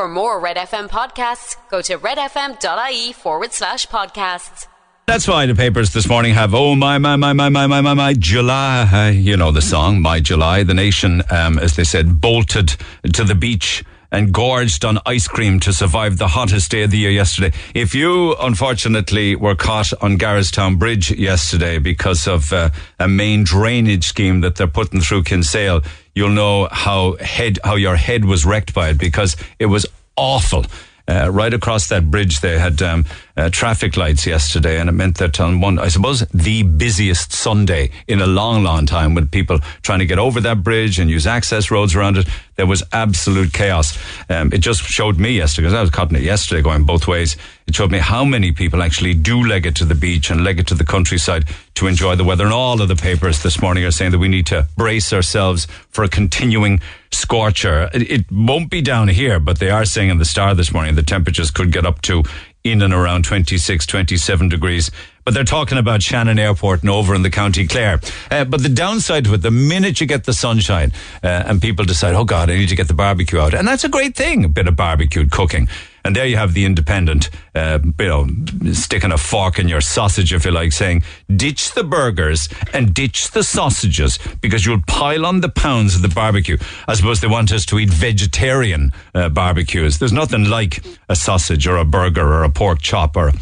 For more Red FM podcasts, go to redfm.ie forward slash podcasts. That's why the papers this morning have, oh, my, my, my, my, my, my, my, my, July. You know the song, My July. The nation, um, as they said, bolted to the beach and gorged on ice cream to survive the hottest day of the year yesterday. If you, unfortunately, were caught on Garristown Bridge yesterday because of uh, a main drainage scheme that they're putting through Kinsale, you'll know how head how your head was wrecked by it because it was awful. Uh, right across that bridge, they had um, uh, traffic lights yesterday, and it meant that on one, I suppose, the busiest Sunday in a long, long time, with people trying to get over that bridge and use access roads around it, there was absolute chaos. Um, it just showed me yesterday, because I was caught in it yesterday, going both ways. It showed me how many people actually do leg it to the beach and leg it to the countryside to enjoy the weather. And all of the papers this morning are saying that we need to brace ourselves for a continuing scorcher. It, it won't be down here, but they are saying in the Star this morning the temperatures could get up to in and around 26, 27 degrees. But they're talking about Shannon Airport and over in the County Clare. Uh, but the downside to it, the minute you get the sunshine uh, and people decide, oh God, I need to get the barbecue out. And that's a great thing, a bit of barbecued cooking. And there you have the independent, uh, you know, sticking a fork in your sausage, if you like, saying, ditch the burgers and ditch the sausages because you'll pile on the pounds of the barbecue. I suppose they want us to eat vegetarian uh, barbecues. There's nothing like a sausage or a burger or a pork chop or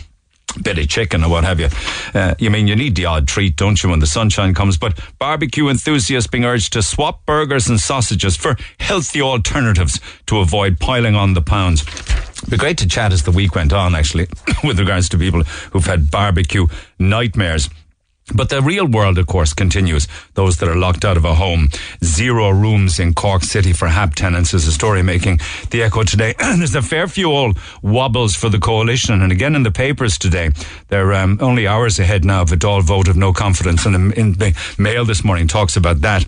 bit of chicken or what have you. Uh, you mean you need the odd treat, don't you, when the sunshine comes? But barbecue enthusiasts being urged to swap burgers and sausages for healthy alternatives to avoid piling on the pounds. Be great to chat as the week went on, actually, with regards to people who've had barbecue nightmares. But the real world, of course, continues. Those that are locked out of a home. Zero rooms in Cork City for HAP tenants is a story making the echo today. There's a fair few old wobbles for the coalition. And again, in the papers today, they're um, only hours ahead now of a Dáil vote of no confidence. And in the Mail this morning talks about that.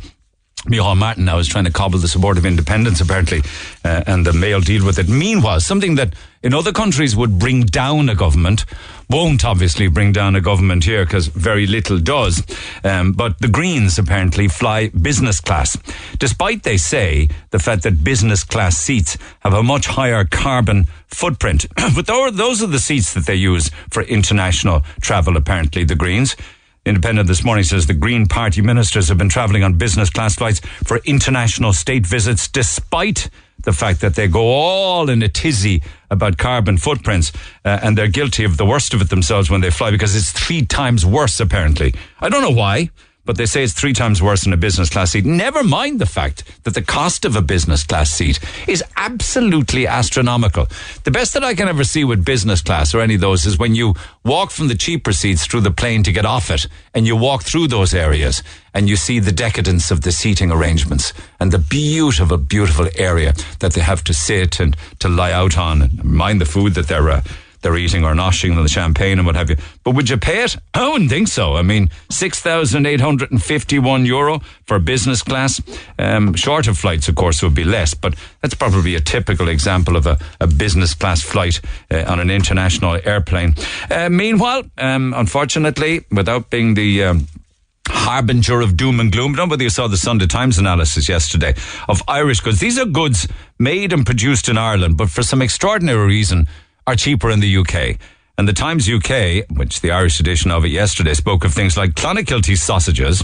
Micheál Martin now is trying to cobble the support of independence, apparently, uh, and the Mail deal with it. Meanwhile, something that in other countries would bring down a government won't obviously bring down a government here because very little does. Um, but the Greens apparently fly business class, despite they say the fact that business class seats have a much higher carbon footprint. but those are the seats that they use for international travel. Apparently, the Greens. Independent this morning says the Green Party ministers have been travelling on business class flights for international state visits despite the fact that they go all in a tizzy about carbon footprints uh, and they're guilty of the worst of it themselves when they fly because it's three times worse apparently. I don't know why but they say it's three times worse than a business class seat. Never mind the fact that the cost of a business class seat is absolutely astronomical. The best that I can ever see with business class or any of those is when you walk from the cheaper seats through the plane to get off it and you walk through those areas and you see the decadence of the seating arrangements and the beautiful, beautiful area that they have to sit and to lie out on and mind the food that they're uh, they're eating or noshing and the champagne and what have you. But would you pay it? I wouldn't think so. I mean, 6,851 euro for business class. Um, shorter flights, of course, would be less, but that's probably a typical example of a, a business class flight uh, on an international airplane. Uh, meanwhile, um, unfortunately, without being the um, harbinger of doom and gloom. I don't know whether you saw the Sunday Times analysis yesterday of Irish goods. These are goods made and produced in Ireland, but for some extraordinary reason are cheaper in the UK. And the Times UK, which the Irish edition of it yesterday spoke of things like Clonakilty sausages,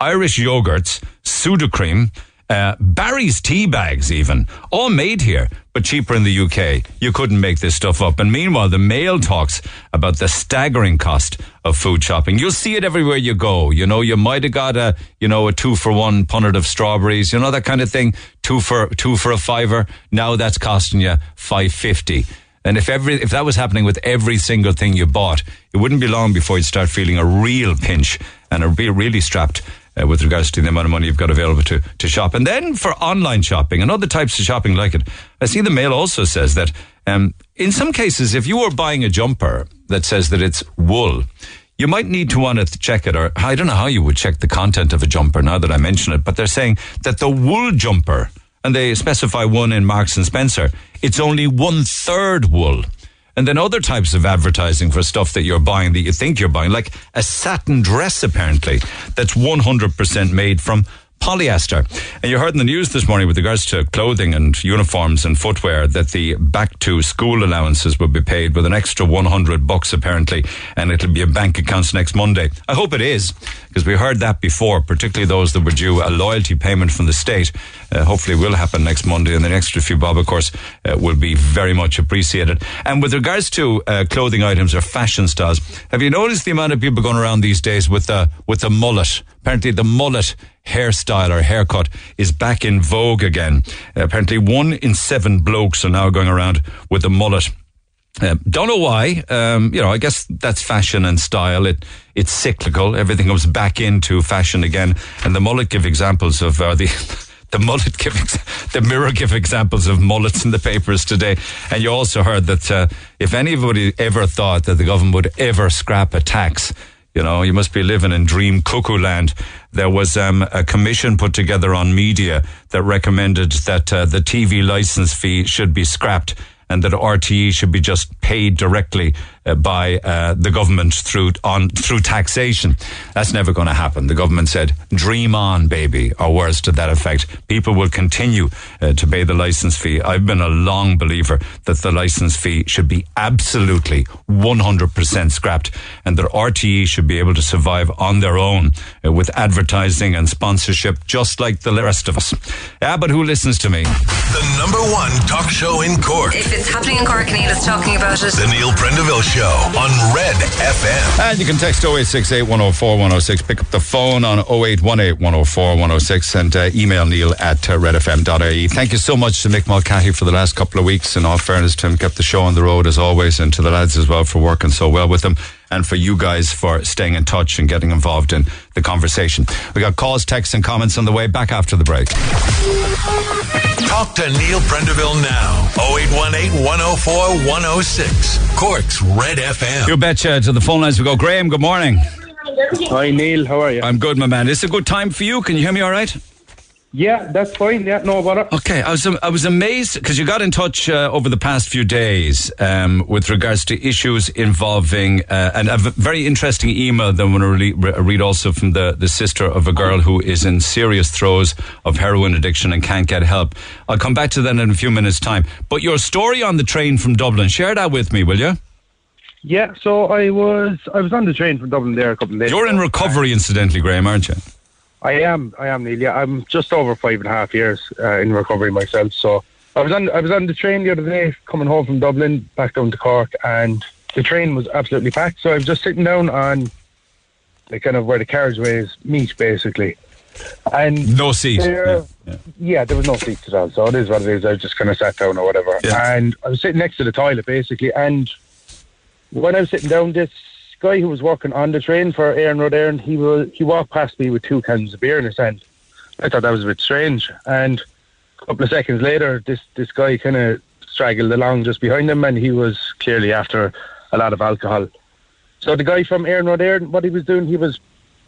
Irish yogurts, Sudocrem, uh, Barry's tea bags, even all made here, but cheaper in the UK. You couldn't make this stuff up. And meanwhile, the Mail talks about the staggering cost of food shopping. You'll see it everywhere you go. You know, you might have got a, you know, a two for one punnet of strawberries. You know that kind of thing. Two for two for a fiver. Now that's costing you five fifty. And if every if that was happening with every single thing you bought, it wouldn't be long before you'd start feeling a real pinch and be really strapped uh, with regards to the amount of money you've got available to to shop. And then for online shopping and other types of shopping like it, I see the Mail also says that um, in some cases, if you were buying a jumper that says that it's wool. You might need to want to check it, or I don't know how you would check the content of a jumper now that I mention it, but they're saying that the wool jumper and they specify one in Marks and Spencer, it's only one third wool. And then other types of advertising for stuff that you're buying that you think you're buying, like a satin dress, apparently, that's 100% made from polyester. And you heard in the news this morning with regards to clothing and uniforms and footwear that the back to school allowances will be paid with an extra 100 bucks apparently, and it'll be in bank accounts next Monday. I hope it is, because we heard that before, particularly those that were due a loyalty payment from the state. Uh, hopefully will happen next Monday, and the extra few bob, of course, uh, will be very much appreciated. And with regards to uh, clothing items or fashion styles, have you noticed the amount of people going around these days with the with the mullet? Apparently, the mullet hairstyle or haircut is back in vogue again. Apparently, one in seven blokes are now going around with the mullet. Uh, don't know why. Um, you know, I guess that's fashion and style. It it's cyclical. Everything comes back into fashion again, and the mullet give examples of uh, the. the mullet give the mirror give examples of mullets in the papers today, and you also heard that uh, if anybody ever thought that the government would ever scrap a tax, you know, you must be living in dream cuckoo land. There was um, a commission put together on media that recommended that uh, the TV license fee should be scrapped and that RTE should be just paid directly uh, by uh, the government through on through taxation. That's never going to happen. The government said, "Dream on, baby," or words to that effect. People will continue uh, to pay the license fee. I've been a long believer that the license fee should be absolutely 100% scrapped, and that RTE should be able to survive on their own uh, with advertising and sponsorship, just like the rest of us. Yeah, but who listens to me? The number one talk show in Cork. If it's happening in Cork, Neil is talking about it. The Neil Prendeville Show on Red FM. And you can text 0868 104 106. Pick up the phone on 0818 104 106 and uh, email neil at uh, redfm.ie. Thank you so much to Mick Mulcahy for the last couple of weeks. In all fairness to him, kept the show on the road as always, and to the lads as well for working so well with them and for you guys for staying in touch and getting involved in the conversation. We got calls, texts, and comments on the way. Back after the break. Talk to Neil Prendeville now. 0818 104 106. Cork's Red FM. You betcha. To the phone lines we go. Graham, good morning. Hi Neil, how are you? I'm good, my man. It's a good time for you. Can you hear me all right? Yeah, that's fine. Yeah, no bother. Okay, I was I was amazed because you got in touch uh, over the past few days um, with regards to issues involving uh, and a very interesting email that I'm going to re- read also from the the sister of a girl who is in serious throes of heroin addiction and can't get help. I'll come back to that in a few minutes' time. But your story on the train from Dublin, share that with me, will you? Yeah, so I was I was on the train from Dublin there a couple of days. You're in recovery, incidentally, Graham, aren't you? I am, I am Neil. Yeah, I'm just over five and a half years uh, in recovery myself. So I was on I was on the train the other day coming home from Dublin back down to Cork, and the train was absolutely packed. So I was just sitting down on the kind of where the carriageways meet, basically. And No seat. There- Yeah, yeah. Yeah, there was no seats at all, so it is what it is. I just kind of sat down or whatever, Yeah. and I was sitting next to the toilet basically. And when I was sitting down, this guy who was working on the train for Iarnród Éireann, he was he walked past me with two cans of beer in his hand. I thought that was a bit strange, and a couple of seconds later, this this guy kind of straggled along just behind him, and he was clearly after a lot of alcohol. So the guy from Iarnród Éireann, what he was doing, he was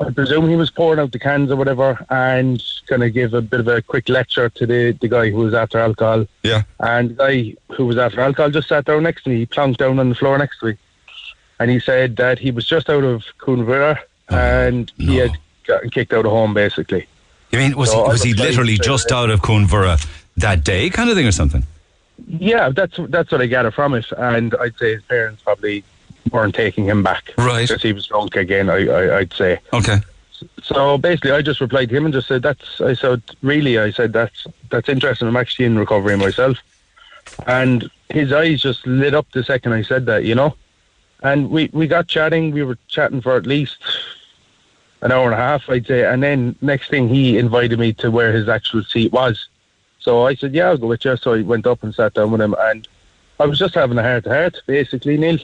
I presume he was pouring out the cans or whatever and kind of give a bit of a quick lecture to the, the guy who was after alcohol. Yeah. And the guy who was after alcohol just sat down next to me. He plonked down on the floor next to me. And he said that he was just out of Cuan Mhuire oh, and he had gotten kicked out of home basically. You mean was So he, was he literally just out of Cuan Mhuire that day, kind of thing, or something? Yeah, that's that's what I gather from it. And I'd say his parents probably weren't taking him back. Right. Because he was drunk again, I, I, I'd say. Okay. So basically, I just replied to him and just said, "That's." I said, "Really?" I said, "That's that's interesting. I'm actually in recovery myself." And his eyes just lit up the second I said that, you know. And we we got chatting. We were chatting for at least an hour and a half, I'd say. And then next thing, he invited me to where his actual seat was. So I said, "Yeah, I'll go with you." So I went up and sat down with him, and I was just having a heart to heart, basically, Neil.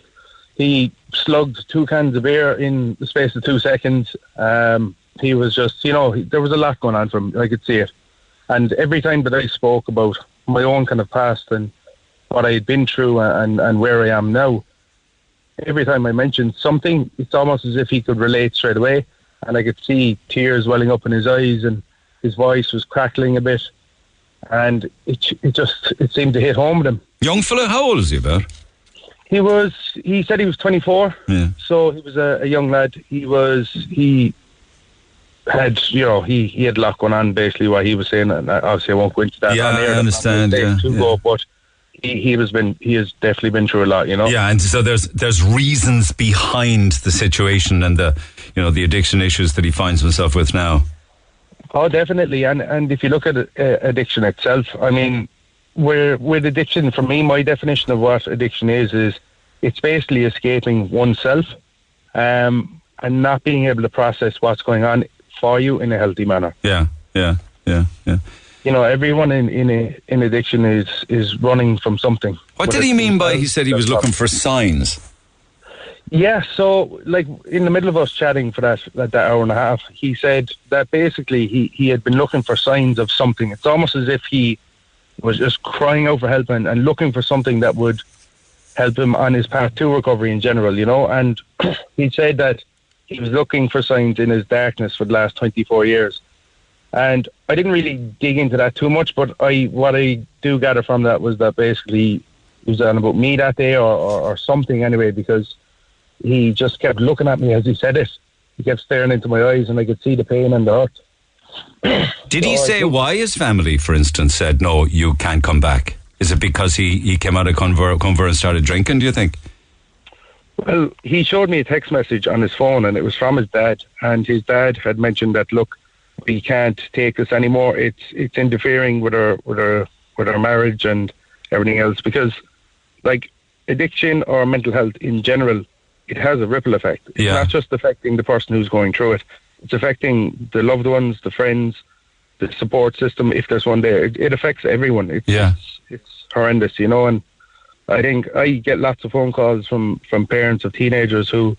He slugged two cans of beer in the space of two seconds. Um, he was just, you know, he, there was a lot going on for him. I could see it. And every time that I spoke about my own kind of past and what I had been through and, and where I am now, every time I mentioned something, it's almost as if he could relate straight away. And I could see tears welling up in his eyes and his voice was crackling a bit. And it, it just, it seemed to hit home with him. Young fella, how old is he about? He was. He said he was 24. Yeah. So he was a, a young lad. He was. He. had you know he he had a lot going on basically what he was saying and uh, obviously I won't go into that Yeah, on air, I understand, yeah, to yeah. go, but he, he has been he has definitely been through a lot you know Yeah, and so there's there's reasons behind the situation and the you know the addiction issues that he finds himself with now. Oh, definitely. And and if you look at uh, addiction itself, I mean, where with addiction, for me, my definition of what addiction is is it's basically escaping oneself, um, and not being able to process what's going on for you in a healthy manner. Yeah, yeah, yeah, yeah. You know, everyone in in a, in addiction is is running from something. What did he mean by he said he was looking for signs? Yeah, so like in the middle of us chatting for that that, that hour and a half, he said that basically he, he had been looking for signs of something. It's almost as if he was just crying out for help and, and looking for something that would help him on his path to recovery in general, you know. And he said that he was looking for signs in his darkness for the last twenty four years. And I didn't really dig into that too much, but I what I do gather from that was that basically it was on about me that day or, or, or something anyway, because he just kept looking at me as he said it. He kept staring into my eyes, and I could see the pain and the hurt. Did he So I say why his family, for instance, said no, you can't come back? Is it because he, he came out of convert, Conver and started drinking? Do you think? Well, he showed me a text message on his phone, and it was from his dad. And his dad had mentioned that, look, we can't take this anymore. It's it's interfering with our with our with our marriage and everything else. Because, like, addiction or mental health in general, it has a ripple effect. It's Yeah. not just affecting the person who's going through it. It's affecting the loved ones, the friends, the support system. If there's one there, it, it affects everyone. It's, Yeah. it's it's horrendous, you know. And I think I get lots of phone calls from from parents of teenagers who,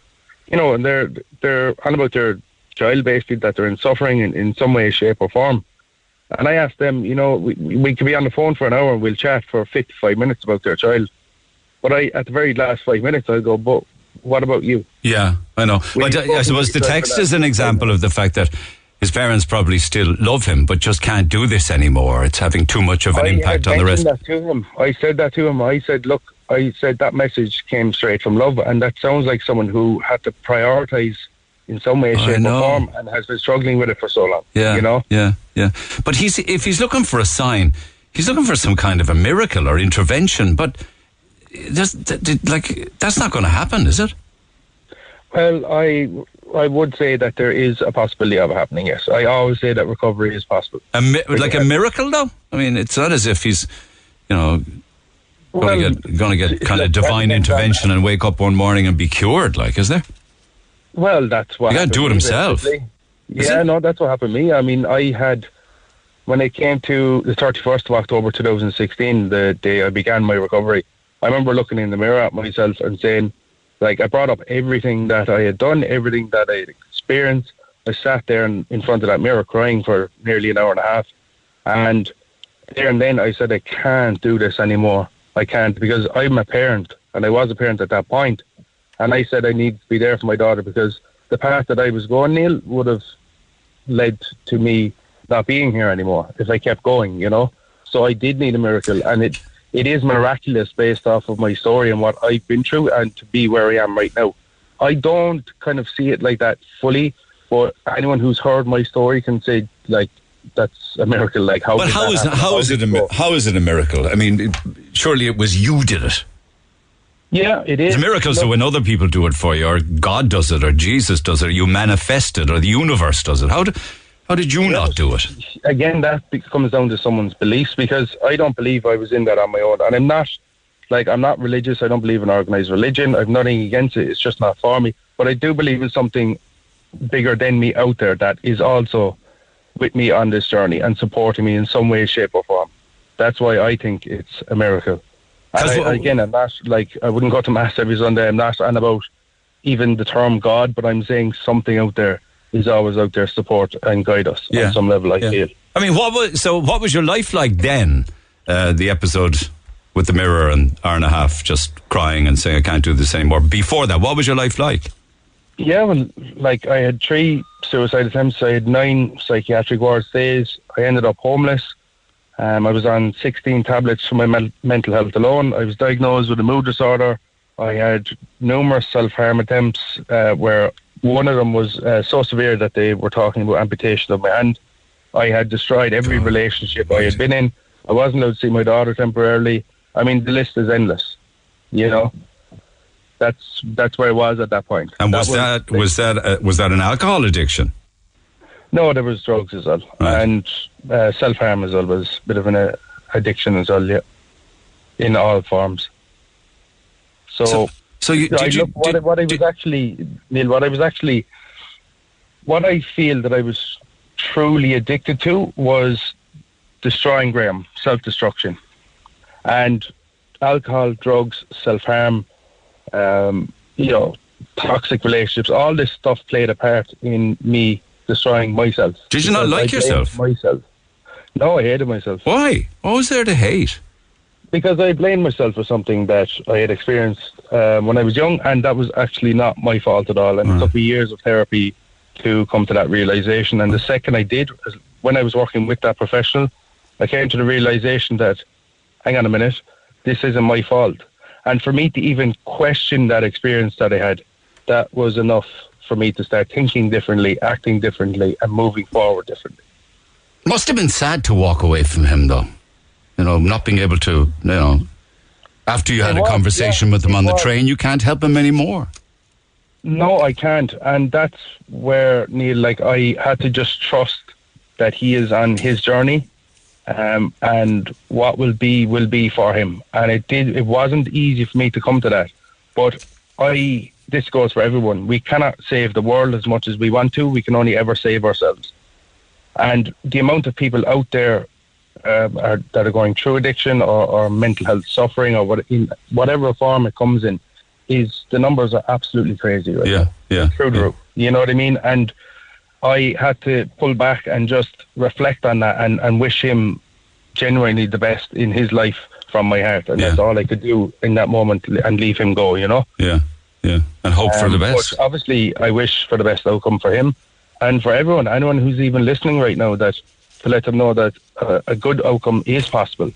you know, and they're they're on about their child basically that they're in suffering in, in some way, shape, or form. And I ask them, you know, we we could be on the phone for an hour and we'll chat for fifty five minutes about their child. But I, at the very last five minutes, I go, but what about you? Yeah, I know. Well, But uh, I suppose the text is an example of the fact that his parents probably still love him, but just can't do this anymore. It's having too much of an I impact on the rest. That to him. I said that to him. I said, look, I said that message came straight from love, and that sounds like someone who had to prioritize in some way, shape, or form, and has been struggling with it for so long. Yeah, you know. yeah, yeah. But he's if he's looking for a sign, he's looking for some kind of a miracle or intervention. But there's, th- th- like that's not going to happen, is it? Well, I I would say that there is a possibility of it happening. Yes, I always say that recovery is possible. A mi- like a miracle, though. I mean, it's not as if he's, you know, going to get going to get kind of divine intervention and wake up one morning and be cured. Like, is there? Well, that's what He can't happened do it himself. basically. Yeah, it? no, that's what happened to me. I mean, I had when it came to the thirty first of October, two thousand sixteen, the day I began my recovery. I remember looking in the mirror at myself and saying, like, I brought up everything that I had done, everything that I had experienced. I sat there in, in front of that mirror crying for nearly an hour and a half, and there and then I said, I can't do this anymore. I can't because I'm a parent, and I was a parent at that point. And I said I need to be there for my daughter because the path that I was going, Neil, would have led to me not being here anymore if I kept going, you know. So I did need a miracle, and it it is miraculous based off of my story and what I've been through, and to be where I am right now. I don't kind of see it like that fully, but anyone who's heard my story can say like that's a miracle. Like how? But did how that is happen? how is it a mi- how is it a miracle? I mean, it, surely it was you did it. Yeah, it is. It's miracles are when other people do it for you, or God does it, or Jesus does it, or you manifest it, or the universe does it. How did how did you not do it? again, that comes down to someone's beliefs because I don't believe I was in that on my own, and I'm not like I'm not religious. I don't believe in organized religion. I've nothing against it. It's just not for me. But I do believe in something bigger than me out there that is also with me on this journey and supporting me in some way, shape, or form. That's why I think it's a miracle. I, what- again, I'm not like I wouldn't go to mass every Sunday. I'm not on about even the term God, but I'm saying something out there is always out there support and guide us Yeah. on some level. I Yeah. feel. I mean, what was so? What was your life like then? Uh, the episode with the mirror and hour and a half, just crying and saying, "I can't do this anymore." Before that, what was your life like? Yeah, well, like I had three suicide attempts. I had nine psychiatric ward stays. I ended up homeless. Um, I was on 16 tablets for my mental health alone. I was diagnosed with a mood disorder. I had numerous self harm attempts uh, where one of them was uh, so severe that they were talking about amputation of my hand. I had destroyed every relationship I had been in. I wasn't allowed to see my daughter temporarily. I mean, the list is endless. You know, that's that's where I was at that point. And was that was that uh, was that an alcohol addiction? No, there was drugs as well, Right. and uh, self harm as well was a bit of an uh, addiction as well. Yeah, in all forms. So, So, so you, I you look, what, did- I- what I was did- actually, Neil, what I was actually, what I feel that I was truly addicted to was destroying Graham, self destruction, and alcohol, drugs, self harm, um, you know, toxic relationships. All this stuff played a part in me destroying myself. Did you not like yourself? Myself. No, I hated myself why? What was there to hate? because I blamed myself for something that I had experienced um, when I was young, and that was actually not my fault at all. And it took me years of therapy to come to that realization. And the second I did, when I was working with that professional, I came to the realization that, hang on a minute, this isn't my fault. And for me to even question that experience that I had, that was enough for me to start thinking differently, acting differently, and moving forward differently. Must have been sad to walk away from him, though. You know, not being able to, you know, after you had It a conversation yeah, with him on the was. train, you can't help him anymore. No, I can't. And that's where, Neil, like, I had to just trust that he is on his journey um, and what will be, will be for him. And it did, it wasn't easy for me to come to that. But I, this goes for everyone. We cannot save the world as much as we want to. We can only ever save ourselves. And the amount of people out there um, are, that are going through addiction or, or mental health suffering or what, in whatever form it comes in, is the numbers are absolutely crazy right Yeah, now. yeah. Through the yeah. roof. You know what I mean? And I had to pull back and just reflect on that and, and wish him genuinely the best in his life from my heart. And Yeah. that's all I could do in that moment and leave him go, you know? Yeah. And hope for Um, the best. Obviously, I wish for the best outcome for him and for everyone, anyone who's even listening right now, that to let them know that uh, a good outcome is possible.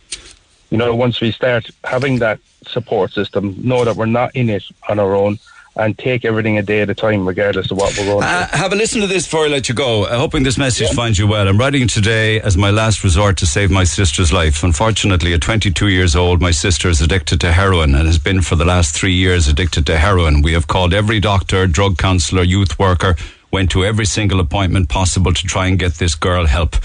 You know, once we start having that support system, know that we're not in it on our own and take everything a day at a time, regardless of what we're going Uh, through. have a listen to this before I let you go. Uh, hoping this message finds you well. I'm writing today as my last resort to save my sister's life. Unfortunately, at 22 years old, my sister is addicted to heroin and has been for the last three years addicted to heroin. We have called every doctor, drug counselor, youth worker, went to every single appointment possible to try and get this girl help.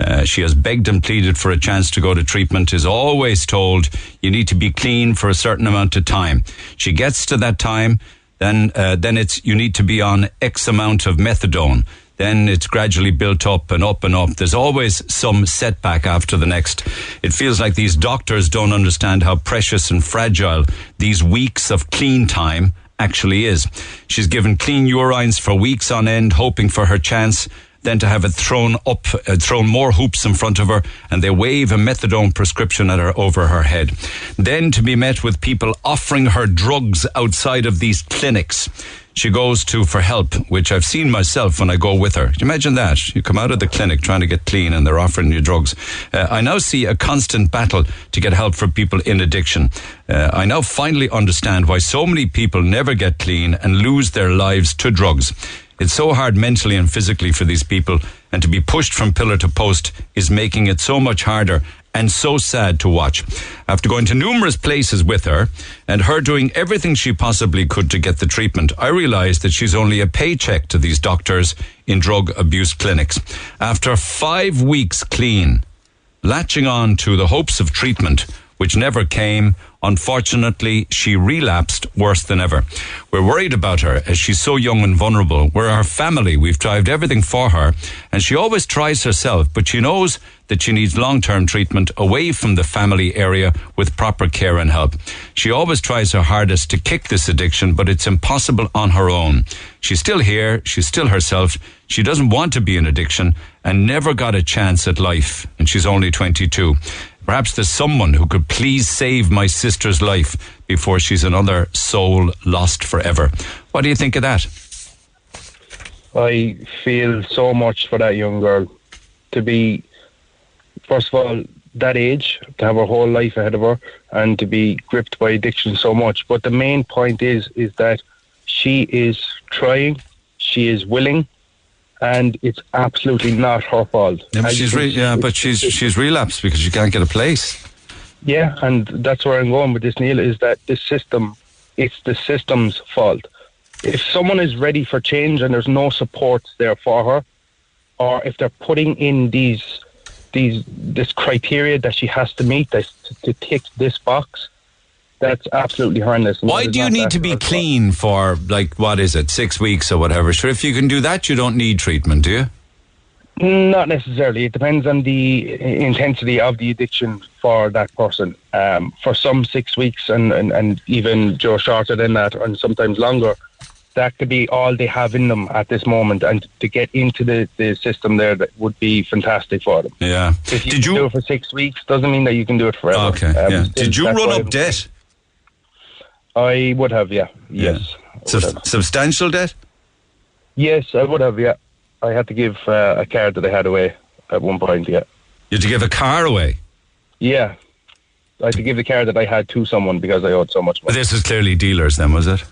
Uh, she has begged and pleaded for a chance to go to treatment, is always told you need to be clean for a certain amount of time. She gets to that time, then uh, then it's you need to be on X amount of methadone. Then it's gradually built up and up and up. There's always some setback after the next. It feels like these doctors don't understand how precious and fragile these weeks of clean time actually is. She's given clean urines for weeks on end, hoping for her chance then to have it thrown up, uh, thrown more hoops in front of her, and they wave a methadone prescription at her over her head. Then to be met with people offering her drugs outside of these clinics. She goes to for help, which I've seen myself when I go with her. Imagine that? You come out of the clinic trying to get clean and they're offering you drugs. Uh, I now see a constant battle to get help for people in addiction. Uh, I now finally understand why so many people never get clean and lose their lives to drugs. It's so hard mentally and physically for these people, and to be pushed from pillar to post is making it so much harder and so sad to watch. After going to numerous places with her and her doing everything she possibly could to get the treatment, I realized that she's only a paycheck to these doctors in drug abuse clinics. After five weeks clean, latching on to the hopes of treatment, which never came. Unfortunately, she relapsed worse than ever. We're worried about her as she's so young and vulnerable. We're her family. We've tried everything for her, and she always tries herself, but she knows that she needs long term treatment away from the family area with proper care and help. She always tries her hardest to kick this addiction, but it's impossible on her own. She's still here, she's still herself. She doesn't want to be in addiction and never got a chance at life, and she's only 22. Perhaps there's someone who could please save my sister's life before she's another soul lost forever. What do you think of that? I feel so much for that young girl to be, first of all, that age, to have her whole life ahead of her, and to be gripped by addiction so much. But the main point is, is that she is trying, she is willing, and it's absolutely not her fault. Yeah, but she's re- yeah, but she's she's relapsed because she can't get a place. Yeah, and that's where I'm going with this, Neil, is that the system, it's the system's fault. If someone is ready for change and there's no support there for her, or if they're putting in these these this criteria that she has to meet to, to tick this box, that's absolutely horrendous. Why do you need to be clean for like what is it, six weeks or whatever? Sure, if you can do that, you don't need treatment, do you? Not necessarily. It depends on the intensity of the addiction for that person. Um, for some, six weeks and, and, and even Joe shorter than that, and sometimes longer. That could be all they have in them at this moment, and to get into the, the system there, that would be fantastic for them. Yeah. If you Did can do it for six weeks, doesn't mean that you can do it forever. Okay. Um, Yeah. Did you run up debt? I would have, yeah. Yes. Sub- have. substantial debt? Yes, I would have, yeah. I had to give uh, a car that I had away at one point, yeah. You had to give a car away. Yeah. I had to give the car that I had to someone because I owed so much But money. this is clearly dealers, then, was it?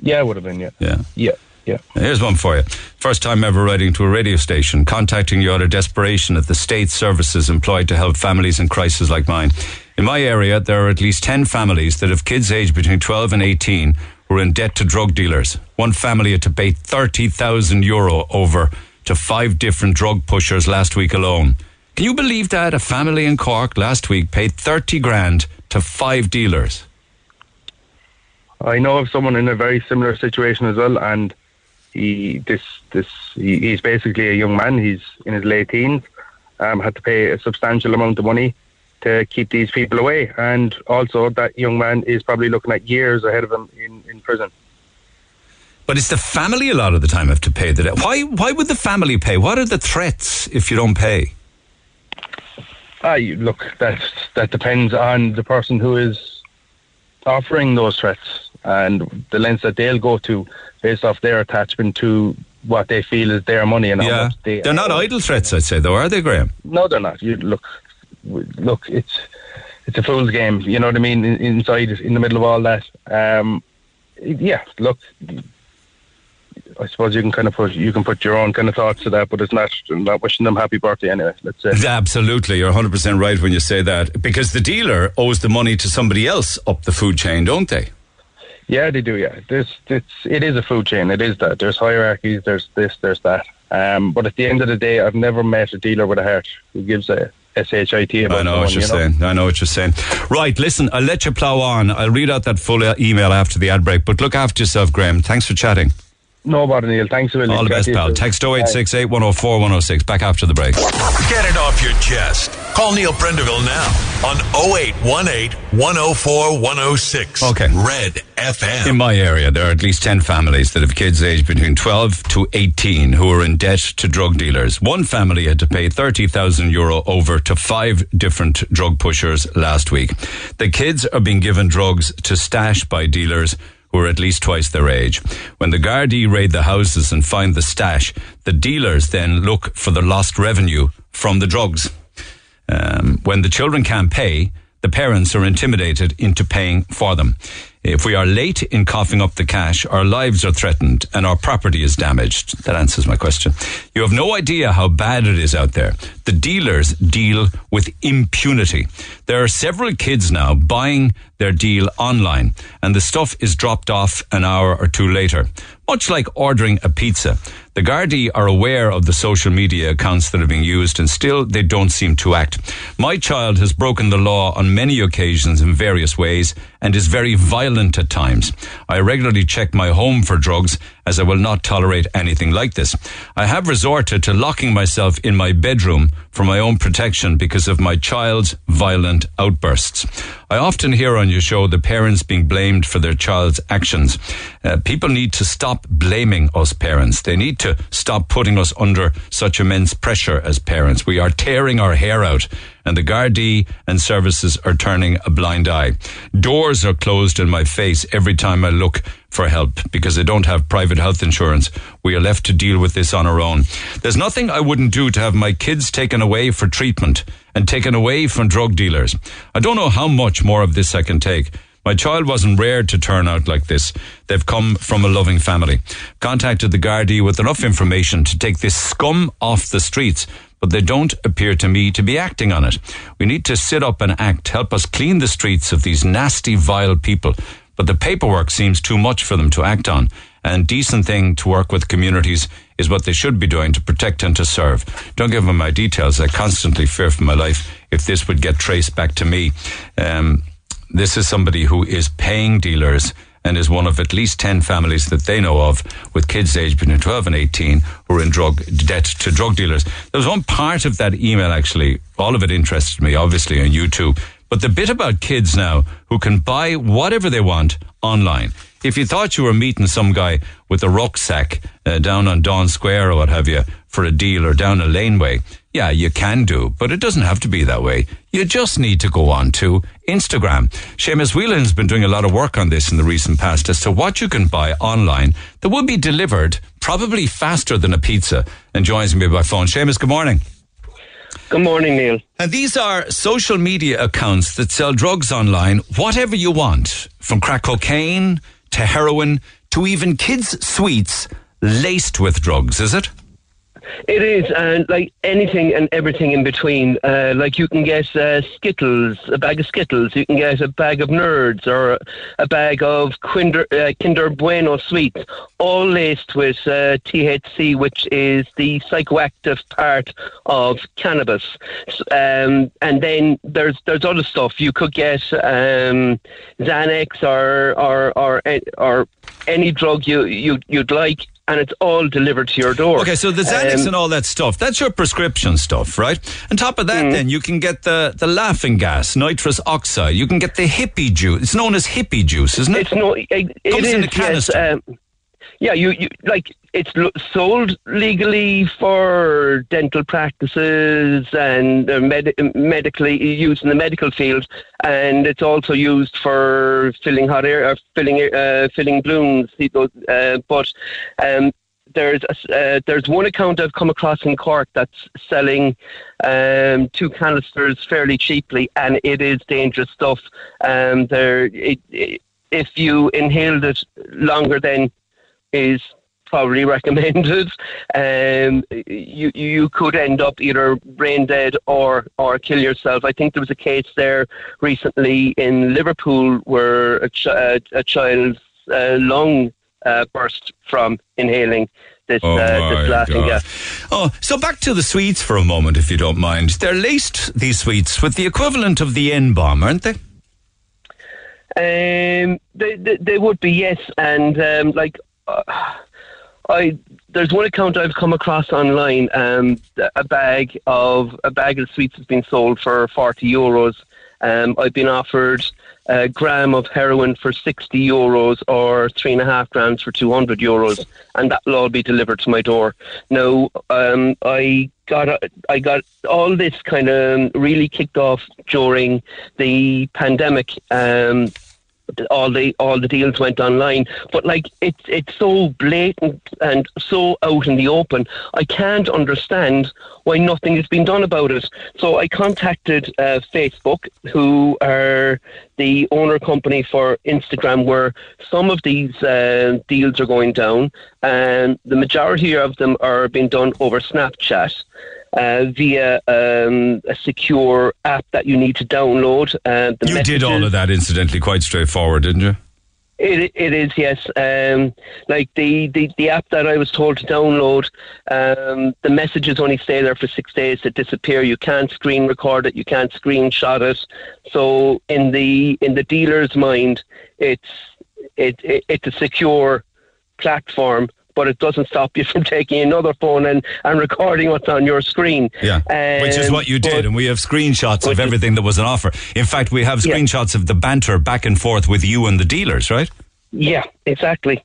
Yeah, it would have been, yeah. Yeah. Yeah, yeah. Here's one for you. First time ever writing to a radio station, contacting you out of desperation at the state services employed to help families in crisis like mine. In my area, there are at least 10 families that have kids aged between 12 and 18 who are in debt to drug dealers. One family had to pay 30,000 euro over to five different drug pushers last week alone. Can you believe that? A family in Cork last week paid 30 grand to five dealers. I know of someone in a very similar situation as well, and he this this he, he's basically a young man. He's in his late teens. Um, had to pay a substantial amount of money to keep these people away, and also that young man is probably looking at years ahead of him in, in prison. But it's the family a lot of the time have to pay the debt. Why? Why would the family pay? What are the threats if you don't pay? Ah, look, that that depends on the person who is offering those threats and the lengths that they'll go to based off their attachment to what they feel is their money and how Yeah, they. they're not idle threats, I'd say, though, are they, Graham? No, they're not. You look, look, it's it's a fool's game. You know what I mean? Inside, in the middle of all that, um, yeah. Look, I suppose you can kind of put you can put your own kind of thoughts to that, but it's not not wishing them happy birthday anyway. Let's say. Absolutely, you're 100 percent right when you say that because the dealer owes the money to somebody else up the food chain, don't they? Yeah, they do. Yeah, there's it's it is a food chain. It is that. There's hierarchies. There's this. There's that. Um, but at the end of the day, I've never met a dealer with a heart who gives a shit I know what you're saying. I know what you're saying. Right, listen, I'll let you plough on. I'll read out that full uh, email after the ad break. But look after yourself, Graham. Thanks for chatting. No bother, Neil. Thanks a million. All the best, pal. Text Bye. 0868 104 106. Back after the break. Get it off your chest. Call Neil Prendeville now on 0818 104 106. Okay. Red FM. In my area, there are at least 10 families that have kids aged between 12 to 18 who are in debt to drug dealers. One family had to pay 30,000 euro over to five different drug pushers last week. The kids are being given drugs to stash by dealers who are at least twice their age. When the Gardaí raid the houses and find the stash, the dealers then look for the lost revenue from the drugs. Um, when the children can't pay, the parents are intimidated into paying for them. If we are late in coughing up the cash, our lives are threatened and our property is damaged. That answers my question. You have no idea how bad it is out there. The dealers deal with impunity. There are several kids now buying their deal online and the stuff is dropped off an hour or two later. Much like ordering a pizza. The Gardaí are aware of the social media accounts that are being used and still they don't seem to act. My child has broken the law on many occasions in various ways and is very violent at times. I regularly check my home for drugs as I will not tolerate anything like this. I have resorted to locking myself in my bedroom for my own protection because of my child's violent outbursts. I often hear on your show the parents being blamed for their child's actions. Uh, people need to stop blaming us parents. They need to stop putting us under such immense pressure as parents. We are tearing our hair out and the Gardaí and services are turning a blind eye. Doors are closed in my face every time I look for help because I don't have private health insurance. We are left to deal with this on our own. There's nothing I wouldn't do to have my kids taken away for treatment and taken away from drug dealers. I don't know how much more of this I can take. My child wasn't reared to turn out like this. They've come from a loving family. Contacted the Gardaí with enough information to take this scum off the streets, but they don't appear to me to be acting on it. We need to sit up and act, help us clean the streets of these nasty, vile people. But the paperwork seems too much for them to act on. And decent thing to work with communities is what they should be doing to protect and to serve. Don't give them my details. I constantly fear for my life if this would get traced back to me. Um, this is somebody who is paying dealers and is one of at least 10 families that they know of with kids aged between 12 and 18 who are in drug debt to drug dealers. There was one part of that email actually, all of it interested me, obviously, on YouTube. But the bit about kids now who can buy whatever they want online. If you thought you were meeting some guy with a rucksack uh, down on Daunt Square or what have you for a deal or down a laneway, yeah, you can do, but it doesn't have to be that way. You just need to go on to Instagram. Seamus Whelan's been doing a lot of work on this in the recent past as to what you can buy online that will be delivered probably faster than a pizza and joins me by phone. Seamus, good morning. Good morning, Neil. And these are social media accounts that sell drugs online, whatever you want, from crack cocaine to heroin to even kids' sweets laced with drugs, is it? It is, and like anything and everything in between. Uh, like you can get uh, Skittles, a bag of Skittles. You can get a bag of Nerds or a bag of Kinder, uh, Kinder Bueno sweets, all laced with uh, THC, which is the psychoactive part of cannabis. Um, and then there's there's other stuff. You could get um, Xanax or or or or any drug you you you'd like and it's all delivered to your door. Okay, so the Xanax um, and all that stuff, that's your prescription stuff, right? On top of that, mm. then, you can get the, the laughing gas, nitrous oxide. You can get the hippie juice. It's known as hippie juice, isn't it? It's no, it, it Comes is, in a canister. Yes, um, yeah, you, you like it's sold legally for dental practices and uh, med- medically used in the medical field, and it's also used for filling hot air, or filling uh, filling balloons. Uh, but um, there's a, uh, there's one account I've come across in Cork that's selling um, two canisters fairly cheaply, and it is dangerous stuff. Um, there, it, it, if you inhaled it longer than is probably recommended. Um, you you could end up either brain dead or or kill yourself. I think there was a case there recently in Liverpool where a, ch- a child's uh, lung uh, burst from inhaling this, oh uh, this. Oh, so back to the sweets for a moment, if you don't mind. They're laced these sweets with the equivalent of the N bomb, aren't they? Um, they, they, they would be yes, and um, like I there's one account I've come across online. Um, a bag of a bag of sweets has been sold for forty euros. Um, I've been offered a gram of heroin for 60 euros or three and a half grams for 200 euros, and that will all be delivered to my door. Now, um, I got I got all this kind of really kicked off during the pandemic. Um, all the all the deals went online. But like it's it's so blatant and so out in the open. I can't understand why nothing has been done about it. So I contacted uh, Facebook, who are the owner company for Instagram, where some of these uh, deals are going down, and the majority of them are being done over Snapchat uh, via um, a secure app that you need to download. Uh, you messages. did all of that, incidentally, quite straightforward, didn't you? It, it is yes. Um, like the, the, the app that I was told to download, um, the messages only stay there for six days. They disappear. You can't screen record it. You can't screenshot it. So in the in the dealer's mind, it's it, it it's a secure platform but it doesn't stop you from taking another phone and, and recording what's on your screen. Yeah, um, which is what you did, and we have screenshots of everything that was an offer. In fact, we have screenshots yeah. of the banter back and forth with you and the dealers, right? Yeah, exactly.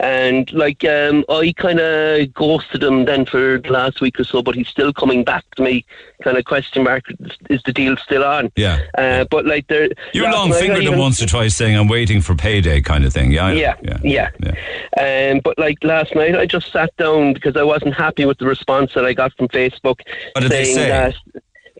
And like um, I kind of ghosted him then for the last week or so, but he's still coming back to me. Kind of question mark: Is the deal still on? Yeah. Uh, but like there, you long fingered him once or twice, saying I'm waiting for payday, kind of thing. Yeah. Yeah. Yeah. yeah. yeah. Um, but like last night, I just sat down because I wasn't happy with the response that I got from Facebook. What did they say? That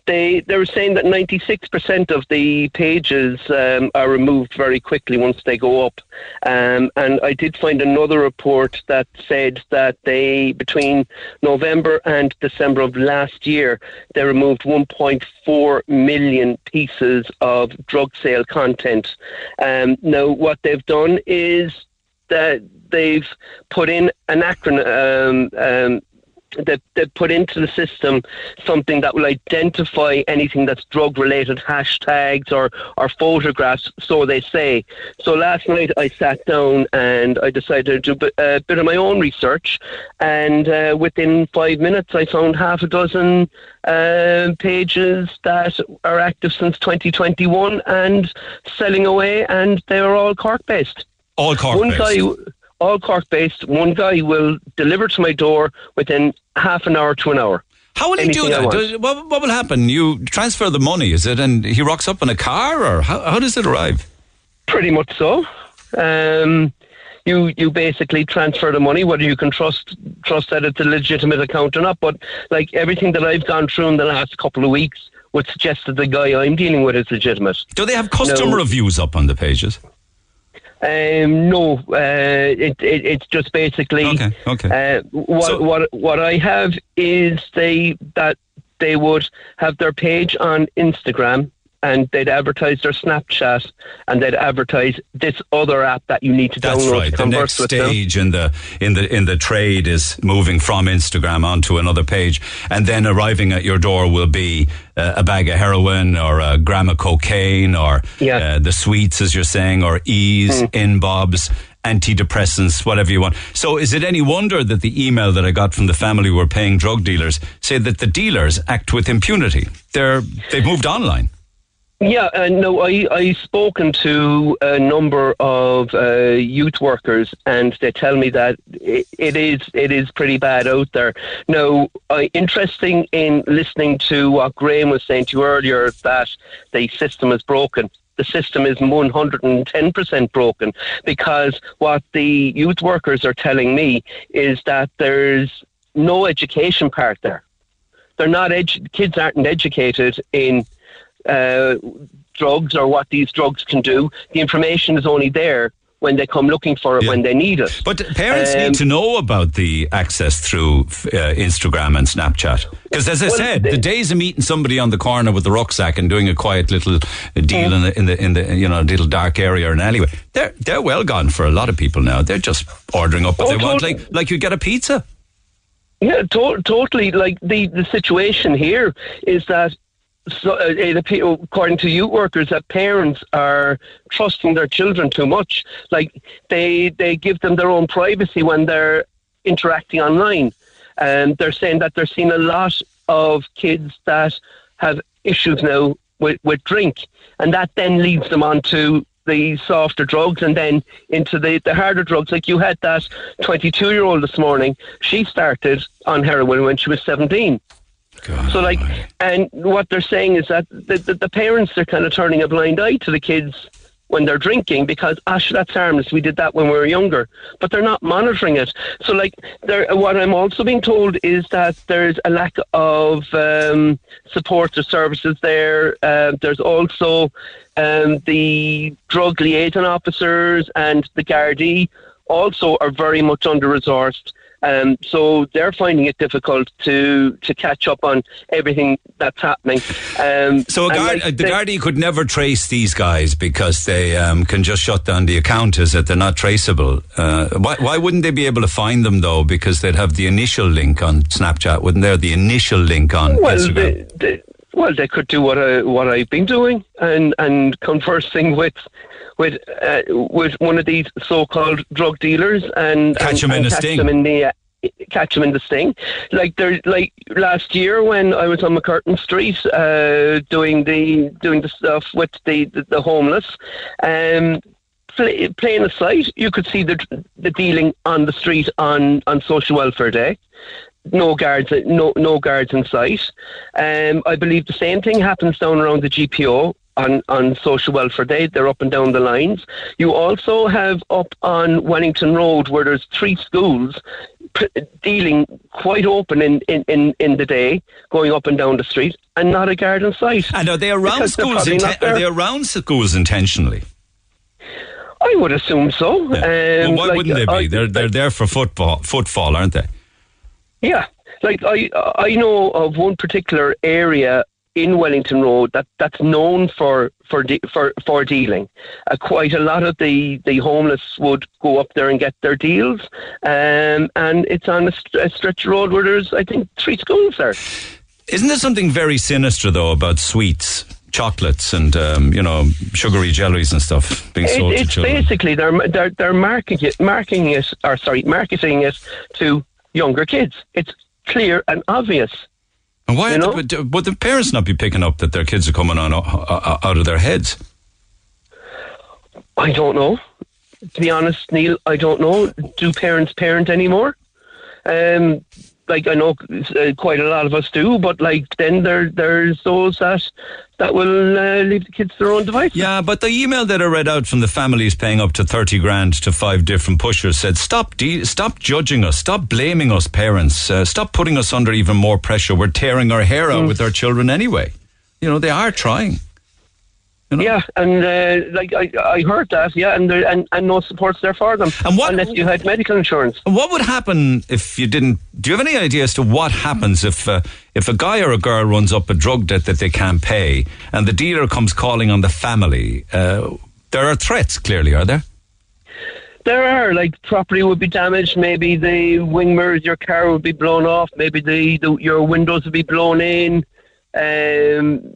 they they were saying that 96% of the pages um, are removed very quickly once they go up. Um, and I did find another report that said that they between November and December of last year they removed 1.4 million pieces of drug sale content. Um, now what they've done is that they've put in an acronym. Um, that they put into the system something that will identify anything that's drug related hashtags or, or photographs, so they say. So last night I sat down and I decided to do a bit of my own research, and uh, within five minutes I found half a dozen uh, pages that are active since 2021 and selling away, and they are all Cork based. All Cork based. All Cork based. One guy will deliver to my door within half an hour to an hour. How will he do that? what, what will happen? You transfer the money, is it? And he rocks up in a car, or how, how does it arrive? Pretty much so. Um, you you basically transfer the money, whether you can trust trust that it's a legitimate account or not. But like everything that I've gone through in the last couple of weeks would suggest that the guy I'm dealing with is legitimate. Do they have customer No. reviews up on the pages? Um, no, uh, it, it, it's just basically. Okay, okay. Uh, what So- what what I have is they that they would have their page on Instagram and they'd advertise their Snapchat and they'd advertise this other app that you need to That's download right. to The next with them. stage in the in the in the trade is moving from Instagram onto another page, and then arriving at your door will be uh, a bag of heroin or a gram of cocaine or Yeah. uh, the sweets, as you're saying, or ease, Mm. in bobs. Antidepressants, whatever you want. So, is it any wonder that the email that I got from the family who were paying drug dealers said that the dealers act with impunity? They're they've moved online. Yeah, uh, no, I I spoken to a number of uh, youth workers, and they tell me that it, it is it is pretty bad out there. Now, interesting in listening to what Graham was saying to you earlier that the system is broken. The system is 110% broken because what the youth workers are telling me is that there's no education part there. They're not edu- kids aren't educated in uh, drugs or what these drugs can do. The information is only there when they come looking for it Yeah. when they need it. But parents Um, need to know about the access through uh, Instagram and Snapchat. Because as I Well, said, they- the days of meeting somebody on the corner with a rucksack and doing a quiet little deal in, the, in the in the you know little dark area or an alleyway, they're they're well gone for a lot of people now. They're just ordering up what Oh, they want, like like you get a pizza. Yeah, to- totally. Like the, the situation here is that, so, uh, it appear, according to youth workers, that parents are trusting their children too much. Like they they give them their own privacy when they're interacting online, and they're saying that they're seeing a lot of kids that have issues now with, with drink, and that then leads them on to the softer drugs and then into the, the harder drugs. Like you had that 22 year old this morning, she started on heroin when she was 17. God So, like, and what they're saying is that the, the, the parents are kind of turning a blind eye to the kids when they're drinking because, sure, that's harmless. We did that when we were younger, but they're not monitoring it. So, like, there, what I'm also being told is that there's a lack of um, support or services there. Uh, there's also um, the drug liaison officers and the Gardaí also are very much under resourced. Um, so they're finding it difficult to to catch up on everything that's happening. Um, So a guard, like uh, the they- Gardaí could never trace these guys because they um, can just shut down the account as that they're not traceable. Uh, why, why wouldn't they be able to find them though? Because they'd have the initial link on Snapchat, wouldn't there? The initial link on well, Instagram. they, they, well, they could do what I what I've been doing and and conversing with. With uh, with one of these so-called drug dealers and Catch and, 'em in a catch sting. them in the uh, catch them in the sting. Like there, like last year when I was on MacCurtain Street uh, doing the doing the stuff with the the, the homeless. Um, play, plain of sight, you could see the the dealing on the street on on Social Welfare Day. No guards, no no guards in sight. Um, I believe the same thing happens down around the GPO. On, on social welfare day. They're up and down the lines. You also have up on Wellington Road where there's three schools p- dealing quite open in, in, in, in the day, going up and down the street, and not a garden site. And are they around schools? inten- are they around schools intentionally? I would assume so. Yeah. Um, well, why like, wouldn't they be? I- they're they're there for football, footfall, aren't they? Yeah, like I I know of one particular area in Wellington Road that, that's known for for de- for for dealing. Uh, quite a lot of the, the homeless would go up there and get their deals, um, and it's on a, st- a stretch of road where there's I think three schools there. Isn't there something very sinister though about sweets, chocolates, and um, you know sugary jellies and stuff being It, sold to it's children? basically they're they're they're marketing it, marketing it, or sorry, marketing it to younger kids. It's clear and obvious. And why? you know? the, would the parents not be picking up that their kids are coming on uh, uh, out of their heads? I don't know. To be honest, Neil, I don't know. Do parents parent anymore? Um, like I know uh, quite a lot of us do, but like then there there's those that that will uh, leave the kids their own devices. Yeah, but the email that I read out from the families paying up to thirty grand to five different pushers said, "Stop, de- stop judging us, stop blaming us, parents, uh, stop putting us under even more pressure. We're tearing our hair Mm. out with our children anyway. You know they are trying." You know? Yeah, and uh, like I, I heard that, yeah, and there, and and no supports there for them And what- unless you had medical insurance. What would happen if you didn't? Do you have any idea as to what happens if uh, if a guy or a girl runs up a drug debt that they can't pay, and the dealer comes calling on the family? Uh, there are threats, clearly, are there? There are like property would be damaged. Maybe the wing mirrors, your car would be blown off. Maybe the, the your windows would be blown in. Um,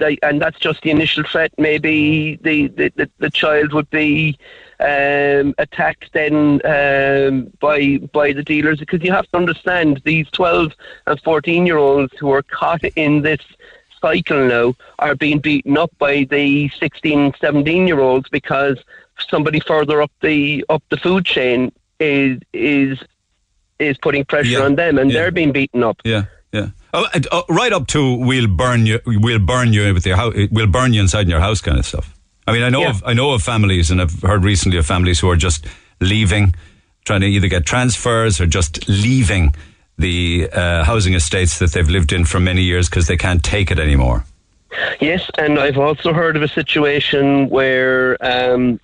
like, and that's just the initial threat. Maybe the the, the, the child would be um, attacked then um, by by the dealers because you have to understand these twelve and fourteen year olds who are caught in this cycle now are being beaten up by the 16, 17 year olds because somebody further up the up the food chain is is is putting pressure Yeah. on them and Yeah. they're being beaten up. Yeah. Oh, oh, right up to we'll burn you, we'll burn you with your house, we'll burn you inside in your house, kind of stuff. I mean, I know Yeah. of I know of families, and I've heard recently of families who are just leaving, trying to either get transfers or just leaving the uh, housing estates that they've lived in for many years because they can't take it anymore. Yes, and I've also heard of a situation where um,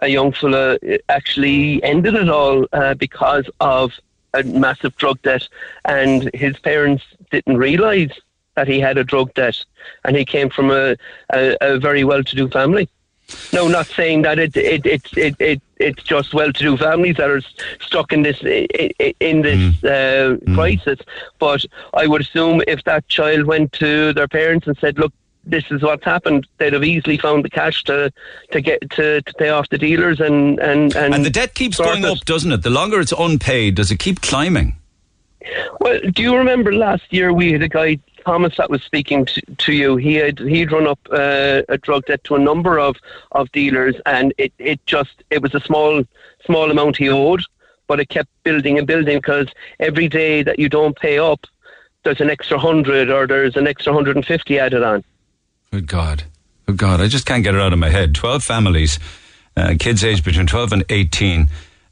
a young fella actually ended it all uh, because of a massive drug debt, and his parents didn't realise that he had a drug debt, and he came from a, a, a very well-to-do family. No, not saying that it it it it, it it's just well-to-do families that are stuck in this in this uh, crisis. But I would assume if that child went to their parents and said, "Look, this is what's happened," they'd have easily found the cash to to get to, to pay off the dealers and and and, And the debt keeps going it. up, doesn't it? The longer it's unpaid, does it keep climbing? Well, do you remember last year we had a guy Thomas that was speaking to, to you? He had he'd run up uh, a drug debt to a number of, of dealers, and it, it just it was a small small amount he owed, but it kept building and building because every day that you don't pay up, there's an extra hundred or there's an extra hundred and fifty added on. Good God. Good God. I just can't get it out of my head. 12 families, uh, kids aged between 12 and 18,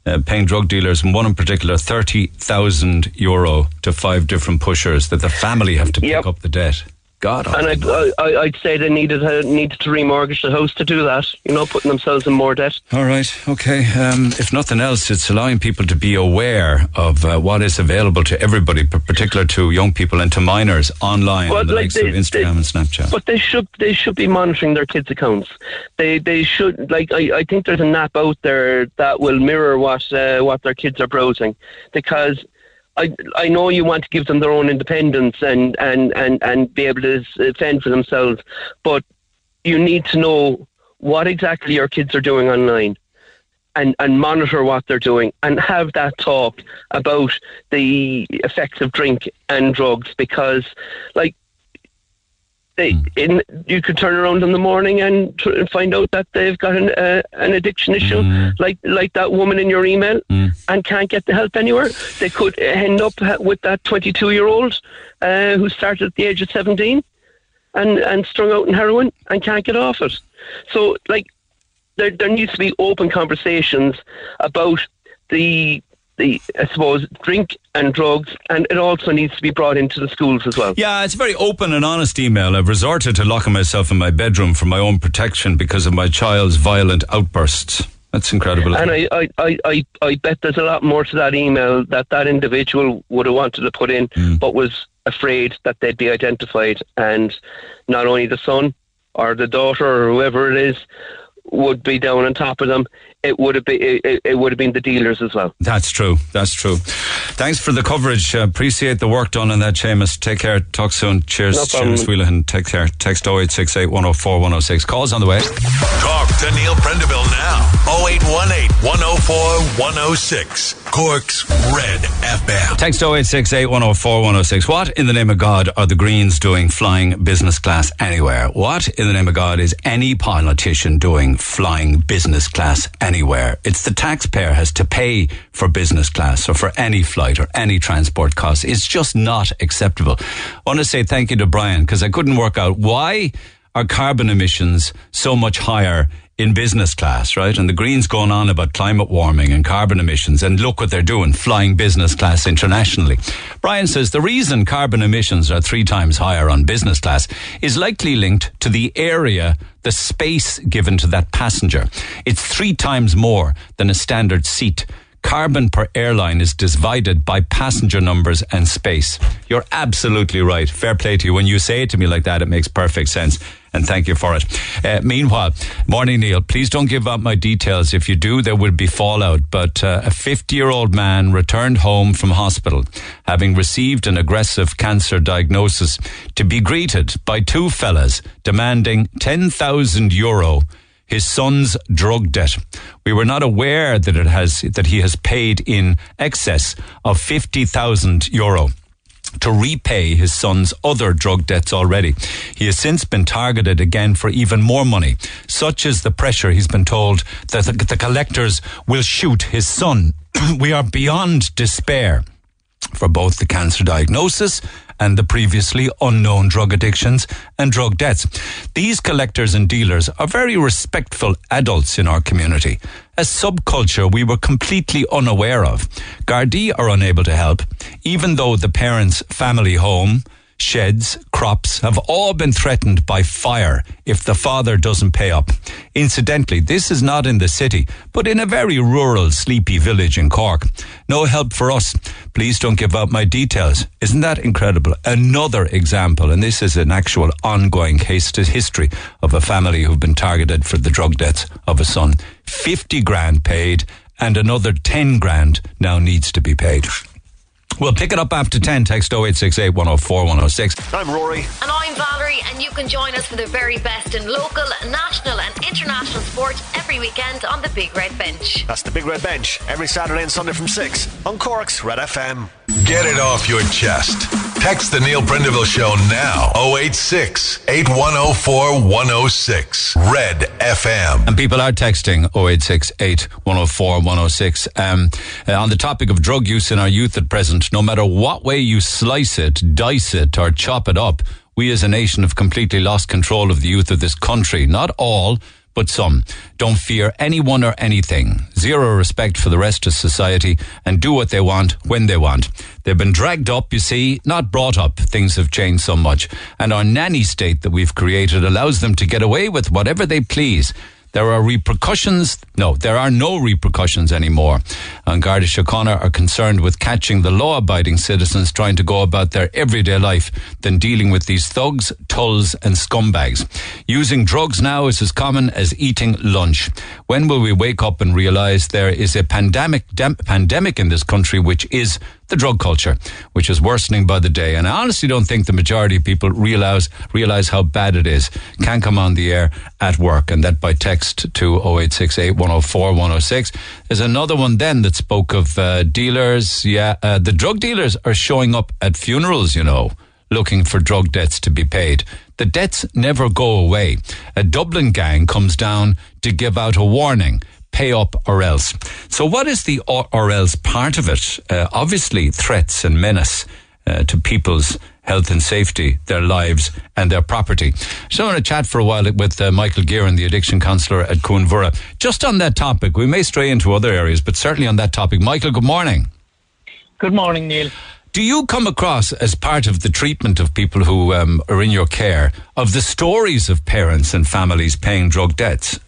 uh, paying drug dealers, and one in particular, 30,000 euro to five different pushers that the family have to pick Yep. up the debt. God. And I'd, I, I- I'd say they needed uh, needed to remortgage the house to do that. You know, putting themselves in more debt. All right. Okay. Um, if nothing else, it's allowing people to be aware of uh, what is available to everybody, particular to young people and to minors online Well, on the like likes they- of Instagram they- and Snapchat. But they should they should be monitoring their kids' accounts. They they should like I, I think there's an app out there that will mirror what uh, what their kids are browsing because. I, I know you want to give them their own independence and, and, and, and be able to uh, fend for themselves, but you need to know what exactly your kids are doing online and, and monitor what they're doing and have that talk about the effects of drink and drugs because, like, they, in, you could turn around in the morning and, tr- and find out that they've got an, uh, an addiction issue, like like that woman in your email, and can't get the help anywhere. They could end up with that 22 year old uh, who started at the age of 17. and, and strung out in heroin and can't get off it. So, like, there, there needs to be open conversations about the the I suppose drink and drugs, and it also needs to be brought into the schools as well. Yeah, it's a very open and honest email. I've resorted to locking myself in my bedroom for my own protection because of my child's violent outbursts. That's incredible. And I, I, I, I, I bet there's a lot more to that email that that individual would have wanted to put in, Mm. but was afraid that they'd be identified, and not only the son or the daughter or whoever it is would be down on top of them. It would have been it, it- it would have been the dealers as well. That's true. That's true. Thanks for the coverage. Uh, appreciate the work done on that, Seamus. Take care. Talk soon. Cheers. No problem. Seamus Wheelahan. Take care. Text 0868 104 106. Calls on the way. Talk to Neil Prendeville now. 0818 104 106. Cork's Red FM. Text 0868 104 106. What in the name of God are the Greens doing flying business class anywhere? What in the name of God is any politician doing flying business class anywhere? It's the taxpayer has to pay for business class or for any flight or any transport costs. It's just not acceptable. I want to say thank you to Brian because I couldn't work out why are carbon emissions so much higher in business class, right? And the Greens going on about climate warming and carbon emissions, and look what they're doing, flying business class internationally. Brian says the reason carbon emissions are three times higher on business class is likely linked to the area, the space given to that passenger. It's three times more than a standard seat carbon per airline is divided by passenger numbers and space. You're absolutely right. Fair play to you. When you say it to me like that, it makes perfect sense. And thank you for it. Uh, meanwhile, morning, Neil. Please don't give up my details. If you do, there will be fallout. But uh, a 50 year old man returned home from hospital, having received an aggressive cancer diagnosis, to be greeted by two fellas demanding 10,000 euro his son's drug debt. We were not aware that it has that he has paid in excess of 50,000 euro to repay his son's other drug debts already. He has since been targeted again for even more money. Such is the pressure he's been told that the, the collectors will shoot his son. we are beyond despair for both the cancer diagnosis and the previously unknown drug addictions and drug debts. These collectors and dealers are very respectful adults in our community. A subculture we were completely unaware of. Gardaí are unable to help, even though the parents' family home, sheds, crops have all been threatened by fire if the father doesn't pay up. Incidentally, this is not in the city, but in a very rural, sleepy village in Cork. No help for us. Please don't give out my details. Isn't that incredible? Another example, and this is an actual ongoing case to history of a family who've been targeted for the drug debts of a son. 50 grand paid and another 10 grand now needs to be paid. We'll pick it up after 10. Text 0868 104 106. I'm Rory. And I'm Valerie, and you can join us for the very best in local, national, and international sport every weekend on the Big Red Bench. That's the Big Red Bench every Saturday and Sunday from 6 on Cork's Red FM. Get it off your chest. Text the Neil Prendeville Show now. 086 8104 106. Red FM. And people are texting 0868 104 106. Um, uh, on the topic of drug use in our youth at present, no matter what way you slice it, dice it, or chop it up, we as a nation have completely lost control of the youth of this country. Not all, but some. Don't fear anyone or anything. Zero respect for the rest of society and do what they want when they want. They've been dragged up, you see, not brought up. Things have changed so much. And our nanny state that we've created allows them to get away with whatever they please. There are repercussions. No, there are no repercussions anymore. And Garda Síochána are concerned with catching the law abiding citizens trying to go about their everyday life than dealing with these thugs, tulls, and scumbags. Using drugs now is as common as eating lunch. When will we wake up and realize there is a pandemic, dem- pandemic in this country, which is the drug culture, which is worsening by the day. And I honestly don't think the majority of people realize realize how bad it is. Can come on the air at work, and that by text to 0868 104 106. There's another one then that spoke of uh, dealers. Yeah, uh, the drug dealers are showing up at funerals, you know, looking for drug debts to be paid. The debts never go away. A Dublin gang comes down to give out a warning pay up or else. So, what is the or, or else part of it? Uh, obviously, threats and menace uh, to people's health and safety, their lives and their property. So I want to chat for a while with uh, Michael Gearan, the addiction counsellor at Cuan Mhuire. Just on that topic, we may stray into other areas, but certainly on that topic. Michael, good morning. Good morning, Neil. Do you come across, as part of the treatment of people who um, are in your care, of the stories of parents and families paying drug debts?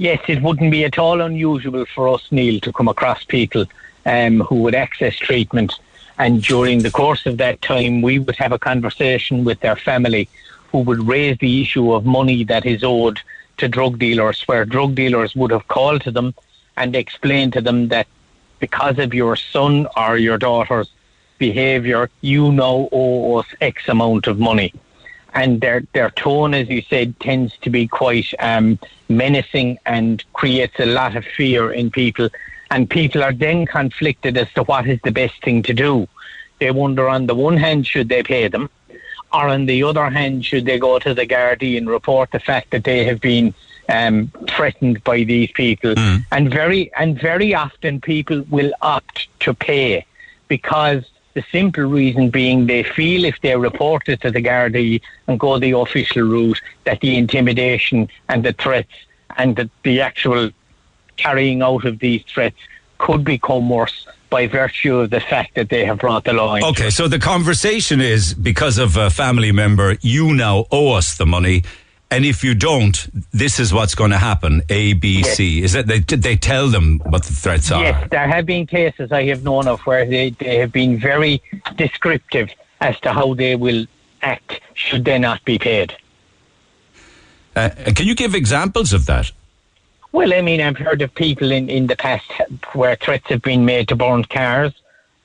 Yes, it wouldn't be at all unusual for us, Neil, to come across people um, who would access treatment. And during the course of that time, we would have a conversation with their family who would raise the issue of money that is owed to drug dealers, where drug dealers would have called to them and explained to them that because of your son or your daughter's behaviour, you now owe us X amount of money. And their their tone, as you said, tends to be quite um, menacing and creates a lot of fear in people. And people are then conflicted as to what is the best thing to do. They wonder, on the one hand, should they pay them, or on the other hand, should they go to the Gardaí and report the fact that they have been um, threatened by these people? Mm. And very and very often, people will opt to pay because the simple reason being they feel if they report it to the Gardaí and go the official route that the intimidation and the threats and the, the actual carrying out of these threats could become worse by virtue of the fact that they have brought the law. Okay, so the conversation is because of a family member, you now owe us the money. And if you don't, this is what's going to happen. A, B, C. Is that they they tell them what the threats are? Yes, there have been cases I have known of where they, they have been very descriptive as to how they will act should they not be paid. Uh, can you give examples of that? Well, I mean, I've heard of people in, in the past where threats have been made to burn cars,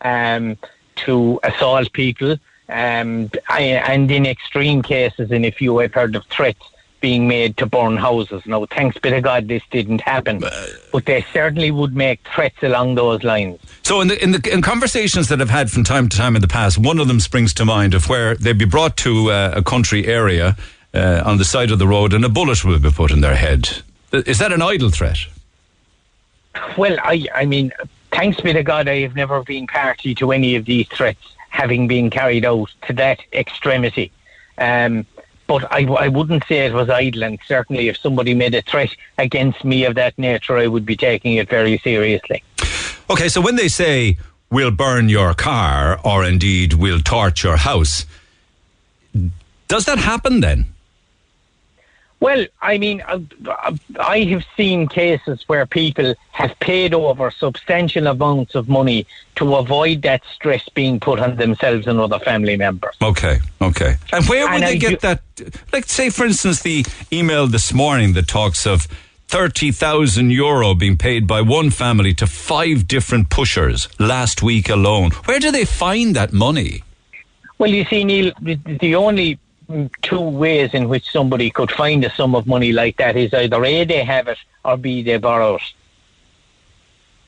um, to assault people, um, I, and in extreme cases, in a few, I've heard of threats being made to burn houses. Now, thanks be to God, this didn't happen, but they certainly would make threats along those lines. So, in the, in the in conversations that I've had from time to time in the past, one of them springs to mind of where they'd be brought to uh, a country area uh, on the side of the road, and a bullet will be put in their head. Is that an idle threat? Well, I, I mean, thanks be to God, I have never been party to any of these threats having been carried out to that extremity. Um, but I, I wouldn't say it was idle, and certainly if somebody made a threat against me of that nature, I would be taking it very seriously. Okay, so when they say we'll burn your car, or indeed we'll torch your house, does that happen then? Well, I mean, I, I have seen cases where people have paid over substantial amounts of money to avoid that stress being put on themselves and other family members. Okay, okay. And where would And they I get do- that? Like, say, for instance, the email this morning that talks of 30,000 euro being paid by one family to five different pushers last week alone. Where do they find that money? Well, you see, Neil, the- only two ways in which somebody could find a sum of money like that is either A, they have it, or B, they borrow it.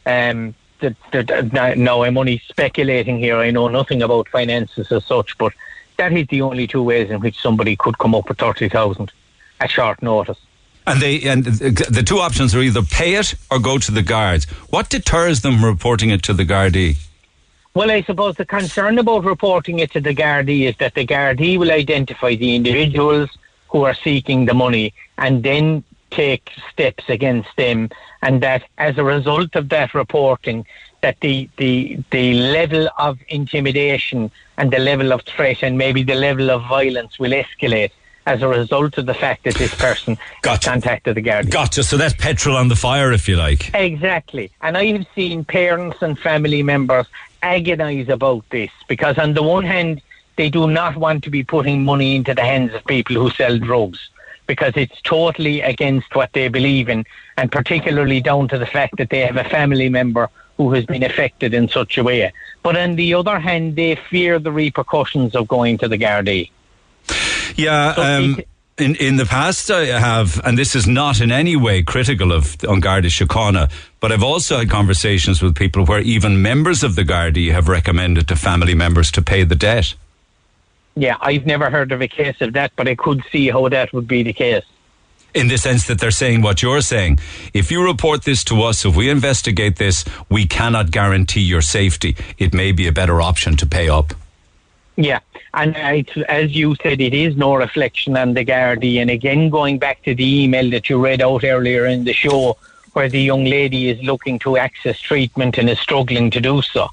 Um, the, the, now- I'm only speculating here. I know nothing about finances as such, but that is the only two ways in which somebody could come up with 30,000 at short notice. And they and the two options are either pay it or go to the guards. What deters them reporting it to the Gardaí? Well, I suppose the concern about reporting it to the Gardaí is that the Gardaí will identify the individuals who are seeking the money and then take steps against them, and that as a result of that reporting, that the the the level of intimidation and the level of threat and maybe the level of violence will escalate as a result of the fact that this person Gotcha. contacted the Gardaí. Gotcha. So that's petrol on the fire, if you like. Exactly. And I have seen parents and family members agonise about this because, on the one hand, they do not want to be putting money into the hands of people who sell drugs because it's totally against what they believe in, and particularly down to the fact that they have a family member who has been affected in such a way. But on the other hand, they fear the repercussions of going to the Gardaí. Yeah. So Um, it- in, in the past, I have, and this is not in any way critical of An Garda Síochána, but I've also had conversations with people where even members of the Gardaí have recommended to family members to pay the debt. Yeah, I've never heard of a case of that, but I could see how that would be the case. in the sense that they're saying what you're saying. If you report this to us, if we investigate this, we cannot guarantee your safety. It may be a better option to pay up. Yeah, and as you said, it is no reflection on the Gardaí. And again, going back to the email that you read out earlier in the show, where the young lady is looking to access treatment and is struggling to do so,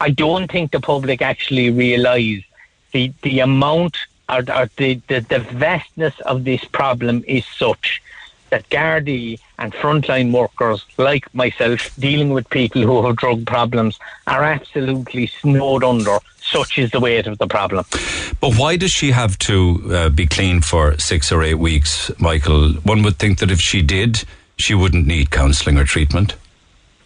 I don't think the public actually realise the the amount or, or the, the the vastness of this problem is such that Gardaí and frontline workers like myself dealing with people who have drug problems are absolutely snowed under. Such is the weight of the problem. But why does she have to uh, be clean for six or eight weeks, Michael? One would think that if she did, she wouldn't need counselling or treatment.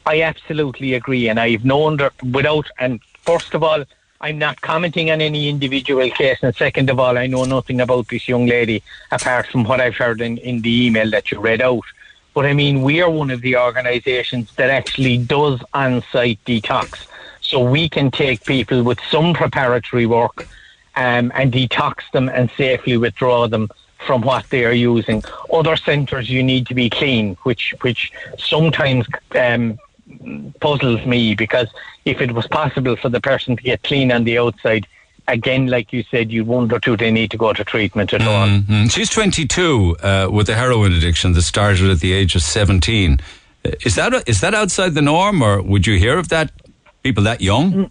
I absolutely agree, and I've known that without. And first of all, I'm not commenting on any individual case. And second of all, I know nothing about this young lady apart from what I've heard in, in the email that you read out. But I mean, we are one of the organisations that actually does on site detox. So we can take people with some preparatory work um, and detox them and safely withdraw them from what they are using. Other centres, you need to be clean, which which sometimes um, puzzles me because if it was possible for the person to get clean on the outside, again, like you said, you wonder do they need to go to treatment at all. Mm-hmm. She's 22 uh, with a heroin addiction that started at the age of 17. Uh, Is that is that outside the norm, or would you hear of that people that young?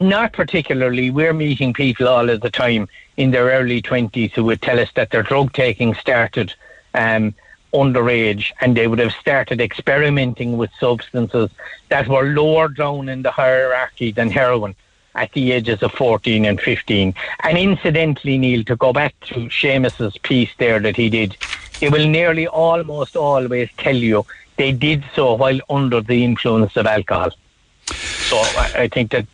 Not particularly. We're meeting people all of the time in their early 20s who would tell us that their drug taking started um, underage and they would have started experimenting with substances that were lower down in the hierarchy than heroin at the ages of 14 and 15. And incidentally, Neil, to go back to Seamus's piece there that he did, he will nearly almost always tell you they did so while under the influence of alcohol. So I, I think that,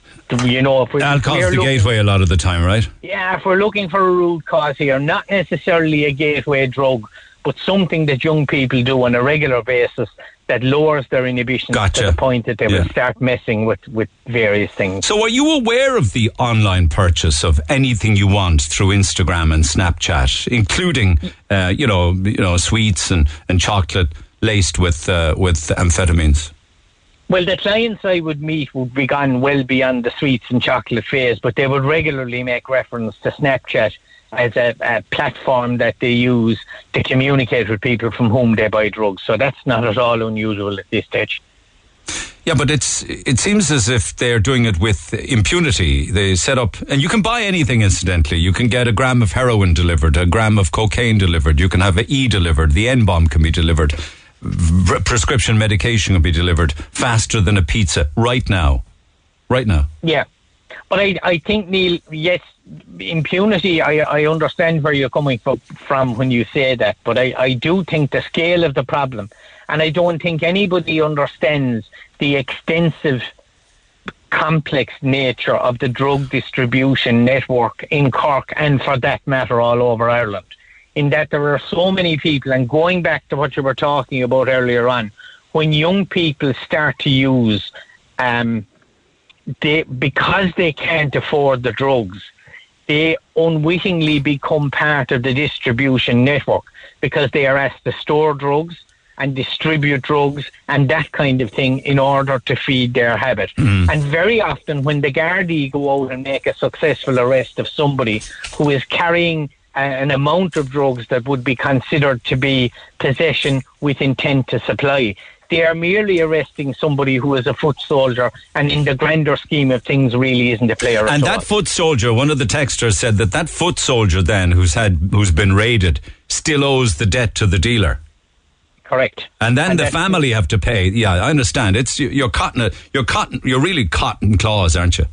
you know, if we Alcohol's we're the looking- gateway a lot of the time, right? yeah, if we're looking for a root cause here, not necessarily a gateway drug, but something that young people do on a regular basis that lowers their inhibitions Gotcha. to the point that they Yeah. will start messing with, with various things. So, are you aware of the online purchase of anything you want through Instagram and Snapchat, including, uh, you know, you know, sweets and, and chocolate laced with uh, with amphetamines? Well, the clients I would meet would be gone well beyond the sweets and chocolate phase, but they would regularly make reference to Snapchat as a, a platform that they use to communicate with people from whom they buy drugs. So that's not at all unusual at this stage. Yeah, but it's it seems as if they're doing it with impunity. They set up, and you can buy anything. Incidentally, you can get a gram of heroin delivered, a gram of cocaine delivered. You can have an E delivered. The N bomb can be delivered. V- prescription medication can be delivered faster than a pizza right now. Right now. Yeah. But I, I think, Neil, yes, impunity, I, I understand where you're coming from, from when you say that, but I, I do think the scale of the problem, and I don't think anybody understands the extensive, complex nature of the drug distribution network in Cork and for that matter all over Ireland. In that there are so many people, and going back to what you were talking about earlier on, when young people start to use um, they because they can't afford the drugs, they unwittingly become part of the distribution network because they are asked to store drugs and distribute drugs and that kind of thing in order to feed their habit. And very often when the Gardaí go out and make a successful arrest of somebody who is carrying an amount of drugs that would be considered to be possession with intent to supply. They are merely arresting somebody who is a foot soldier and in the grander scheme of things really isn't a player And at all. that foot soldier, one of the texters said that that foot soldier then, who's had, who's been raided, still owes the debt to the dealer. Correct. And then And the family have to pay. Yeah, I understand. It's you- you're cotton. You're cotton. You're really cotton claws, aren't you?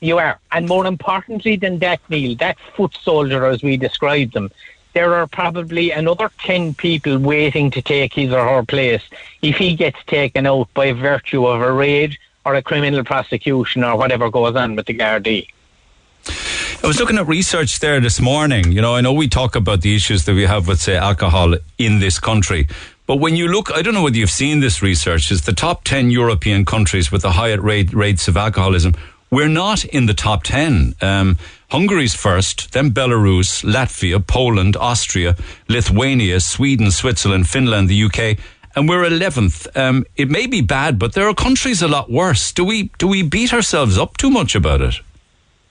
You are. And more importantly than that, Neil, that foot soldier, as we described them, there are probably another 10 people waiting to take his or her place if he gets taken out by virtue of a raid or a criminal prosecution or whatever goes on with the Gardaí. I was looking at research there this morning. You know, I know we talk about the issues that we have with, say, alcohol in this country. But when you look, I don't know whether you've seen this research, is the top 10 European countries with the highest rate, rates of alcoholism. We're not in the top 10. Um, Hungary's first, then Belarus, Latvia, Poland, Austria, Lithuania, Sweden, Switzerland, Finland, the UK, and we're 11th. Um, it may be bad, but there are countries a lot worse. Do we, do we beat ourselves up too much about it?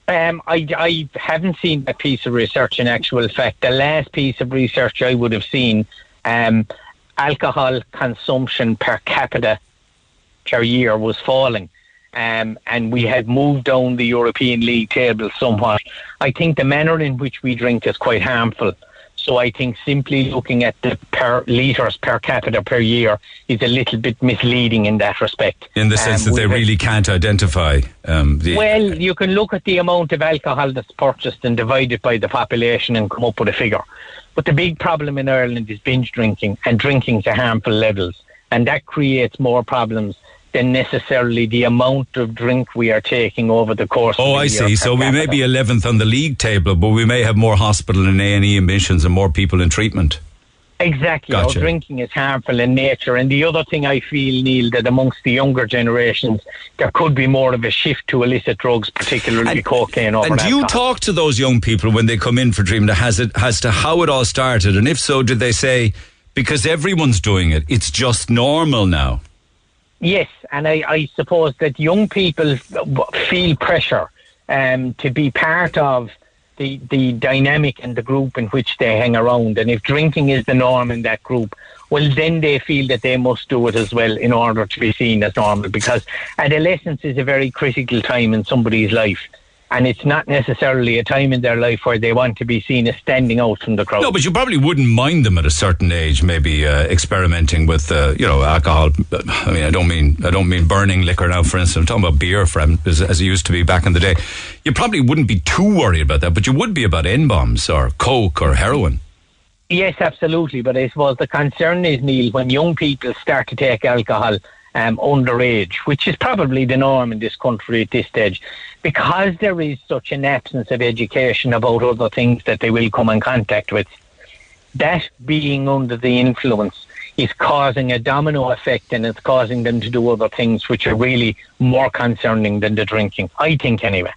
Um, I, I haven't seen a piece of research in actual fact. The last piece of research I would have seen, um, alcohol consumption per capita per year was falling. Um, and we have moved down the European League table somewhat. I think the manner in which we drink is quite harmful. So I think simply looking at the per litres per capita per year is a little bit misleading in that respect. In the sense Um, that they really can't identify um, the. well, you can look at the amount of alcohol that's purchased and divide it by the population and come up with a figure. But the big problem in Ireland is binge drinking and drinking to harmful levels. And that creates more problems than necessarily the amount of drink we are taking over the course Oh, of a I see. So we may be 11th on the league table, but we may have more hospital and A&E admissions and more people in treatment. Exactly. Gotcha. Drinking is harmful in nature. And the other thing I feel, Neil, that amongst the younger generations, there could be more of a shift to illicit drugs, particularly cocaine over And do you talk to those young people when they come in for treatment has it, as to how it all started? And if so, did they say, because everyone's doing it, it's just normal now? Yes, and I, I suppose that young people feel pressure um, to be part of the, the dynamic and the group in which they hang around. And if drinking is the norm in that group, well, then they feel that they must do it as well in order to be seen as normal. Because adolescence is a very critical time in somebody's life. And it's not necessarily a time in their life where they want to be seen as standing out from the crowd. No, but you probably wouldn't mind them at a certain age, maybe uh, experimenting with, uh, you know, alcohol. I mean, I don't mean I don't mean burning liquor now. For instance, I'm talking about beer, for, as, as it used to be back in the day. You probably wouldn't be too worried about that, but you would be about N bombs or coke or heroin. Yes, absolutely. But I suppose the concern is, Neil, when young people start to take alcohol um, underage, which is probably the norm in this country at this stage, because there is such an absence of education about other things that they will come in contact with, that being under the influence is causing a domino effect and it's causing them to do other things which are really more concerning than the drinking. I think, anyway.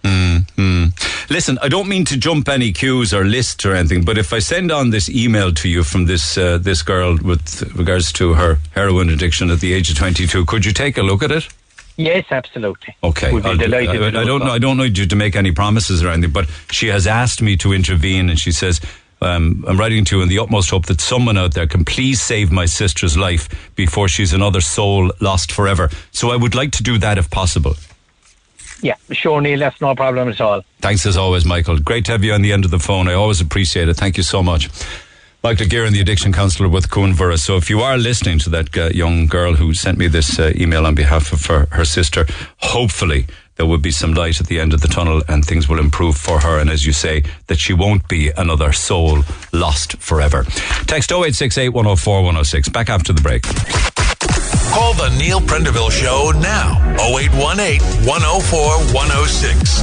Listen, I don't mean to jump any queues or lists or anything, but if I send on this email to you from this uh, this girl with regards to her heroin addiction at the age of 22, could you take a look at it? Yes, absolutely. Okay, Would be delighted I, I do don't know. I don't need you to make any promises or anything, but she has asked me to intervene, and she says. Um, I'm writing to you in the utmost hope that someone out there can please save my sister's life before she's another soul lost forever. So I would like to do that if possible. Yeah, sure, Neil, that's no problem at all. Thanks as always, Michael. Great to have you on the end of the phone. I always appreciate it. Thank you so much. Michael Gearan, the addiction counsellor with Cuan Mhuire. So if you are listening to that uh, young girl who sent me this uh, email on behalf of her, her sister, hopefully there will be some light at the end of the tunnel and things will improve for her. And as you say, that she won't be another soul lost forever. Text 0868 104 106. Back after the break. Call the Neil Prendeville Show now. 0818 104 106.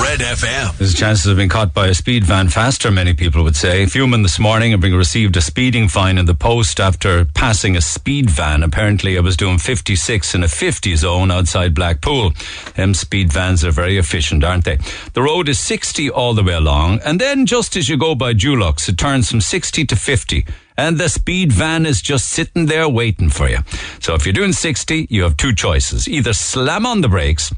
Red FM. His chances of being caught by a speed van faster, many people would say. Fuming this morning being received a speeding fine in the post after passing a speed van. Apparently, I was doing 56 in a 50 zone outside Blackpool. Them speed vans are very efficient, aren't they? The road is 60 all the way along, and then just as you go by Dulux, it turns from 60 to 50 and the speed van is just sitting there waiting for you. So if you're doing 60, you have two choices. Either slam on the brakes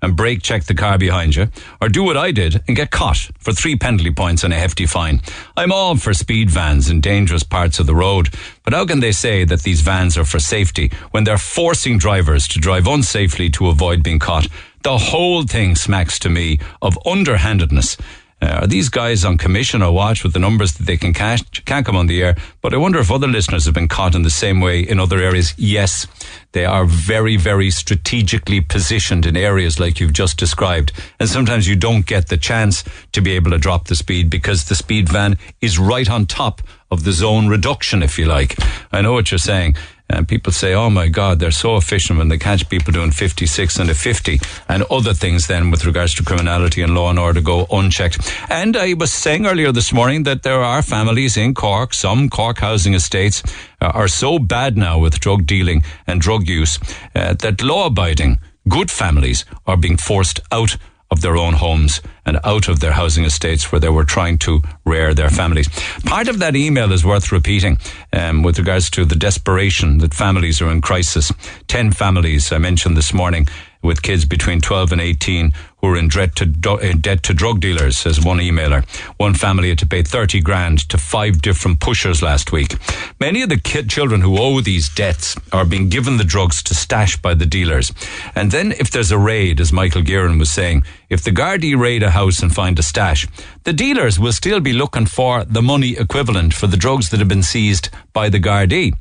and brake check the car behind you, or do what I did and get caught for three penalty points and a hefty fine. I'm all for speed vans in dangerous parts of the road, but how can they say that these vans are for safety when they're forcing drivers to drive unsafely to avoid being caught? The whole thing smacks to me of underhandedness. Uh, are these guys on commission or watch with the numbers that they can cash? Can't come on the air. But I wonder if other listeners have been caught in the same way in other areas. Yes, they are very, very strategically positioned in areas like you've just described. And sometimes you don't get the chance to be able to drop the speed because the speed van is right on top of the zone reduction, if you like. I know what you're saying. And people say, oh my God, they're so efficient when they catch people doing 56 and a 50 and other things then with regards to criminality and law and order go unchecked. And I was saying earlier this morning that there are families in Cork, some Cork housing estates uh, are so bad now with drug dealing and drug use uh, that law abiding, good families are being forced out of their own homes and out of their housing estates where they were trying to rear their families. Part of that email is worth repeating um, with regards to the desperation that families are in crisis. Ten families I mentioned this morning with kids between 12 and 18 who are in debt to, do- eh, debt to drug dealers, says one emailer. One family had to pay 30 grand to five different pushers last week. Many of the kid children who owe these debts are being given the drugs to stash by the dealers. And then if there's a raid, as Michael Gearan was saying, if the Gardaí raid a house and find a stash, the dealers will still be looking for the money equivalent for the drugs that have been seized by the Gardaí.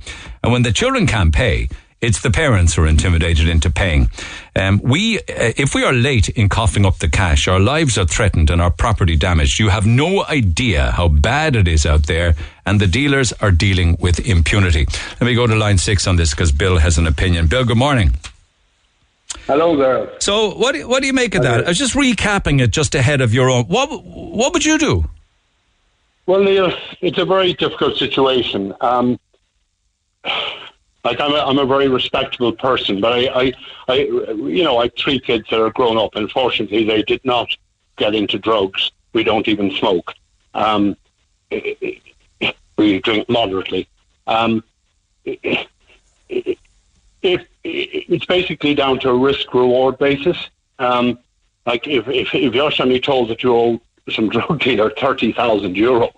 And when the children can't pay, it's the parents who are intimidated into paying. Um, we, uh, if we are late in coughing up the cash, our lives are threatened and our property damaged. You have no idea how bad it is out there, and the dealers are dealing with impunity. Let me go to line six on this because Bill has an opinion. Bill, good morning. Hello there. So, what do, what do you make of that? I was just recapping it just ahead of your own. What what would you do? Well, Neil, it's a very difficult situation. Um, like I'm a, I'm a very respectable person, but I, I, I, you know, I have three kids that are grown up. Unfortunately, they did not get into drugs. We don't even smoke. Um, we drink moderately. Um, it, it's basically down to a risk reward basis. Um, like if, if, if you're suddenly told that you owe some drug dealer 30,000 euro,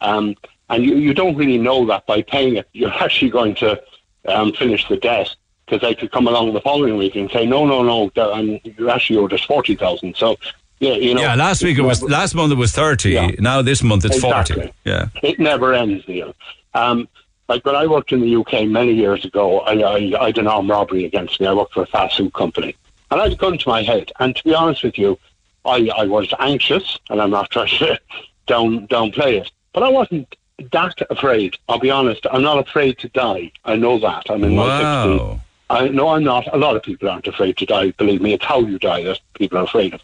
um, and you, you don't really know that by paying it, you're actually going to um, finish the debt because they could come along the following week and say, no, no, no, and you actually owed us 40,000. So, yeah, you know. Yeah, last week it was, last month it was 30. Yeah. Now this month it's Exactly. 40. Yeah. It never ends, Neil. Um, like when I worked in the UK many years ago, I, I, I had an armed robbery against me. I worked for a fast food company. And I had a gun to my head. And to be honest with you, I, I was anxious, and I'm not trying to down, downplay it, but I wasn't that afraid. I'll be honest. I'm not afraid to die. I know that. I'm in my 60s. Wow. I no, I'm not. A lot of people aren't afraid to die. Believe me, it's how you die that people are afraid of.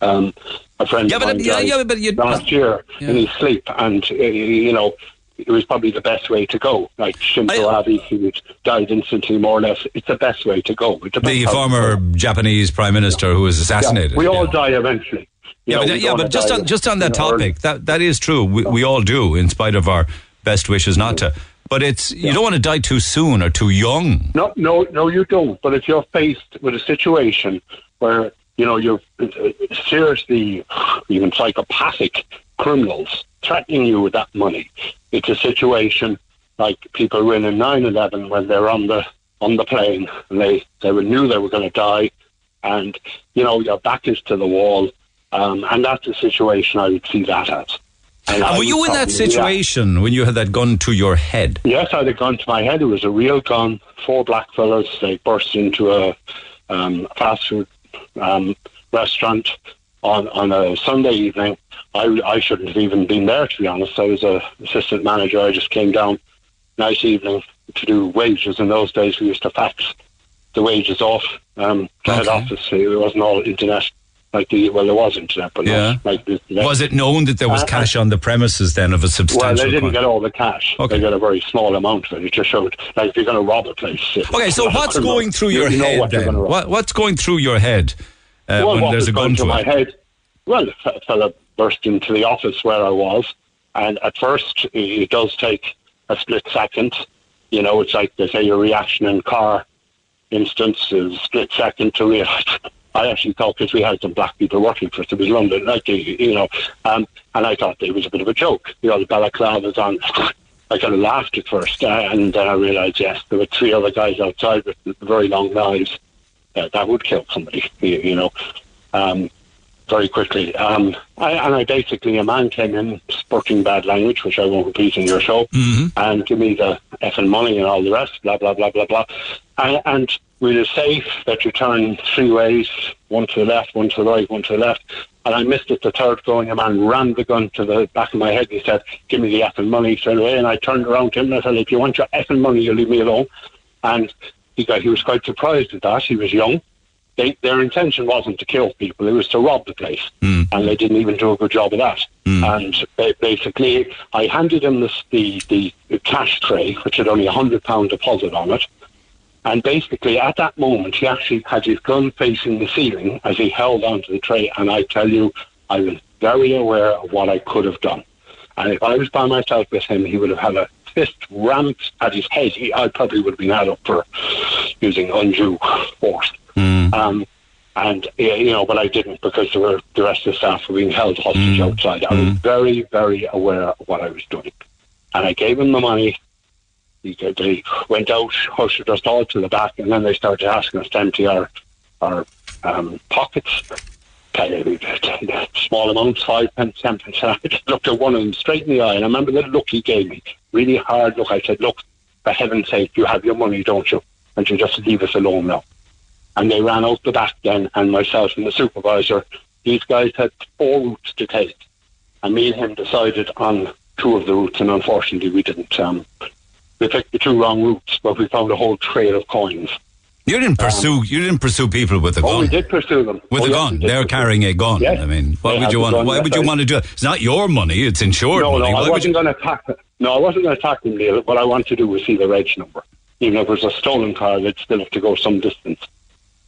Um, a friend Yeah, of but- mine yeah, died yeah, but you- last year Yeah. in his sleep, and uh, you know, it was probably the best way to go. Like Shinzo Abe, he died instantly, more or less. It's the best way to go. The former Japanese prime minister who was assassinated. Yeah, we all yeah. die eventually. Yeah, know, but, yeah, but just on just on that you know, early. topic, that that is true. We, we all do, in spite of our best wishes not to. But it's you don't want to die too soon or too young. No, no, no, you don't. But if you're faced with a situation where you know you're uh, seriously, even psychopathic criminals threatening you with that money, it's a situation like people were in in 9/11 when they're on the on the plane and they they were, knew they were going to die, and you know your back is to the wall, um, and that's the situation I would see that as. And I were you in that probably react. situation when you had that gun to your head? Yes, I had a gun to my head. It was a real gun. Four black fellows. They burst into a um, fast food um, restaurant on on a Sunday evening. I, I shouldn't have even been there, to be honest. I was a assistant manager. I just came down nice evening to do wages. In those days, we used to fax the wages off um, to head office. It wasn't all internet. Like the well, there was internet, but Yeah. like the, Was it known that there was Uh, cash on the premises then of a substantial? well, they didn't quantity? get all the cash. Okay. They got a very small amount of it. It just showed, like, you're going to rob a place. Okay, so what's going through your you head what then? What, what's going through your head uh, well, when what there's was a gun going to my it? head? Well, a fella burst into the office where I was, and at first it does take a split second. You know, it's like they say your reaction in car instance is a split second to realise. I actually thought because we had some black people working for us, it was London, like you know, um, and I thought it was a bit of a joke. You know, the balaclavas on. I kind of laughed at first, uh, and then I realised yes, there were three other guys outside with very long knives. Uh, that would kill somebody, you, you know. Um, very quickly. Um, I, and I basically, a man came in spurting bad language, which I won't repeat in your show, and give me the effing money and all the rest, blah, blah, blah, blah, blah. And, and we were safe that you turn three ways, one to the left, one to the right, one to the left. And I missed it the third going. A man ran the gun to the back of my head. He said, give me the effing money straight away. And I turned around to him and I said, if you want your effing money, you leave me alone. And he got, he was quite surprised at that. He was young they, their intention wasn't to kill people; it was to rob the place, hmm. and they didn't even do a good job of that. Hmm. And ba- basically, I handed him this, the the cash tray, which had only a hundred pound deposit on it. And basically, at that moment, he actually had his gun facing the ceiling as he held onto the tray. And I tell you, I was very aware of what I could have done. And if I was by myself with him, he would have had a fist rammed at his head. He, I probably would have been out up for using undue force. Um, And you know, but I didn't because there were the rest of the staff were being held hostage Mm. outside. I was very, very aware of what I was doing, and I gave him the money. He, they went out, ushered us all to the back, and then they started asking us to empty our our um, pockets. Small amounts, five pence, ten pence. And I just looked at one of them straight in the eye, and I remember the look he gave me. Really hard look. I said, "Look, for heaven's sake, you have your money, don't you? And you just leave us alone now." And they ran out the back then, and myself and the supervisor. These guys had four routes to take, and me and him decided on two of the routes, and unfortunately, we didn't. Um, we picked the two wrong routes, but we found a whole trail of coins. You didn't pursue. you didn't pursue people with a gun. Um, Oh, we did pursue them. With Oh, a yes, gun, they're carrying a gun. Yes. I mean, why would you want? gun, Why would you want to do it? It's not your money; it's insured No, no, money. I Why would wasn't going to attack. No, I wasn't going to attack them, Neil. What I wanted to do was see the reg number. Even if it was a stolen car, they'd still have to go some distance.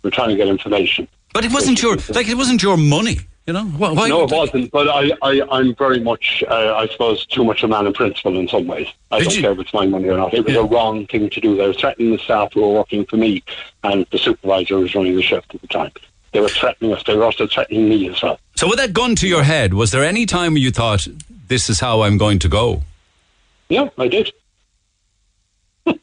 We're trying to get information. But it wasn't your like it wasn't your money. You know why? why no, it wasn't. But I, I, I'm very much, uh, I suppose, too much a man of principle in some ways. I Did don't you- care if it's my money or not. It was a wrong thing to do. They were threatening the staff who were working for me, and the supervisor who was running the shift at the time. They were threatening us. They were also threatening me as well. So with that gun to your head, was there any time you thought this is how I'm going to go? Yeah, I did.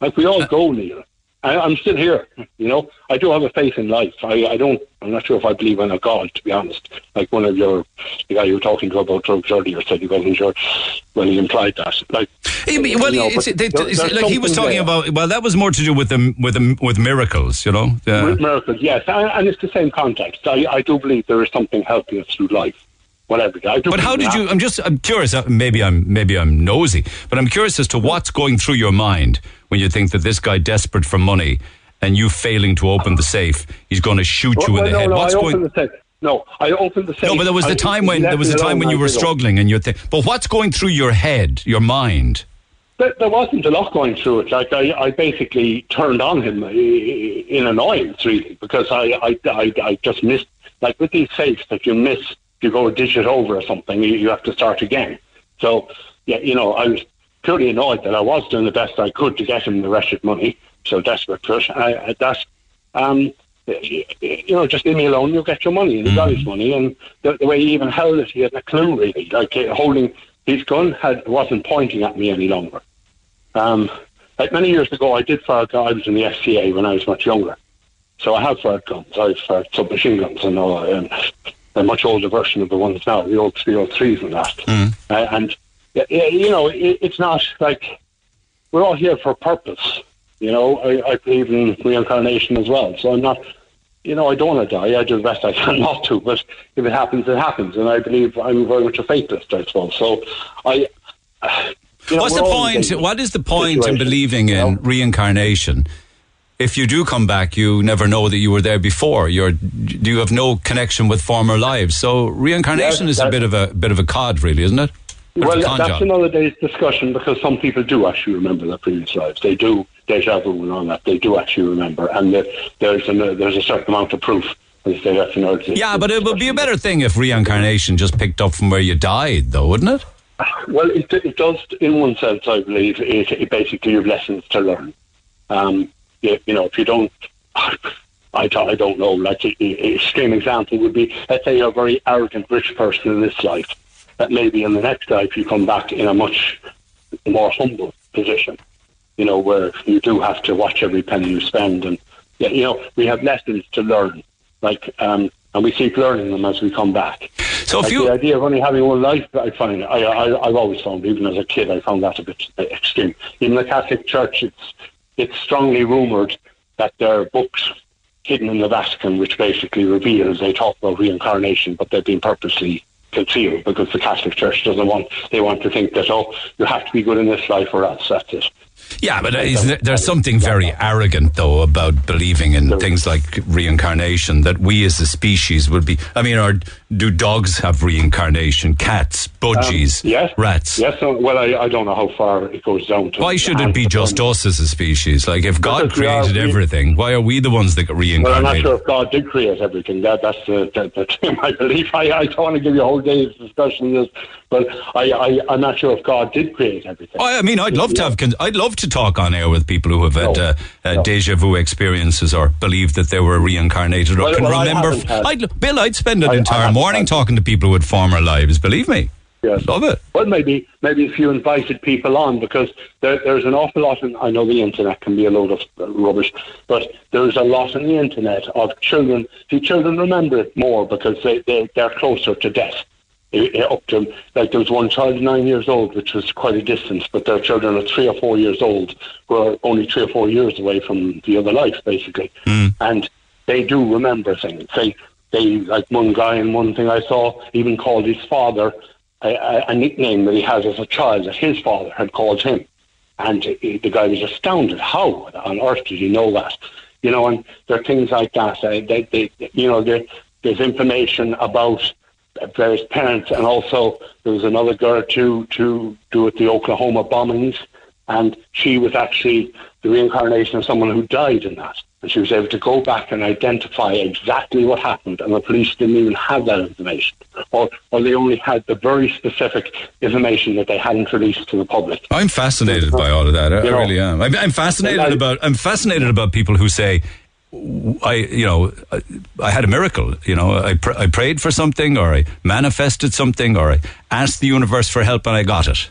like we all go, Neil. I, I'm still here. You know, I do have a faith in life. I, I don't. I'm not sure if I believe in a God, to be honest. Like one of your, the guy you were talking to about drugs earlier said he wasn't sure. Well, he implied that. Like, Yeah, but- well, you know, it's, they, there- it's like he was talking there. about. Well, that was more to do with the with the, with miracles, you know. Yeah. Miracles, yes, and, and it's the same context. I, I do believe there is something helping us through life, whatever. But how did you? I'm just. I'm curious. uh, Maybe I'm. Maybe I'm nosy. But I'm curious as to what's going through your mind when you think that this guy desperate for money and you failing to open the safe, he's going to shoot you Well, in the no, head. no, What's I going? opened the safe. No, I opened the safe. No, but there was the time he when there was a time when you were I did it. struggling and you think. But what's going through your head, your mind? There, there wasn't a lot going through it. Like I, I basically turned on him uh, in annoyance, really, because I, I, I, I just missed. Like with these safes, that you miss, you go a digit over or something, you, you have to start again. So, yeah, you know, I was purely annoyed that I was doing the best I could to get him the rest wretched money. So desperate for it. I, I, that, um, you you know, just leave me alone. You'll get your money, and he got his money. And the, the way he even held it, he had a clue really. Like uh, holding his gun had wasn't pointing at me any longer. Um, like many years ago, I did fire guns. I was in the FCA when I was much younger, so I have fired guns. I've fired submachine guns and all, and a much older version of the ones now, the old 303s and that. Uh, and you know, it, it's not like we're all here for a purpose. You know, I, I believe in reincarnation as well. So I'm not, you know, I don't want to die. I do the best I can not to. But if it happens, it happens. And I believe I'm very much a fatalist, I suppose. So I. You know, What's the point? What is the point in situation, believing you in know? reincarnation? If you do come back, you never know that you were there before. You're you have no connection with former lives. So reincarnation Yes, is a bit of a bit of a cod, really, isn't it? Well, that's job. another day's discussion because some people do actually remember their previous lives. They do deja vu and all that. They do actually remember, and there, there's an, uh, there's a certain amount of proof. As they that's another day- Yeah, but it would be a better thing if reincarnation just picked up from where you died, though, wouldn't it? Well, it, it does, in one sense, I believe. It, it basically you have lessons to learn. Um, you, you know, if you don't, I, don't- I don't know. Like, an extreme example would be, let's say you're a very arrogant rich person in this life. That maybe in the next life you come back in a much more humble position. You know, where you do have to watch every penny you spend, and yeah, you know, we have lessons to learn. Like, um, and we keep learning them as we come back. So if Like you the idea of only having one life, I find I, I I've always found, even as a kid, I found that a bit extreme. In the Catholic Church, it's it's strongly rumoured that there are books hidden in the Vatican which basically reveal they talk about reincarnation, but they've been purposely concealed because the Catholic Church doesn't want they want to think that oh you have to be good in this life or else that's it. Yeah, but uh, isn't there- there's something very arrogant, though, about believing in things like reincarnation. That we as a species would be. I mean, or do dogs have reincarnation? Cats, budgies, Um, yes, rats. Yes, uh, well I, I don't know how far it goes down to. Why should it be just us as a species? Like, if God are- created everything, why are we the ones that get Well, I'm not sure if God did create everything. That that's the, that, that's my belief. I, I don't want to give you a whole day's discussion on this, But I, I, I'm not sure if God did create everything. Oh, I mean, I'd love to have. Con- I'd love to talk on air with people who have had uh, uh, deja vu experiences or believe that they were reincarnated or Well, can well, remember. had- I'd, Bill, I'd spend an I- I entire haven't morning talking to people who had former lives. Believe me. Yes. Love it. Well, maybe maybe if you invited people on, because there, there's an awful lot. In, I know the internet can be a load of rubbish, but there's a lot on the internet of children. See, children remember it more because they, they they're closer to death. Eh, eh, Up to like there was one child nine years old, which was quite a distance, but their children are three or four years old, who are only three or four years away from the other life, basically, and they do remember things. They they like one guy and one thing I saw even called his father a, a, a nickname that he has as a child that his father had called him. And he, the guy was astounded. How on earth did he know that? You know, and there are things like that. Uh, they, they, you know, there, there's information about various parents, and also there was another girl to to do with the Oklahoma bombings, and she was actually the reincarnation of someone who died in that. And she was able to go back and identify exactly what happened, and the police didn't even have that information, or or they only had the very specific information that they hadn't released to the public. I'm fascinated by all of that. I, I know, really am. I'm, I'm fascinated I- about. I'm fascinated about people who say, "I, you know, I, I had a miracle. You know, I pr- I prayed for something, or I manifested something, or I asked the universe for help and I got it."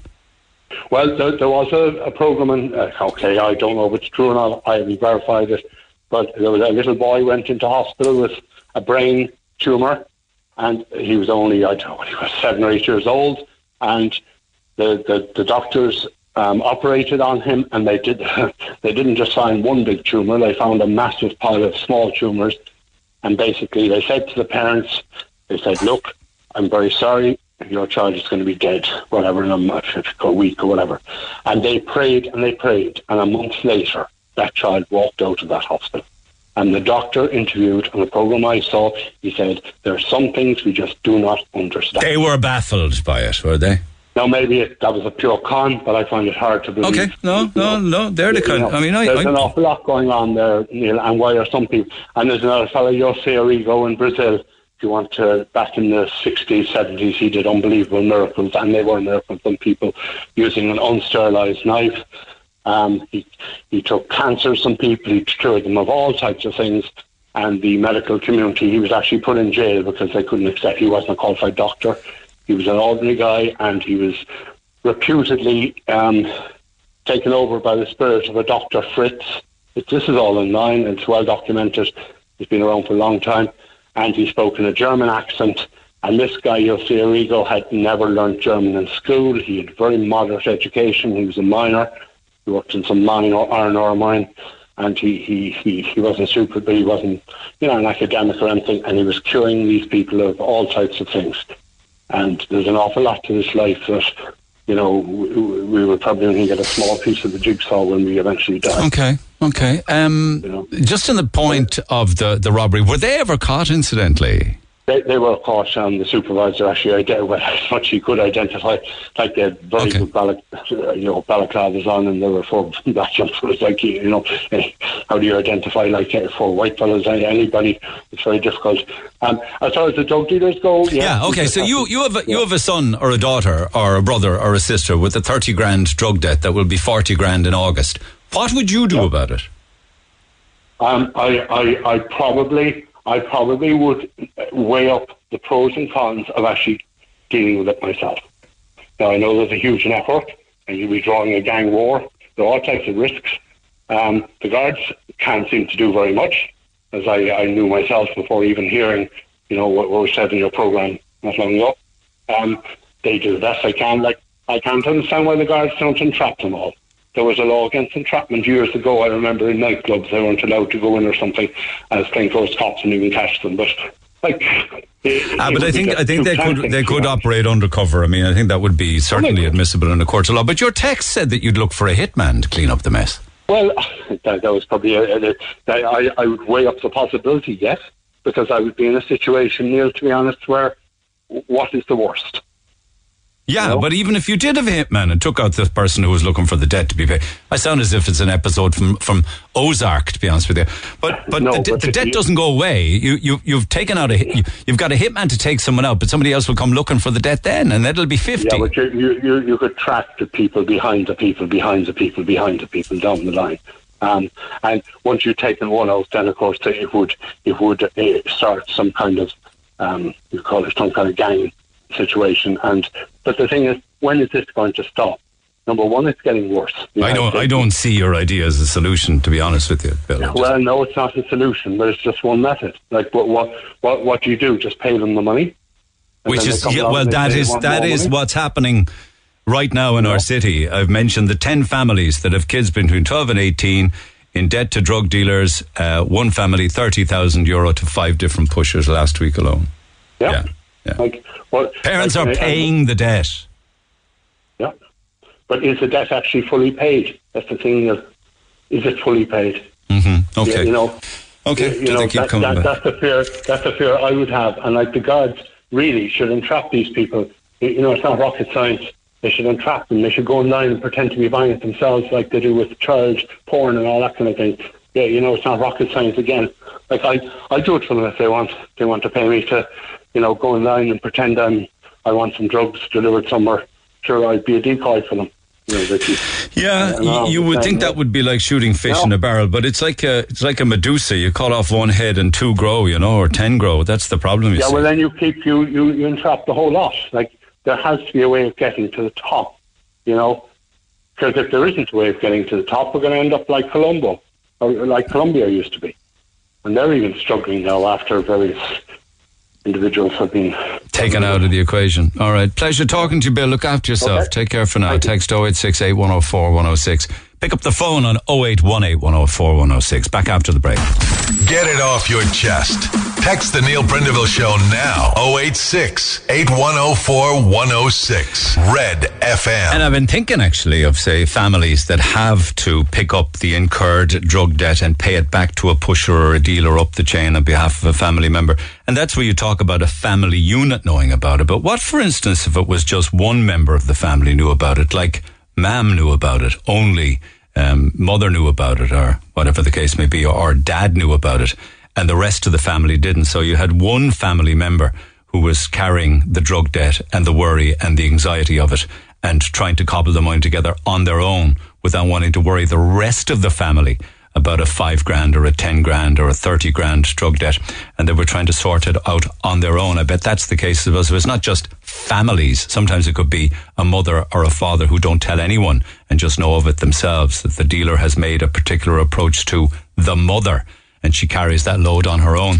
Well, there, there was a, a program, and uh, okay, I don't know if it's true or not. I haven't verified it, but there was a little boy went into hospital with a brain tumor, and he was only I don't know, he was seven or eight years old, and the the, the doctors um, operated on him, and they did they didn't just find one big tumor; they found a massive pile of small tumors, and basically they said to the parents, they said, "Look, I'm very sorry." Your child is going to be dead, whatever, in a, month, a week or whatever. And they prayed and they prayed. And a month later, that child walked out of that hospital. And the doctor interviewed on the program I saw, he said, there are some things we just do not understand. They were baffled by it, were they? Now, maybe it, that was a pure con, but I find it hard to believe. Okay, no, no, no. They're the You know, I mean, I, there's I an awful lot going on there, Neil, and why are some people... And there's another fellow, Jose Arigo in Brazil, if you want to, back in the 60s, 70s, he did unbelievable miracles, and they were miracles on people using an unsterilized knife. Um, he, he took cancer some people, he cured them of all types of things, and the medical community, he was actually put in jail because they couldn't accept he wasn't a qualified doctor. He was an ordinary guy, and he was reputedly um, taken over by the spirit of a Dr. Fritz. It, this is all online, it's well documented. He's been around for a long time, and he spoke in a German accent. And this guy, Jose Arigo, had never learned German in school. He had very moderate education. He was a miner. He worked in some or iron ore mine, and he, he, he, he wasn't super, but he wasn't, you know, an academic or anything. And he was curing these people of all types of things. And there's an awful lot to this life that, you know, we, we will probably only get a small piece of the jigsaw when we eventually die. Okay, okay. Um, just on the point of the the robbery, were they ever caught? Incidentally, They, they were caught, and the supervisor actually, ide- well, as much he could identify, like they had very good balac- you know, balaclavas on, and there were four black jumpers. Like you know, eh, how do you identify like eh, four white fellas? eh, Anybody? It's very difficult. Um, as far as the drug dealers go, yeah. yeah. Okay, so you you have a, you have a son or a daughter or a brother or a sister with a thirty grand drug debt that will be forty grand in August. What would you do about it? Um, I, I, I probably, I probably would weigh up the pros and cons of actually dealing with it myself. Now I know there's a huge network, and you'll be drawing a gang war. There are all types of risks. Um, the guards can't seem to do very much, as I, I knew myself before even hearing, you know, what, was said in your program not long ago. Um, they do the best they can. Like I can't understand why the guards don't entrap them all. There was a law against entrapment years ago. I remember in nightclubs they weren't allowed to go in or something as plainclothes cops and even catch them. But like, it, Ah, it but I think I think they could they could operate undercover. I mean, I think that would be certainly admissible in a court of law. But your text said that you'd look for a hitman to clean up the mess. Well, that, that was probably a, a, a, I, I would weigh up the possibility, yes, because I would be in a situation, Neil, to be honest, where what is the worst? Yeah, but even if you did have a hitman and took out the person who was looking for the debt to be paid, I sound as if it's an episode from, from Ozark, to be honest with you. But but No, the, but the debt you- doesn't go away. You you you've taken out a you, you've got a hitman to take someone out, but somebody else will come looking for the debt then, and that'll be fifty. Yeah, but you, you, you, you could track the people behind the people, behind the people, behind the people down the line. Um, and once you've taken one out, then of course it would it would uh, start some kind of um, you call it some kind of gang situation. And but the thing is, when is this going to stop? Number one, it's getting worse. You I don't I don't see your idea as a solution, to be honest with you, Bill. Well, no, it's not a solution, but it's just one method. Like what what what, what do you do? Just pay them the money. Which is yeah, well, that is "Want that is money?" what's happening right now in our city. I've mentioned the ten families that have kids between twelve and eighteen in debt to drug dealers. Uh, one family thirty thousand euro to five different pushers last week alone. Yeah. Like, well, Parents like, are paying the debt. Yeah. But is the debt actually fully paid? That's the thing. Is, is it fully paid? Mm-hmm. Okay. Yeah, you know. Okay. You Do know, they keep that, coming that, back? that's the fear. That's the fear I would have, and like the guards really should entrap these people. You you know, it's not rocket science. They should entrap them. They should go online and pretend to be buying it themselves, like they do with child porn and all that kind of thing. Yeah, you know, it's not rocket science again. Like I, I do it for them if they want. They want to pay me to, you know, go online and pretend I'm, I want some drugs delivered somewhere. Sure, I'd be a decoy for them. You know, that Yeah, you would think that would be like shooting fish No. in a barrel, but it's like a it's like a Medusa. You cut off one head and two grow, you know, or ten grow. That's the problem. You Yeah, see. well, then you keep you, you you entrap the whole lot. Like there has to be a way of getting to the top, you know. Because if there isn't a way of getting to the top, we're going to end up like Colombo, or like Colombia used to be, and they're even struggling now after various individuals have been. taken out of the equation. All right. Pleasure talking to you, Bill. Look after yourself. Okay. Take care for now. Text 0868 104 106. Pick up the phone on 0818 104 106. Back after the break. Get it off your chest. Text the Neil Prendeville Show now. 086 8104 106. Red FM. And I've been thinking actually of, say, families that have to pick up the incurred drug debt and pay it back to a pusher or a dealer up the chain on behalf of a family member. And that's where you talk about a family unit knowing about it. But what, for instance, if it was just one member of the family knew about it, like mam knew about it, only um, mother knew about it, or whatever the case may be, or, or dad knew about it, and the rest of the family didn't. So you had one family member who was carrying the drug debt and the worry and the anxiety of it and trying to cobble the money together on their own without wanting to worry the rest of the family about a five grand or a ten grand or a thirty grand drug debt, and they were trying to sort it out on their own. I bet that's the case as well. So it's not just families. Sometimes it could be a mother or a father who don't tell anyone and just know of it themselves that the dealer has made a particular approach to the mother. And she carries that load on her own.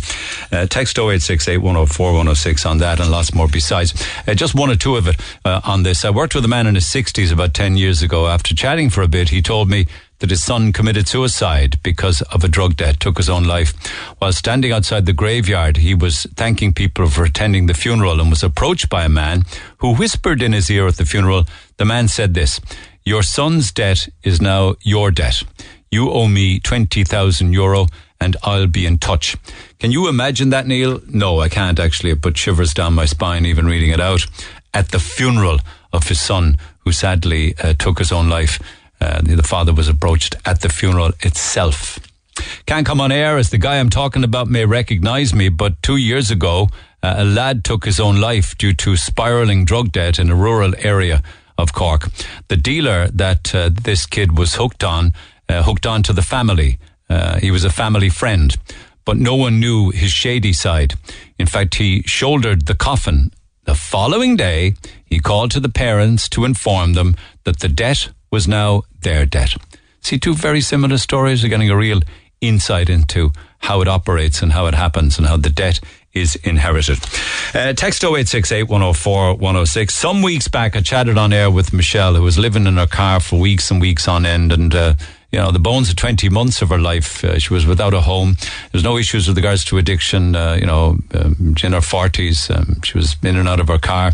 Uh, text 0868 104 106 on that and lots more besides. Uh, just one or two of it uh, on this. I worked with a man in his 60s about 10 years ago. After chatting for a bit, he told me that his son committed suicide because of a drug debt, took his own life. While standing outside the graveyard, he was thanking people for attending the funeral and was approached by a man who whispered in his ear at the funeral. The man said this, Your son's debt is now your debt. You owe me 20,000 euro and I'll be in touch. Can you imagine that, Neil? No, I can't actually. It put shivers down my spine even reading it out. At the funeral of his son, who sadly uh, took his own life, uh, the the father was approached at the funeral itself. Can't come on air as the guy I'm talking about may recognize me, but two years ago, uh, a lad took his own life due to spiraling drug debt in a rural area of Cork. The dealer that uh, this kid was hooked on, uh, hooked on to the family. Uh, he was a family friend, but no one knew his shady side. In fact, he shouldered the coffin. The following day, he called to the parents to inform them that the debt was now their debt. See, two very similar stories are getting a real insight into how it operates and how it happens and how the debt is inherited. Uh, text 0868 104 106. Some weeks back, I chatted on air with Michelle, who was living in her car for weeks and weeks on end. And, uh, you know, the bones of 20 months of her life, uh, she was without a home. There's no issues with regards to addiction. Uh, you know, um, in her 40s, um, she was in and out of her car.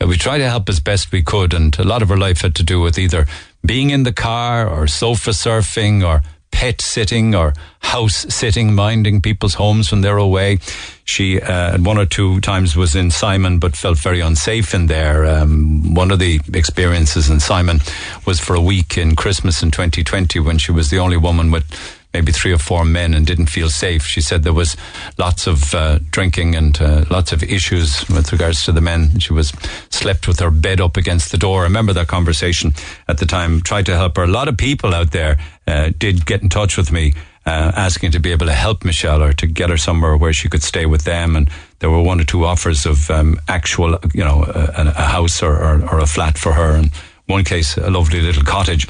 Uh, we tried to help as best we could. And a lot of her life had to do with either being in the car or sofa surfing or pet sitting or house sitting, minding people's homes when they're away. She uh, one or two times was in Simon, but felt very unsafe in there. Um, one of the experiences in Simon was for a week in Christmas in 2020 when she was the only woman with maybe three or four men and didn't feel safe. She said there was lots of uh, drinking and uh, lots of issues with regards to the men. She was slept with her bed up against the door. I remember that conversation at the time. Tried to help her. A lot of people out there uh, did get in touch with me. Uh, asking to be able to help Michelle or to get her somewhere where she could stay with them, and there were one or two offers of um, actual, you know, a, a house or, or, or a flat for her, and one case a lovely little cottage.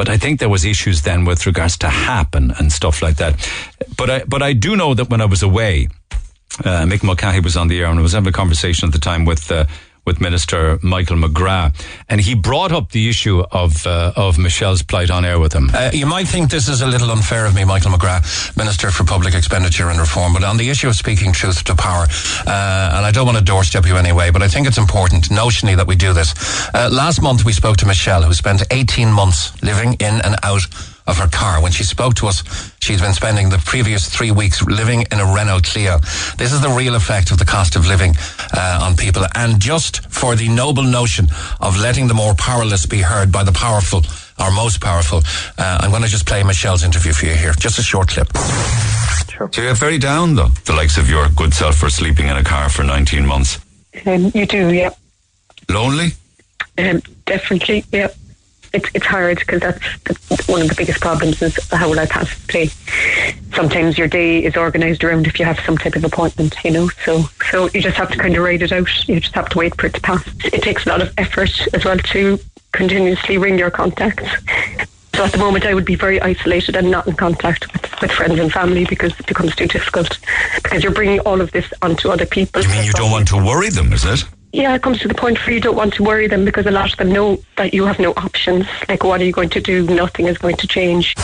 But I think there was issues then with regards to HAP and, and stuff like that. But I, but I do know that when I was away, uh, Mick Mulcahy was on the air and I was having a conversation at the time with, uh, with Minister Michael McGrath, and he brought up the issue of uh, of Michelle's plight on air with him. Uh, you might think this is a little unfair of me, Michael McGrath, Minister for Public Expenditure and Reform, but on the issue of speaking truth to power, uh, and I don't want to doorstep you anyway, but I think it's important notionally that we do this. Uh, last month we spoke to Michelle, who spent 18 months living in and out of her car. When she spoke to us, she's been spending the previous three weeks living in a Renault Clio. This is the real effect of the cost of living uh, on people. And just for the noble notion of letting the more powerless be heard by the powerful, or most powerful, uh, I'm going to just play Michelle's interview for you here. Just a short clip. Sure. So you're very down, though, the likes of your good self for sleeping in a car for 19 months. Um, you do, yeah. Lonely? Um, definitely, yeah it's it's hard because that's, one of the biggest problems is how will I pass play. Sometimes your day is organised around if you have some type of appointment, you know. So so you just have to kind of ride it out. You just have to wait for it to pass. It takes a lot of effort as well to continuously ring your contacts. So at the moment, I would be very isolated and not in contact with, with friends and family because it becomes too difficult. Because you're bringing all of this onto other people. You mean you don't want to worry them, is it? Yeah, it comes to the point where you don't want to worry them because a lot of them know that you have no options. Like, what are you going to do? Nothing is going to change.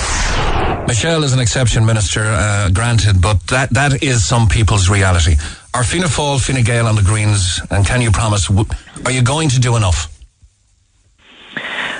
Michelle is an exception, Minister, uh, granted, but that, that is some people's reality. Are Fianna Fáil, Fine Gael on the Greens, and can you promise, are you going to do enough?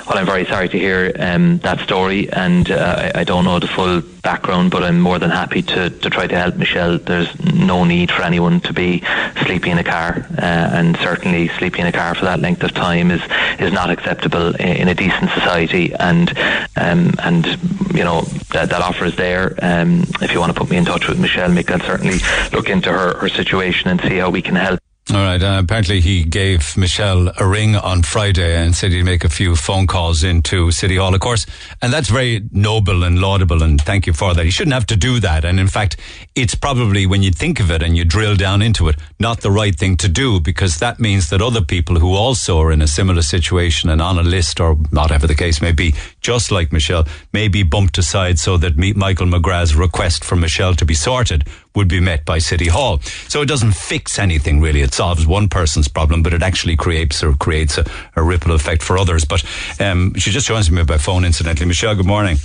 Well, I'm very sorry to hear um, that story, and uh, I, don't know the full background, but I'm more than happy to, to try to help Michelle. There's no need for anyone to be sleeping in a car, uh, and certainly sleeping in a car for that length of time is is not acceptable in, in a decent society. And um, and you know that, that offer is there. Um, if you want to put me in touch with Michelle, Mick, I'll certainly look into her, her situation and see how we can help. All right. Uh, apparently, he gave Michelle a ring on Friday and said he'd make a few phone calls into City Hall, of course. And that's very noble and laudable, and thank you for that. He shouldn't have to do that. And in fact, it's probably, when you think of it and you drill down into it, not the right thing to do because that means that other people who also are in a similar situation and on a list or whatever the case may be, just like Michelle, may be bumped aside so that Michael McGrath's request for Michelle to be sorted would be met by City Hall. So it doesn't fix anything really. It solves one person's problem, but it actually creates or creates a, a ripple effect for others. But um, she just joins me by phone, incidentally. Michelle, good morning.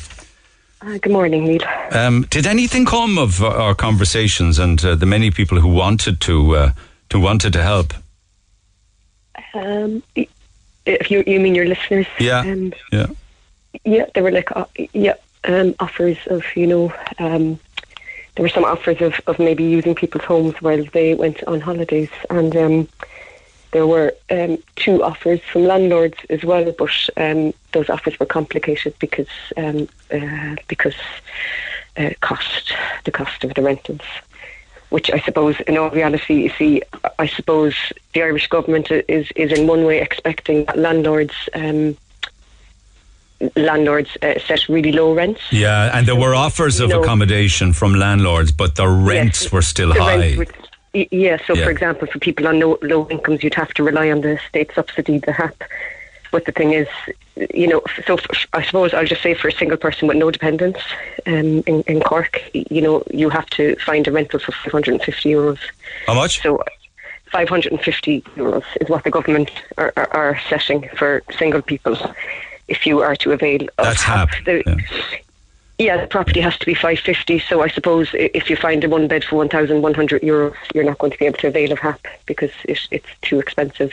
Uh, good morning, Neil. Um, did anything come of our conversations and uh, the many people who wanted to uh, to wanted to help? Um, if you you mean your listeners? Yeah. Um, yeah. Yeah, they were like uh, yeah um, offers of you know um, there were some offers of, of maybe using people's homes while they went on holidays, and um, there were um, two offers from landlords as well, but um, those offers were complicated because um, uh, because uh, cost the cost of the rentals. Which I suppose, in all reality, you see, I suppose the Irish government is is in one way expecting that landlords um, landlords uh, set really low rents. Yeah, and there were offers of accommodation from landlords, but the rents yes, were still high. Were, yeah, so yeah. for example, for people on low, low incomes, you'd have to rely on the state subsidy, the HAP. But the thing is, you know, so I suppose I'll just say for a single person with no dependents um, in, in Cork, you know, you have to find a rental for 550 euros. How much? So 550 euros is what the government are, are, are setting for single people if you are to avail That's HAP. The, yeah. Yeah, the property has to be 550. So I suppose if you find a one bed for 1,100 euros, you're not going to be able to avail of HAP because it, it's too expensive.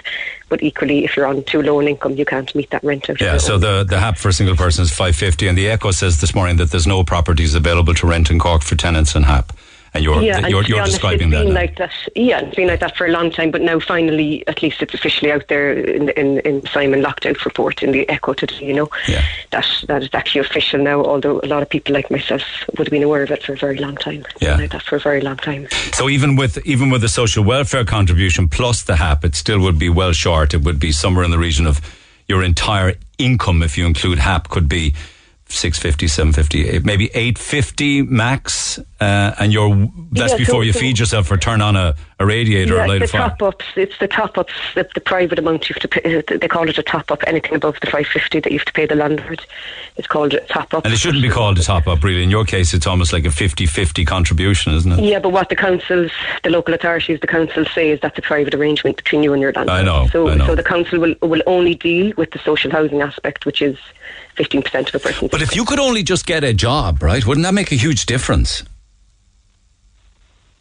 But equally, if you're on too low an income, you can't meet that rent. Yeah, so the, the HAP for a single person is 550 and the Echo says this morning that there's no properties available to rent in Cork for tenants and HAP. And you're, yeah, and you're, be you're honest, describing it's that been now. like that. Yeah, it's been like that for a long time, but now finally, at least it's officially out there in in, in Simon Lockdown report in the Echo today. You know, yeah. that that is actually official now. Although a lot of people like myself would have been aware of it for a very long time. It's Yeah. been like that for a very long time. So even with even with the social welfare contribution plus the HAP, it still would be well short. It would be somewhere in the region of your entire income if you include HAP could be 650, 750, maybe 850 max. Uh, and you're that's Yeah, before so- you so- feed yourself or turn on a, a radiator yeah, or light a the fire. top ups. It's the top ups. The, the private amount you have to pay. They call it a top up. Anything above the five fifty that you have to pay the landlord, it's called a top up. And it shouldn't be called a top up, really. In your case, it's almost like a 50 50 contribution, isn't it? Yeah, but what the councils, the local authorities, the councils say is that's a private arrangement between you and your landlord. I know, So, I know. so the council will will only deal with the social housing aspect, which is fifteen percent of a person's. But if you could only just get a job, right, wouldn't that make a huge difference?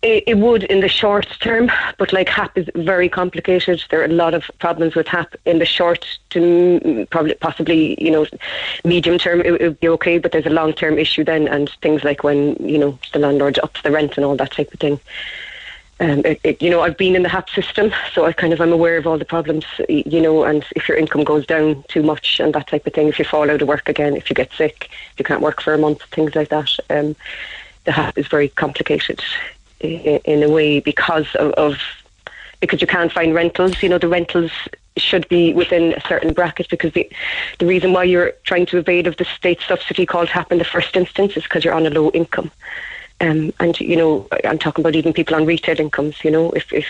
It, it would in the short term, but like HAP is very complicated. There are a lot of problems with HAP in the short to probably possibly you know medium term it, it would be okay, but there's a long term issue then, and things like when you know the landlord ups the rent and all that type of thing. Um, it, it, you know, I've been in the HAP system, so I kind of am aware of all the problems. You know, and if your income goes down too much and that type of thing, if you fall out of work again, if you get sick, if you can't work for a month, things like that. Um, the HAP is very complicated in, in a way because of, of because you can't find rentals. You know, the rentals should be within a certain bracket because the the reason why you're trying to evade of the state subsidy called HAP in the first instance is because you're on a low income. Um, and you know, I'm talking about even people on retail incomes. You know, if if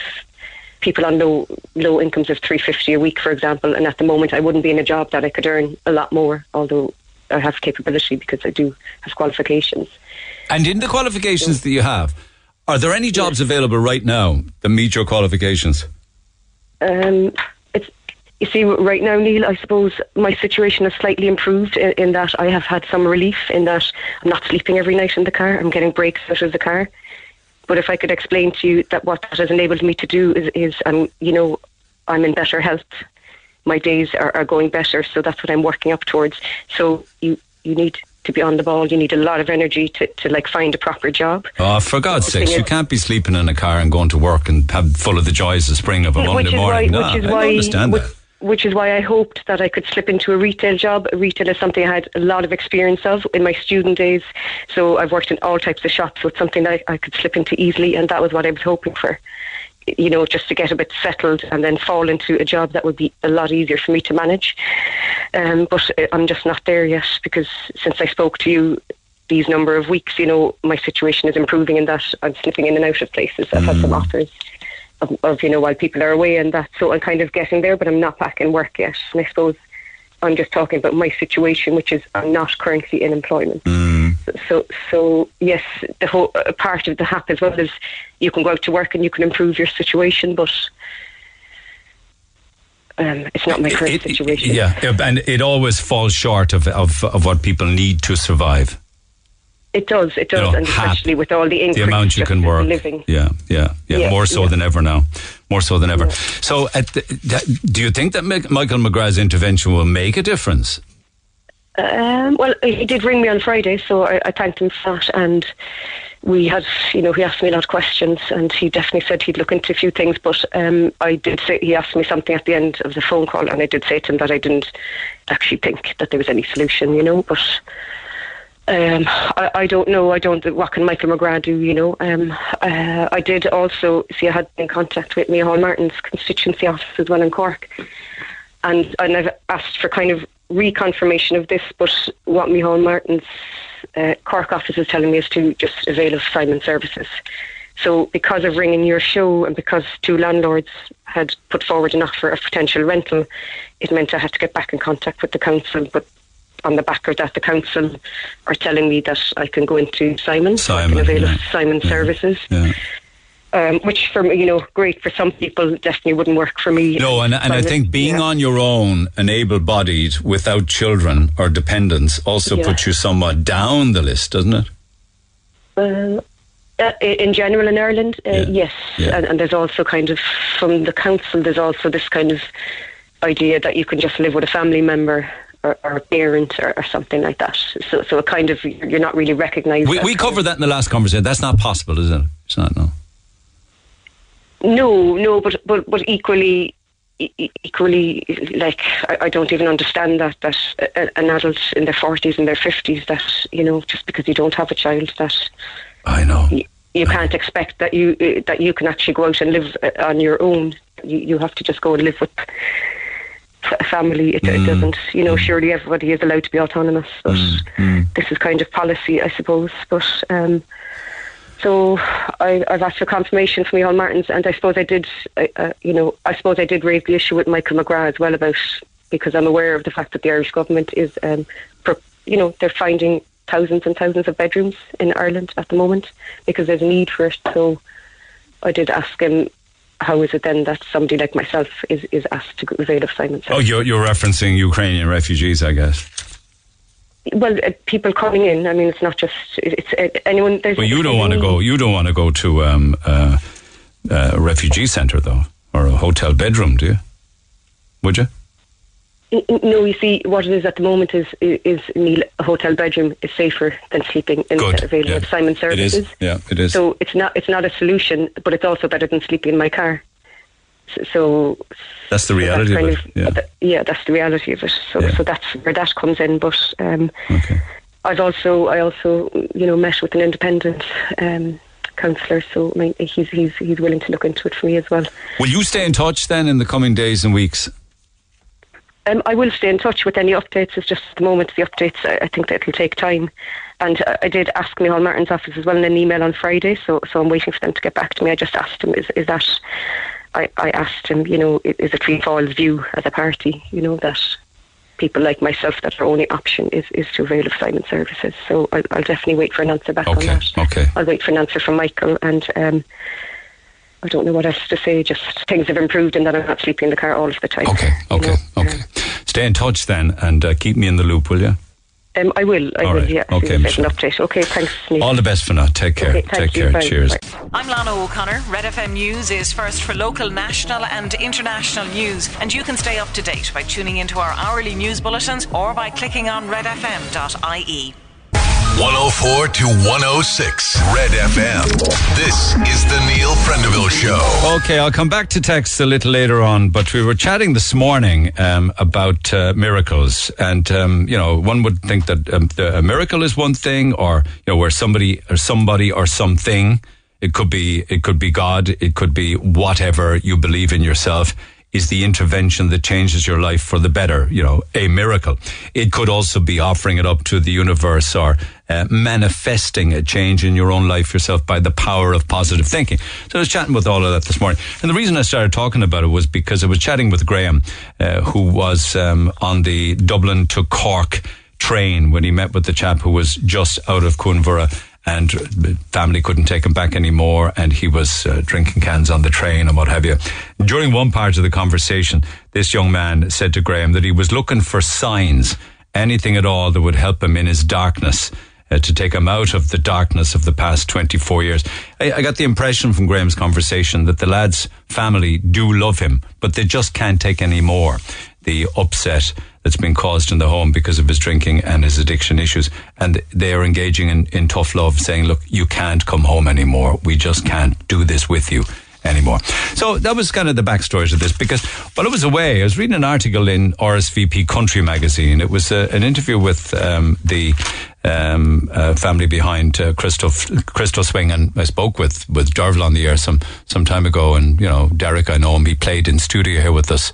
people on low low incomes of three fifty a week, for example, and at the moment I wouldn't be in a job that I could earn a lot more, although I have capability because I do have qualifications. And in the qualifications that you have, are there any jobs available right now that meet your qualifications? Um, you see right now, Neil. I suppose my situation has slightly improved in, in that I have had some relief in that I'm not sleeping every night in the car. I'm getting breaks out of the car. But if I could explain to you that what that has enabled me to do is, is um, you know, I'm in better health. My days are, are going better, so that's what I'm working up towards. So you you need to be on the ball. You need a lot of energy to, to like find a proper job. Oh, for God's sakes, you can't be sleeping in a car and going to work and have full of the joys of spring of a Monday morning. why, No, which is I why, understand which, that. Which is why I hoped that I could slip into a retail job. Retail is something I had a lot of experience of in my student days. So I've worked in all types of shops. So it's something that I, I could slip into easily, and that was what I was hoping for. You know, just to get a bit settled and then fall into a job that would be a lot easier for me to manage. Um, but uh, I'm just not there yet because since I spoke to you these number of weeks, you know, my situation is improving in that I'm slipping in and out of places. I've had some offers of, of, you know, while people are away and that. So I'm kind of getting there, but I'm not back in work yet. And I suppose I'm just talking about my situation, which is I'm not currently in employment. So, so yes, the whole part of the HAP as well is you can go out to work and you can improve your situation, but um, it's not my current situation. Yeah, and it always falls short of, of, of what people need to survive. It does, it does, You know, and especially with all the The amount you can work. living. Yeah, yeah, yeah, Yeah, More so yeah. than ever now. More so than ever. So, at the, do you think that Michael McGrath's intervention will make a difference? Um, well, he did ring me on Friday, so I, I thanked him for that. And we had, you know, he asked me a lot of questions, and he definitely said he'd look into a few things. But um, I did say he asked me something at the end of the phone call, and I did say to him that I didn't actually think that there was any solution, you know. But um, I, I don't know. I don't. What can Michael McGrath do? You know. Um, uh, I did also see. I had been in contact with Micheál Martin's constituency office as well in Cork, and and I've asked for kind of reconfirmation of this. But what Micheál Martin's uh, Cork office is telling me is to just avail of Simon services. So because of ringing your show and because two landlords had put forward an offer of potential rental, it meant I had to get back in contact with the council. But on the back of that, the council are telling me that I can go into Simon, so I Simon, can avail yeah. of Simon services. Yeah. Um, which for me, you know, great for some people, definitely wouldn't work for me. No, and, and I think being on your own and able bodied without children or dependents also Yeah. puts you somewhat down the list, doesn't it? Uh, uh, in general in Ireland, uh, yes, And, and there's also kind of from the council. There's also this kind of idea that you can just live with a family member or, or a parent or, or something like that. So, so it kind of you're not really recognised. We, we covered that in the last conversation. That's not possible, is it? It's not, no. No, no, but but but equally, equally, like I, I don't even understand that that a, an adult in their forties and their fifties that you know just because you don't have a child that I know you, you can't expect that you uh, that you can actually go out and live uh, on your own. You you have to just go and live with family. It, it doesn't, you know. Surely everybody is allowed to be autonomous, but this is kind of policy, I suppose. But um, so I, I've asked for confirmation from Micheál Martins, and I suppose I did, uh, you know, I suppose I did raise the issue with Michael McGrath as well about because I'm aware of the fact that the Irish government is, um, pro, you know, they're finding thousands and thousands of bedrooms in Ireland at the moment because there's a need for it. So I did ask him. How is it then that somebody like myself is, is asked to avail of Simon Oh, you're, you're referencing Ukrainian refugees, I guess. Well, uh, people coming in. I mean, it's not just it's uh, anyone. There's Well, you don't want to go. You don't want to go to um, uh, uh, a refugee centre, though, or a hotel bedroom, do you? Would you? No, you see, what it is at the moment is is Neil, a hotel bedroom is safer than sleeping in Good, the available yeah. of Simon It services. is. Yeah, it is. So it's not it's not a solution, but it's also better than sleeping in my car. So, so That's the reality of kind it. Yeah. yeah, that's the reality of it. So so that's where that comes in. But um, I've also I also you know met with an independent um, counsellor, so I mean, he's he's he's willing to look into it for me as well. Will you stay in touch then in the coming days and weeks? Um, I will stay in touch with any updates. It's just at the moment the updates. I, I think that it'll take time. And uh, I did ask Micheál Martin's office as well in an email on Friday, so so I'm waiting for them to get back to me. I just asked him, is is that? I, I asked him, you know, i- is it Fianna Fáil's view as a party, you know, that people like myself that our only option is, is to avail of Simon services. So I'll, I'll definitely wait for an answer back on that. Okay. I'll wait for an answer from Michael and. Um, I don't know what else to say. Just things have improved, and that I'm not sleeping in the car all of the time. Okay, okay, okay. Stay in touch then and uh, keep me in the loop, will you? Um, I will. I All will. right. Yeah. Okay, as soon as I have an update. Okay. Thanks. Neil. All the best for now. Take care. Okay, thank Take you. care. Bye. Cheers. Bye. I'm Lana O'Connor. Red FM News is first for local, national, and international news. And you can stay up to date by tuning into our hourly news bulletins or by clicking on redfm.ie. 104 to 106 Red FM. This is the Neil Prendeville Show. Okay, I'll come back to text a little later on, but we were chatting this morning um, about uh, miracles, and um, you know, one would think that um, a miracle is one thing, or you know, where somebody or somebody or something. It could be it could be God. It could be whatever you believe in yourself. Is the intervention that changes your life for the better, you know, a miracle. It could also be offering it up to the universe or uh, manifesting a change in your own life yourself by the power of positive thinking. So I was chatting with all of that this morning. And the reason I started talking about it was because I was chatting with Graham, uh, who was um, on the Dublin to Cork train when he met with the chap who was just out of Cuan Mhuire and family couldn't take him back anymore and he was uh, drinking cans on the train and what have you. During one part of the conversation, this young man said to Graham that he was looking for signs, anything at all that would help him in his darkness. Uh, to take him out of the darkness of the past 24 years. I, I got the impression from Graham's conversation that the lad's family do love him, but they just can't take any more. The upset that's been caused in the home because of his drinking and his addiction issues. And they are engaging in, in tough love, saying, look, you can't come home anymore. We just can't do this with you anymore. So that was kind of the backstory to this because while I was away, I was reading an article in RSVP Country magazine. It was uh, an interview with um, the um, uh, family behind uh, Crystal, Crystal Swing, and I spoke with, with Dervla on the air some, some time ago. And, you know, Derek, I know him, he played in studio here with us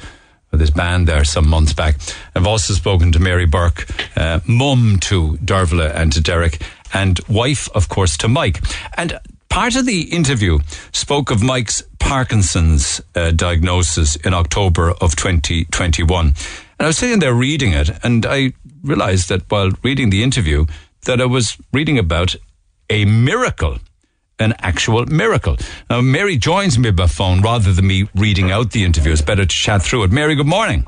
with his band there some months back. I've also spoken to Mary Burke, uh, mum to Dervla and to Derek, and wife, of course, to Mike. And part of the interview spoke of Mike's Parkinson's uh, diagnosis in October of 2021. And I was sitting there reading it, and I realized that while reading the interview, that I was reading about a miracle an actual miracle. Now, Mary joins me by phone rather than me reading out the interview. It's better to chat through it. Mary, good morning.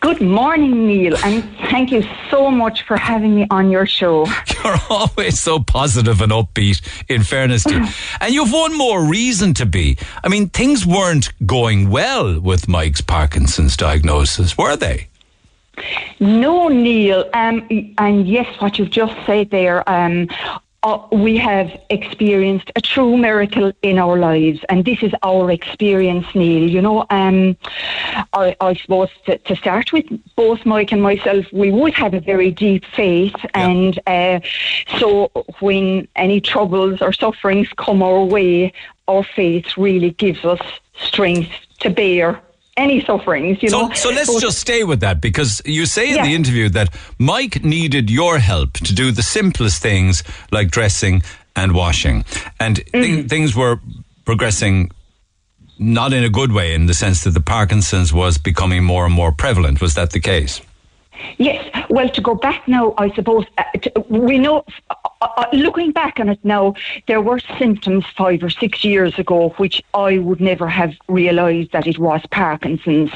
Good morning, Neil, and thank you so much for having me on your show. You're always so positive and upbeat, in fairness to you. and you've one more reason to be. I mean, things weren't going well with Mike's Parkinson's diagnosis, were they? No, Neil, um, and yes, what you've just said there, um, uh, we have experienced a true miracle in our lives, and this is our experience, Neil. You know, um, I, I suppose to, to, start with, both Mike and myself, we would have a very deep faith, yeah. and uh, so when any troubles or sufferings come our way, our faith really gives us strength to bear any sufferings, you so, know. So let's but, just stay with that because you say in yeah. the interview that Mike needed your help to do the simplest things like dressing and washing. And mm. th- things were progressing not in a good way in the sense that the Parkinson's was becoming more and more prevalent. Was that the case? Yes. Well, to go back now, I suppose uh, to, we know. Uh, uh, looking back on it now, there were symptoms five or six years ago which I would never have realised that it was Parkinson's.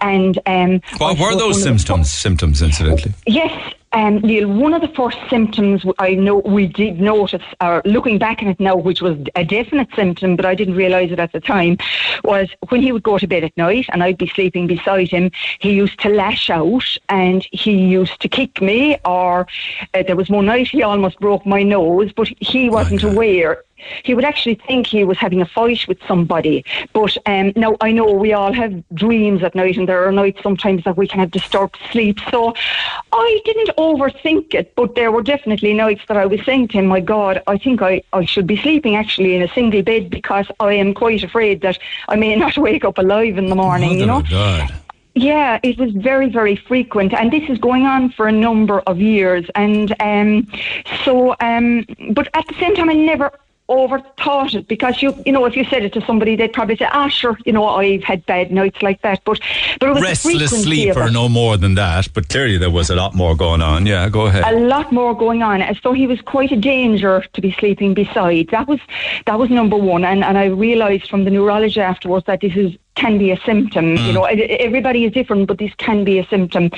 And um, what were those symptoms? Symptoms, incidentally. Yes, um, Neil, one of the first symptoms I know we did notice, or looking back at it now, which was a definite symptom, but I didn't realise it at the time, was when he would go to bed at night and I'd be sleeping beside him, he used to lash out and he used to kick me, or uh, there was one night he almost broke my nose, but he wasn't aware he would actually think he was having a fight with somebody. But um, now I know we all have dreams at night, and there are nights sometimes that we can have disturbed sleep. So I didn't overthink it, but there were definitely nights that I was saying to him, "My God, I think I, I should be sleeping actually in a single bed because I am quite afraid that I may not wake up alive in the morning." Mother you know. God. Yeah, it was very, very frequent, and this is going on for a number of years. And um, so, um, but at the same time, I never overthought it. Because you you know if you said it to somebody they'd probably say ah sure you know I've had bad nights like that. But but it was restless sleeper no more than that but clearly there was a lot more going on. Yeah go ahead. A lot more going on. So he was quite a danger to be sleeping beside. That was that was number one. And and I realised from the neurologist afterwards that this is can be a symptom. Mm. You know, everybody is different, but this can be a symptom.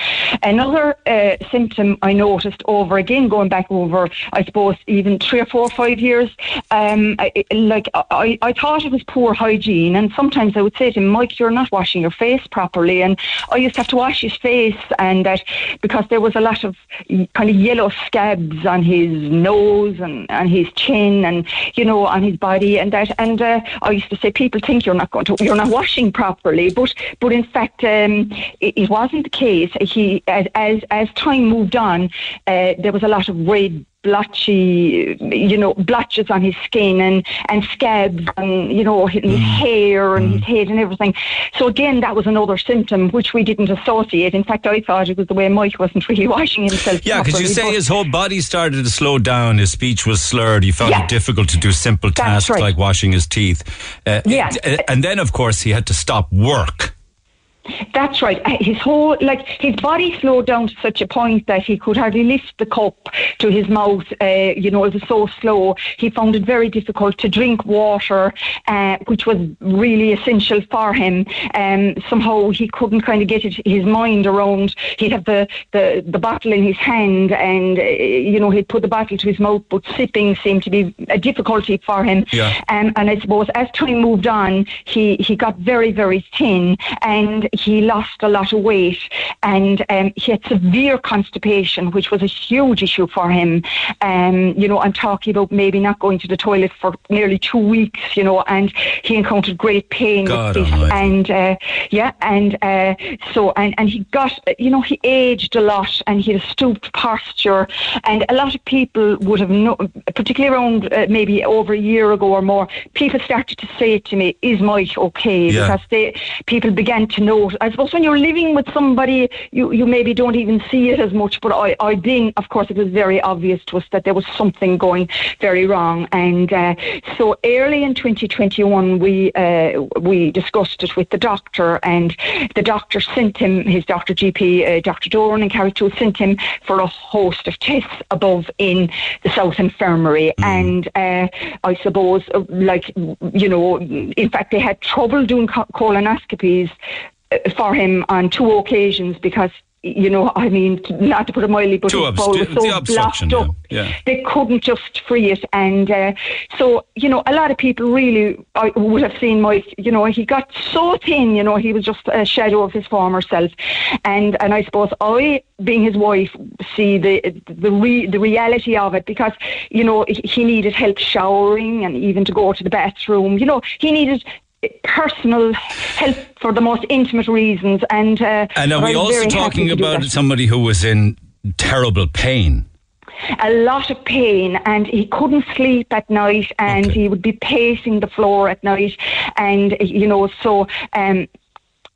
Another uh, symptom I noticed over again, going back over, I suppose, even three or four or five years, um, I, like I, I thought it was poor hygiene, and sometimes I would say to him, Mike, you're not washing your face properly, and I used to have to wash his face, and that because there was a lot of kind of yellow scabs on his nose and, and his chin, and you know, on his body, and that, and uh, I used to say, people think you're not going to, you're not washing properly. But but in fact, um, it, it, wasn't the case. He as as, as time moved on, uh, there was a lot of red blotchy, you know, blotches on his skin and, and scabs and, you know, his mm. hair and mm. his head and everything. So again, that was another symptom which we didn't associate. In fact, I thought it was the way Mike wasn't really washing himself. Yeah, because you say his whole body started to slow down, his speech was slurred, he found yeah. it difficult to do simple tasks right. like washing his teeth. Uh, yeah. and then, of course, he had to stop work. That's right. Uh, his whole, like, his body slowed down to such a point that he could hardly lift the cup to his mouth. Uh, you know, it was so slow. He found it very difficult to drink water, uh, which was really essential for him. Um, somehow he couldn't kind of get it, his mind around. He'd have the, the, the bottle in his hand and, uh, you know, he'd put the bottle to his mouth, but sipping seemed to be a difficulty for him. Yeah. Um, and I suppose as time moved on, he, he got very, very thin and he lost a lot of weight and um, he had severe constipation, which was a huge issue for him. Um, you know, I'm talking about maybe not going to the toilet for nearly two weeks, you know, and he encountered great pain God with this. And uh, yeah, and uh, so, and, and he got, you know, he aged a lot and he had a stooped posture. And a lot of people would have, no, particularly around uh, maybe over a year ago or more, people started to say to me, Is Mike okay? Yeah. Because they, people began to know note. I suppose when you're living with somebody, you, you maybe don't even see it as much. But I, I then, of course, it was very obvious to us that there was something going very wrong. And uh, so early in 2021, we uh, we discussed it with the doctor, and the doctor sent him his doctor GP, uh, Dr. Doran and Carrigtwohill sent him for a host of tests above in the South Infirmary. And uh, I suppose, uh, like you know, in fact, they had trouble doing colonoscopies for him on two occasions because. You know, I mean, not to put it mildly, but his bowel was so blocked up yeah. yeah. they couldn't just free it. And uh, so, you know, a lot of people really I would have seen Mike, you know, he got so thin, you know, he was just a shadow of his former self. And and I suppose I, being his wife, see the the re, the reality of it because, you know, he needed help showering and even to go to the bathroom. You know, he needed personal help for the most intimate reasons and uh, And are we also talking about somebody who was in terrible pain? a lot of pain and he couldn't sleep at night and he would be pacing the floor at night and you know so um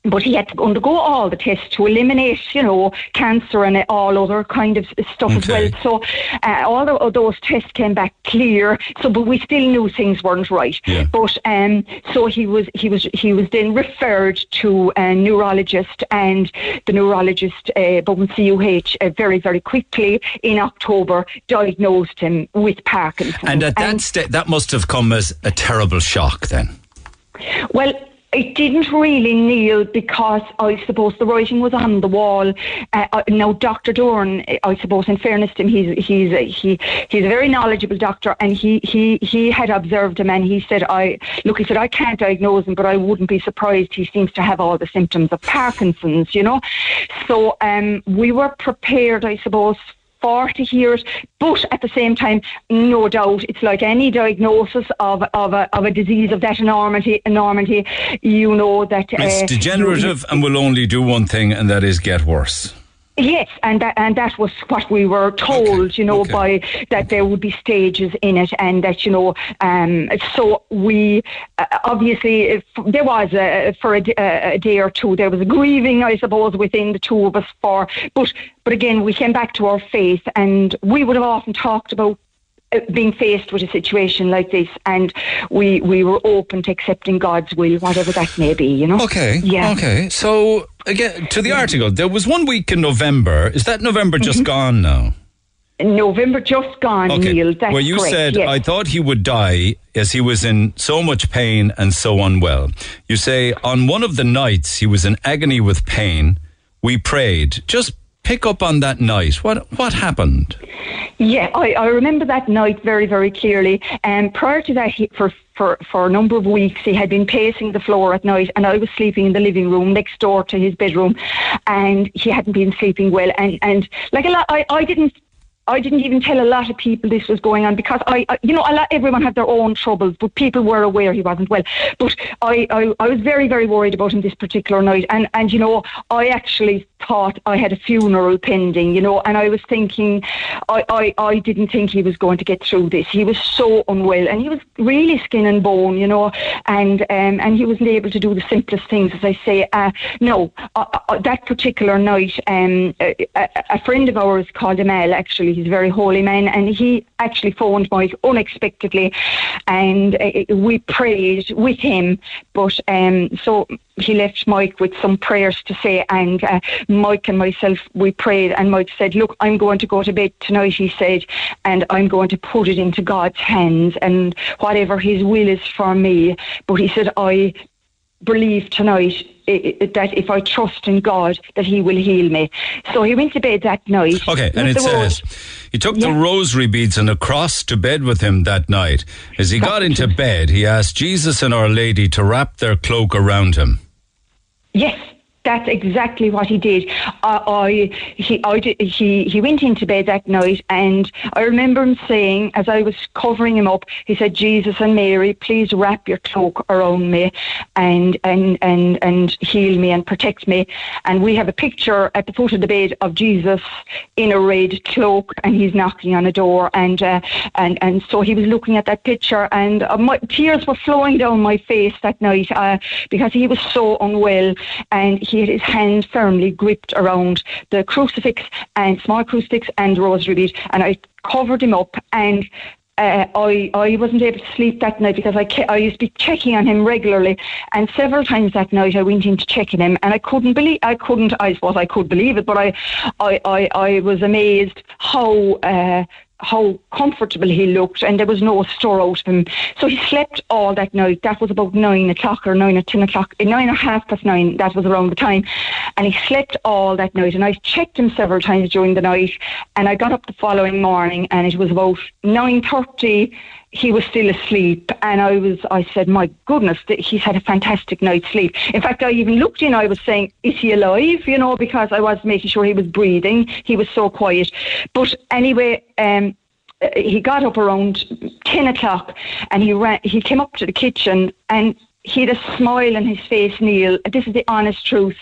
but he had to undergo all the tests to eliminate, you know, cancer and all other kind of stuff as well. So uh, all of those tests came back clear. So, but we still knew things weren't right. But um, so he was he was he was then referred to a neurologist, and the neurologist, uh, Bowen CUH, uh, very very quickly in October diagnosed him with Parkinson's. And at that sta- that must have come as a terrible shock then. Well, it didn't really, Neil because I suppose the writing was on the wall. Uh, now, Dr. Doran, I suppose, in fairness to him, he's he's a, he he's a very knowledgeable doctor, and he he he had observed him, and he said, "I look," he said, "I can't diagnose him, but I wouldn't be surprised. He seems to have all the symptoms of Parkinson's, you know." So, um, we were prepared, I suppose. 40 years, but at the same time, no doubt, it's like any diagnosis of, of, a, of a disease of that enormity, enormity you know that... It's uh, degenerative and will only do one thing, and that is get worse. Yes, and that and that was what we were told, you know, by that there would be stages in it, and that you know, um, so we uh, obviously if there was a, for a day or two there was a grieving, I suppose, within the two of us for, but but again we came back to our faith, and we would have often talked about uh, being faced with a situation like this, and we we were open to accepting God's will, whatever that may be, you know. Okay. Yeah. Okay. So again, to the article, there was one week in November. Is that November mm-hmm. just gone now? November just gone, Okay. Neil. That's well, you correct, said yes. I thought he would die as he was in so much pain and so unwell. You say on one of the nights he was in agony with pain. We prayed. Just pick up on that night. What what happened? Yeah, I, I remember that night very, very clearly. And prior to that, he, for, for, for a number of weeks, he had been pacing the floor at night, and I was sleeping in the living room next door to his bedroom, and he hadn't been sleeping well. And, and like a lot, I, I didn't. I didn't even tell a lot of people this was going on because I, I you know, everyone had their own troubles, but people were aware he wasn't well. But I, I, I was very, very worried about him this particular night, and and you know, I actually thought I had a funeral pending, you know, and I was thinking, I, I, I didn't think he was going to get through this. He was so unwell, and he was really skin and bone, you know, and um, and he wasn't able to do the simplest things, as I say. Uh, no, uh, uh, that particular night, um, a, a, a friend of ours called Amal, actually, he's a very holy man, and he actually phoned Mike unexpectedly, and uh, we prayed with him. But um, so he left Mike with some prayers to say, and uh, Mike and myself, we prayed, and Mike said, Look, I'm going to go to bed tonight, he said, and I'm going to put it into God's hands, and whatever his will is for me. But he said, I believe tonight that if I trust in God, that He will heal me. So he went to bed that night. Okay, and it says he took the rosary beads and a cross to bed with him that night. As he got into bed, he asked Jesus and Our Lady to wrap their cloak around him. Yes, that's exactly what he did. Uh, I he I did, he he went into bed that night, and I remember him saying, as I was covering him up, he said, "Jesus and Mary, please wrap your cloak around me, and and and and heal me and protect me." And we have a picture at the foot of the bed of Jesus in a red cloak, and he's knocking on a door, and uh, and and so he was looking at that picture, and uh, my tears were flowing down my face that night uh, because he was so unwell, and he had his hand firmly gripped around the crucifix and small crucifix and rosary bead, and I covered him up and. Uh, I, I wasn't able to sleep that night because I, ke- I used to be checking on him regularly, and several times that night I went in to check on him, and I couldn't believe I couldn't I suppose I could believe it, but I I, I, I was amazed how uh, how comfortable he looked and there was no stir out of him. So he slept all that night. That was about nine o'clock or nine or ten o'clock, eh, nine or half past nine. That was around the time. And he slept all that night. And I checked him several times during the night. And I got up the following morning and it was about 9.30 he was still asleep and I was I said my goodness he's had a fantastic night's sleep in fact I even looked in I was saying is he alive you know because I was making sure he was breathing he was so quiet but anyway um he got up around 10 o'clock and he ran he came up to the kitchen and he had a smile on his face, Neil. This is the honest truth.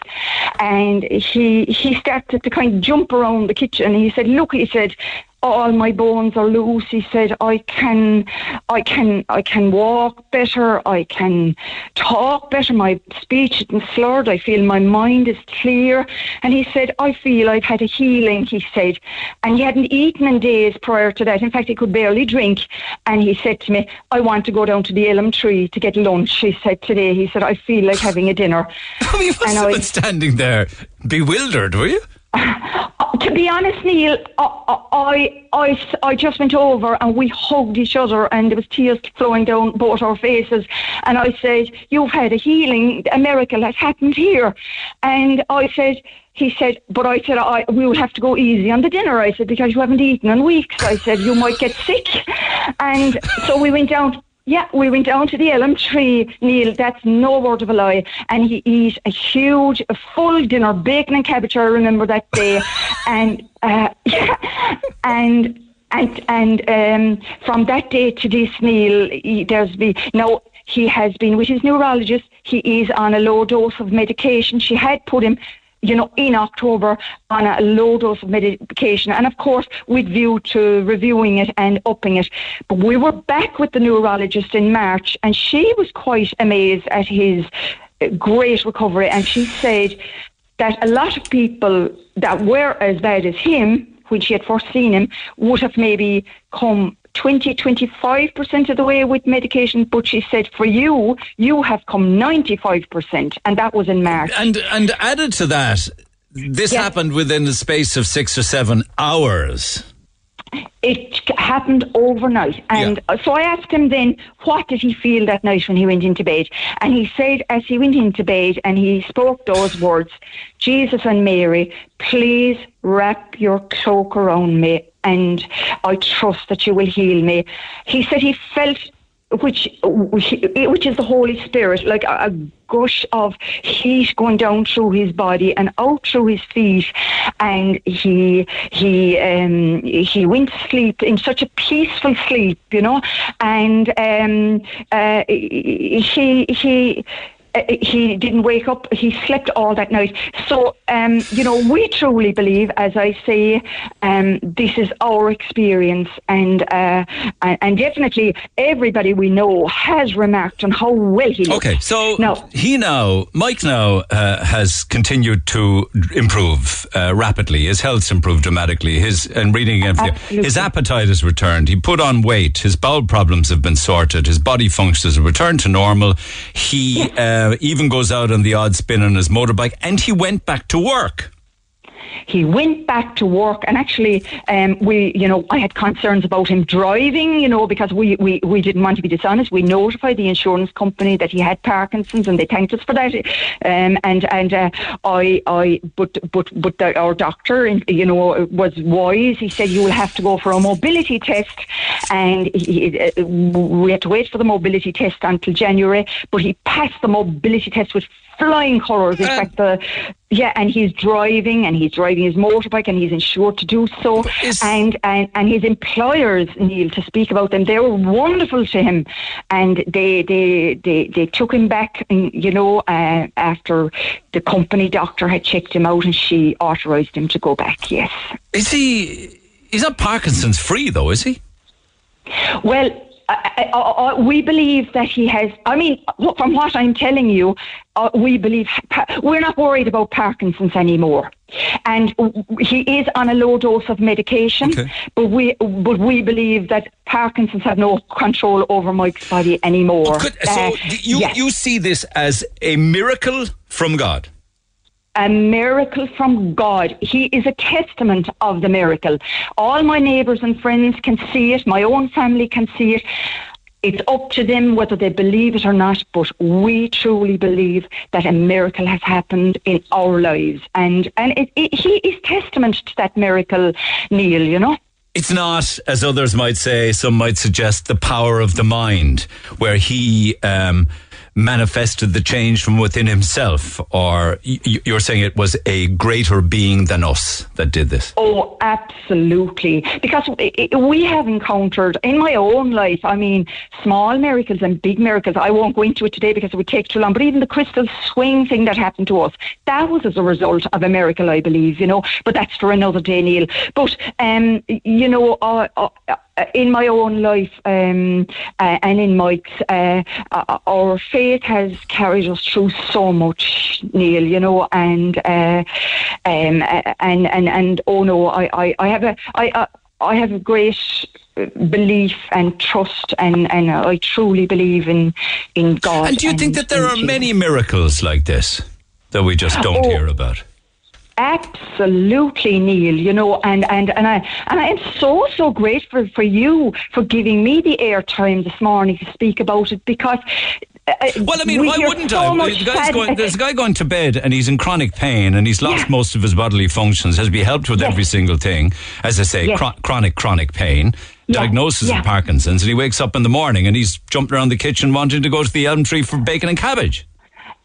And he he started to kind of jump around the kitchen. He said, "Look," he said, all my bones are loose. He said, I can, I can, I can walk better. I can talk better. My speech isn't slurred. I feel my mind is clear. And he said, I feel I've had a healing, he said. And he hadn't eaten in days prior to that. In fact, he could barely drink. And he said to me, I want to go down to the elm tree to get lunch. He said today, he said, I feel like having a dinner. you must have been standing there bewildered, were you? To be honest, Neil, I, I, I just went over and we hugged each other and there was tears flowing down both our faces. And I said, you've had a healing, a miracle has happened here. And I said, he said, but I said, I, we will have to go easy on the dinner. I said, because you haven't eaten in weeks. I said, you might get sick. And so we went down yeah, we went down to the elm tree, Neil. That's no word of a lie. And he ate a huge, a full dinner, bacon and cabbage. I remember that day, and uh, yeah, and and and um, from that day to this, Neil, he, there's been now he has been with his neurologist. He is on a low dose of medication. She had put him you know, in October on a low dose of medication. And of course, with view to reviewing it and upping it. But we were back with the neurologist in March, and she was quite amazed at his uh, great recovery. And she said that a lot of people that were as bad as him, when she had first seen him, would have maybe come 20, 25% of the way with medication, but she said for you, you have come 95%, and that was in March. And, and added to that, this yes. happened within the space of six or seven hours. It happened overnight. And yeah. so I asked him then, what did he feel that night when he went into bed? And he said, as he went into bed and he spoke those words, Jesus and Mary, please wrap your cloak around me and I trust that you will heal me. He said he felt which which is the Holy Spirit, like a, gush of heat going down through his body and out through his feet, and he he um, he went to sleep in such a peaceful sleep, you know, and um, uh, he he he didn't wake up. He slept all that night. So, um, you know, we truly believe, as I say, um, this is our experience, and uh, and definitely everybody we know has remarked on how well he. Looks. Okay, so now, he now, Mike now uh, has continued to improve uh, rapidly. His health's improved dramatically. His and reading again, his appetite has returned. He put on weight. His bowel problems have been sorted. His body functions have returned to normal. He. Yeah. Uh, even goes out on the odd spin on his motorbike, and he went back to work. He went back to work, and actually, um, we, you know, I had concerns about him driving, you know, because we, we, we didn't want to be dishonest. We notified the insurance company that he had Parkinson's, and they thanked us for that. Um, and and uh, I, I, but but but the, our doctor, you know, was wise. He said you will have to go for a mobility test, and he, uh, we had to wait for the mobility test until January. But he passed the mobility test with flying colours. In uh, fact, the yeah, and he's driving and he's driving his motorbike and he's insured to do so. And, and and his employers, Neil, to speak about them, they were wonderful to him, and they they they, they took him back, and, you know, uh, after the company doctor had checked him out and she authorised him to go back. Yes. Is he? He's not Parkinson's free though, is he? Well, I, I, I, we believe that he has. I mean, from what I'm telling you, uh, we believe we're not worried about Parkinson's anymore, and he is on a low dose of medication. Okay. But we, but we believe that Parkinson's have no control over Mike's body anymore. So Uh, you yes. you see this as a miracle from God. A miracle from God. He is a testament of the miracle. All my neighbours and friends can see it. My own family can see it. It's up to them whether they believe it or not, but we truly believe that a miracle has happened in our lives. And, and it, it, he is testament to that miracle, Neil, you know? It's not, as others might say, some might suggest, the power of the mind, where he um, manifested the change from within himself, or you're saying it was a greater being than us that did this. Oh, absolutely. Because i- i- we have encountered in my own life, I mean, small miracles and big miracles. I won't go into it today because it would take too long, but even the crystal swing thing that happened to us, that was as a result of a miracle, I believe, you know. But that's for another day, Neil. But, um, you know, uh, uh, in my own life um, uh, and in Mike's, uh, uh, our faith has carried us through so much, Neil. You know, and uh, um, uh, and and and oh no, I I, I have a I. I I have a great belief and trust, and, and I truly believe in in God. And do you think that there are Jesus. many miracles like this that we just don't Oh. hear about? Absolutely, Neil. You know, and and and I and I am so so grateful for you for giving me the airtime this morning to speak about it because. uh, Well, I mean, we why wouldn't so I? The guy's going, there's a guy going to bed and he's in chronic pain and he's lost most of his bodily functions, has been helped with every single thing. As I say, Yes. chro- chronic, chronic pain, Yeah, diagnosis yeah. of Parkinson's, and he wakes up in the morning and he's jumping around the kitchen wanting to go to the elm tree for bacon and cabbage.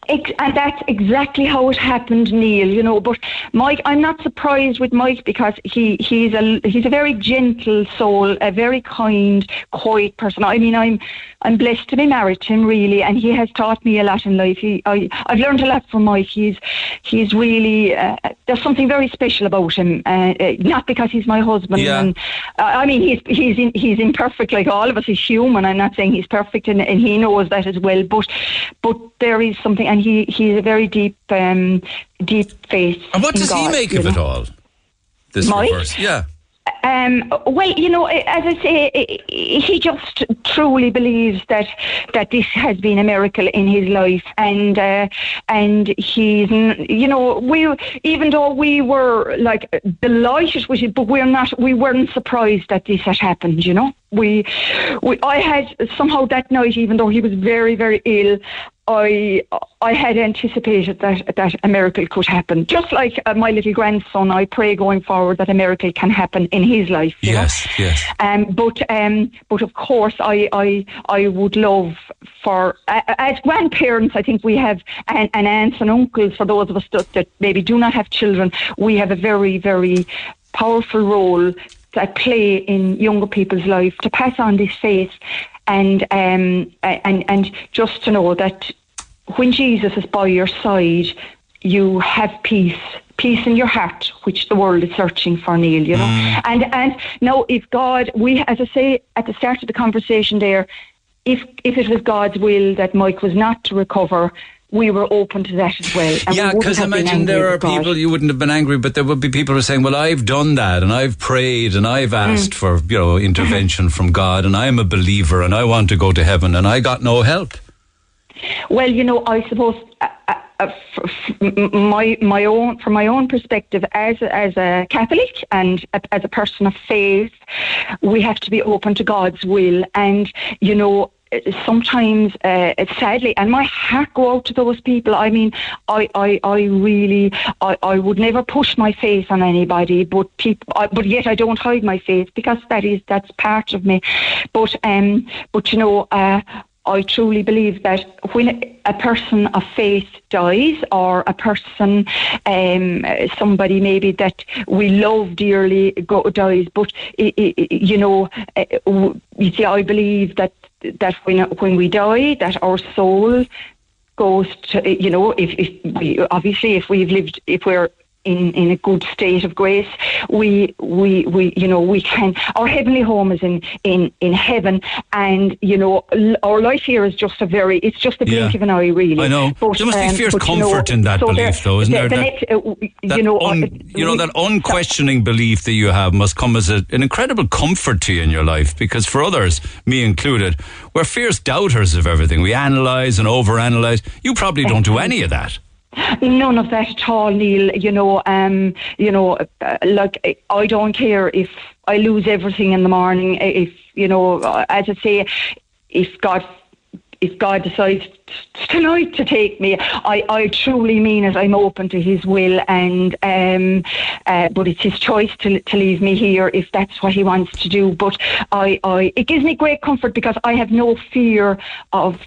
And that's exactly how it happened, Neil. You know, but Mike, I'm not surprised with Mike because he he's a he's a very gentle soul, a very kind, quiet person. I mean, I'm I'm blessed to be married to him, really, and he has taught me a lot in life. He, I I've learned a lot from Mike. He's he's really uh, there's something very special about him. Uh, uh, not because he's my husband. Yeah. And, uh, I mean, he's he's in, he's imperfect like all of us. He's human. I'm not saying he's perfect, and, and he knows that as well. But but there is something, and he he's a very deep um, deep faith. And what in does he make you of it all? This Mike? reverse. Yeah. Um, well, you know, as I say, he just truly believes that that this has been a miracle in his life, and uh, and he's, you know, we even though we were like delighted with it, but we're not, we weren't surprised that this had happened. You know, we, we, I had somehow that night, even though he was very, very ill. I I had anticipated that that a miracle could happen. Just like uh, my little grandson, I pray going forward that a miracle can happen in his life. you know. Yes, yes. Um, but um, but of course, I I I would love for uh, as grandparents. I think we have an, an aunts and uncles for those of us that, that maybe do not have children. We have a very very powerful role that play in younger people's life to pass on this faith and um and and just to know that when Jesus is by your side, you have peace, peace in your heart, which the world is searching for, Neil. You know, and and now if God, we as I say at the start of the conversation there, if if it was God's will that Mike was not to recover. We were open to that as well. and yeah, because imagine there are with God. people you wouldn't have been angry, but there would be people who are saying, "Well, I've done that, and I've prayed, and I've Mm. asked for you know intervention from God, and I'm a believer, and I want to go to heaven, and I got no help." Well, you know, I suppose uh, uh, uh, f- f- m- my my own from my own perspective as a- as a Catholic and a, as a person of faith, we have to be open to God's will, and you know. Sometimes, uh, sadly, and my heart go out to those people. I mean, I, I, I really, I, I would never push my faith on anybody, but people, I, but yet I don't hide my faith because that is that's part of me. But, um, but you know, uh, I truly believe that when a person of faith dies, or a person, um, somebody maybe that we love dearly go, dies, but you know, uh, you see, I believe that that when when we die, that our soul goes to you know if, if we obviously if we've lived if we're in, in a good state of grace. We we we you know we can our heavenly home is in in in heaven, and you know l- our life here is just a very it's just a blink Yeah. of an eye really. I know. But, there must be um, fierce but, you know, comfort in that so belief, there- though, isn't the- there? the That- next, uh, that you know, un- uh, you know we- that unquestioning belief that you have must come as a, an incredible comfort to you in your life because for others me included we're fierce doubters of everything we analyze and overanalyze you probably don't do any of that None of that at all, Neil. You know, um, you know, uh, like I don't care if I lose everything in the morning. If you know, uh, as I say, if God, if God decides tonight to take me, I, I truly mean it. I'm open to His will, and um, uh, but it's His choice to to leave me here if that's what He wants to do. But I, I, it gives me great comfort because I have no fear of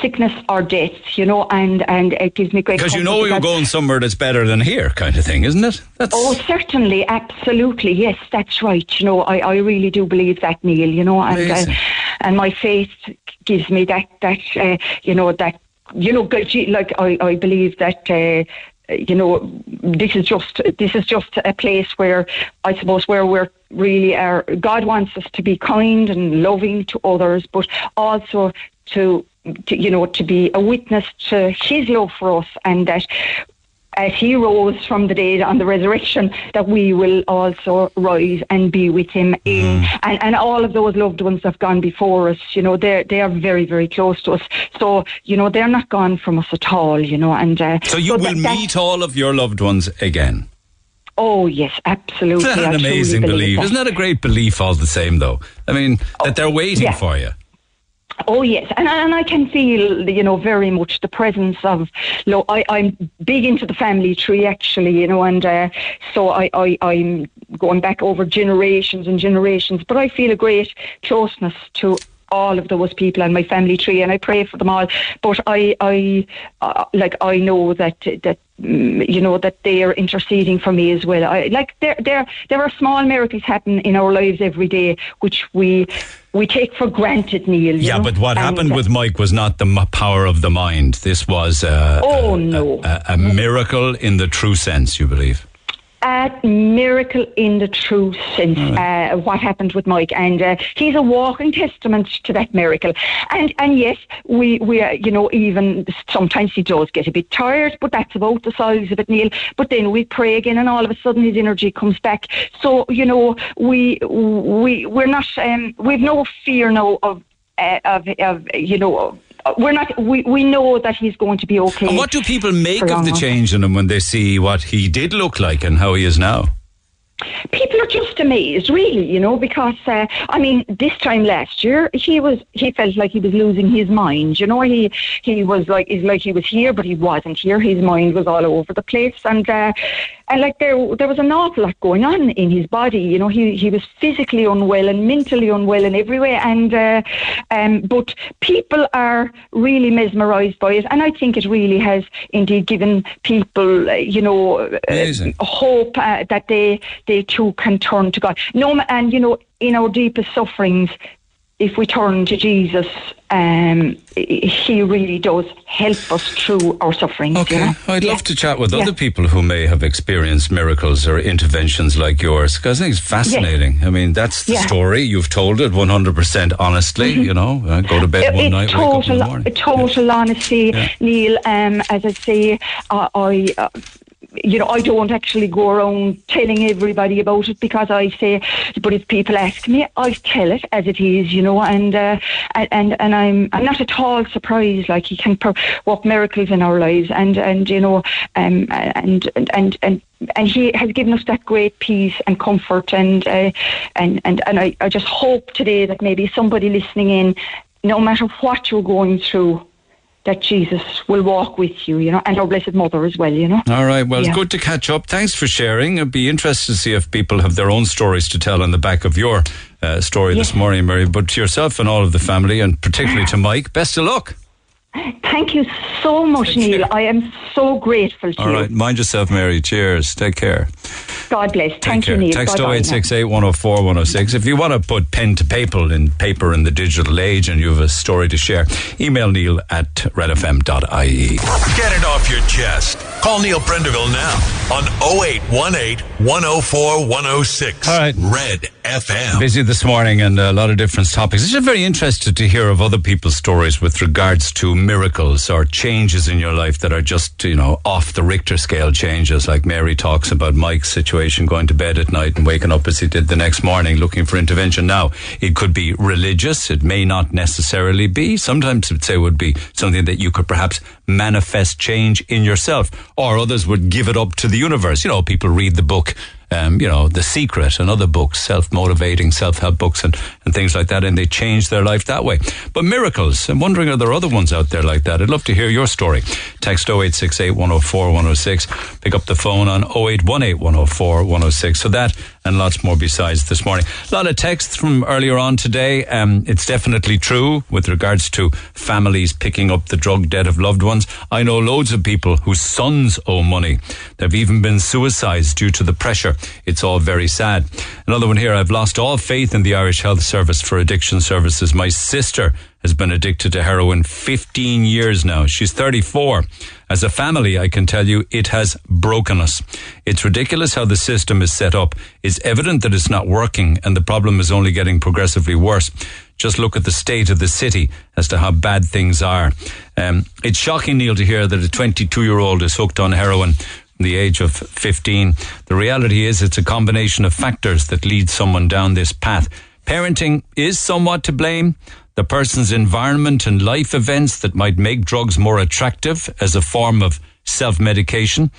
sickness or death, you know, and, and it gives me great because you know you're going somewhere that's better than here kind of thing isn't it that's Oh, certainly, absolutely, yes, that's right. You know, I, I really do believe that, Neil. You know, and uh, and my faith gives me that that uh, you know that you know, like I, I believe that. Uh, you know, this is just this is just a place where I suppose where we're really are. God wants us to be kind and loving to others, but also to, to you know to be a witness to His love for us, and that as he rose from the dead on the resurrection, that we will also rise and be with him in and, and all of those loved ones that have gone before us, you know, they're they are very, very close to us. So, you know, they're not gone from us at all, you know, and uh, so you will that- meet all of your loved ones again Oh yes, absolutely. Isn't that an truly amazing belief? Isn't that a great belief all the same, though? I mean, that they're waiting yeah. for you. Oh yes, and and I can feel you know very much the presence of. Lo- I I'm big into the family tree actually, you know, and uh, so I I I'm going back over generations and generations, but I feel a great closeness to all of those people and my family tree, and I pray for them all. But I I uh, like I know that that mm, you know that they are interceding for me as well. I like there there there are small miracles happen in our lives every day, which we we take for granted, Neil. you Yeah, know? but what And, happened uh, with Mike was not the m- power of the mind. This was uh, Oh, a, no. a, a miracle in the true sense, you believe. A miracle in the true sense, uh, what happened with Mike, and uh, he's a walking testament to that miracle. And and yes, we we uh, you know even sometimes he does get a bit tired, but that's about the size of it, Neil. But then we pray again, and all of a sudden his energy comes back. So you know we we we're not um, we've no fear now of uh, of, of you know. We're not. We, we know that he's going to be okay. And what do people make of the change in him when they see what he did look like and how he is now? people are just amazed, really, you know, because uh, I mean, this time last year he was he felt like he was losing his mind. You know, he he was like it's like he was here, but he wasn't here. His mind was all over the place, and uh, and like there there was an awful lot going on in his body. You know, he he was physically unwell and mentally unwell in every way, and uh, um, but people are really mesmerised by it, and I think it really has indeed given people, uh, you know, uh, hope uh, that they they too can turn to God. No, and you know, in our deepest sufferings, if we turn to Jesus, um, He really does help us through our suffering. Okay, you know? I'd Yeah. love to chat with Yeah. other people who may have experienced miracles or interventions like yours because I think it's fascinating. I mean, that's the Yeah. story. You've told it 100% honestly, you know. I go to bed one It- night, it's wake up in total, the morning. total honesty, Yeah. Neil. Um, as I say, uh, I. Uh, you know, I don't actually go around telling everybody about it because I say, but if people ask me, I tell it as it is, you know, and uh, and and I'm I'm not at all surprised. Like he can per- work miracles in our lives, and and you know, um, and and and and. And he has given us that great peace and comfort, and uh, and and and I, I just hope today that maybe somebody listening in, no matter what you're going through, that Jesus will walk with you, you know, and our Blessed Mother as well, you know. All right. Well, Yeah. good to catch up. Thanks for sharing. I'd be interested to see if people have their own stories to tell on the back of your uh, story this morning, Mary. But to yourself and all of the family, and particularly to Mike, best of luck. Thank you so much, Neil. I am so grateful to All you. right. Mind yourself, Mary. Cheers. Take care. God bless. Take Thank care. you, Neil. Text Bye-bye now. 0868 104 106. If you want to put pen to paper in paper in the digital age and you have a story to share, email neil at redfm.ie. Get it off your chest. Call Neil Prendeville now on 0818 104 106. All right. Red FM. Busy this morning and a lot of different topics. I'm just very interested to hear of other people's stories with regards to miracles or changes in your life that are just, you know, off the Richter scale changes. Like Mary talks about Mike's situation, going to bed at night and waking up as he did the next morning, looking for intervention. Now, it could be religious. It may not necessarily be. Sometimes it say would be something that you could perhaps manifest change in yourself, or others would give it up to the universe. You know, people read the book um, you know, The Secret and other books, self motivating, self help books and, and things like that, and they change their life that way. But miracles, I'm wondering, are there other ones out there like that? I'd love to hear your story. Text 0868 104 106. Pick up the phone on 0818 104 106. So that and lots more besides this morning. A lot of texts from earlier on today. Um, it's definitely true with regards to families picking up the drug debt of loved ones. I know loads of people whose sons owe money. There have even been suicides due to the pressure. It's all very sad. Another one here. I've lost all faith in the Irish Health Service for addiction services. My sister has been addicted to heroin 15 years now. She's 34. As a family, I can tell you it has broken us. It's ridiculous how the system is set up. It's evident that it's not working and the problem is only getting progressively worse. Just look at the state of the city as to how bad things are. Um, it's shocking, Neil, to hear that a 22 year old is hooked on heroin from the age of 15. The reality is it's a combination of factors that lead someone down this path. Parenting is somewhat to blame the person's environment and life events that might make drugs more attractive as a form of self medication.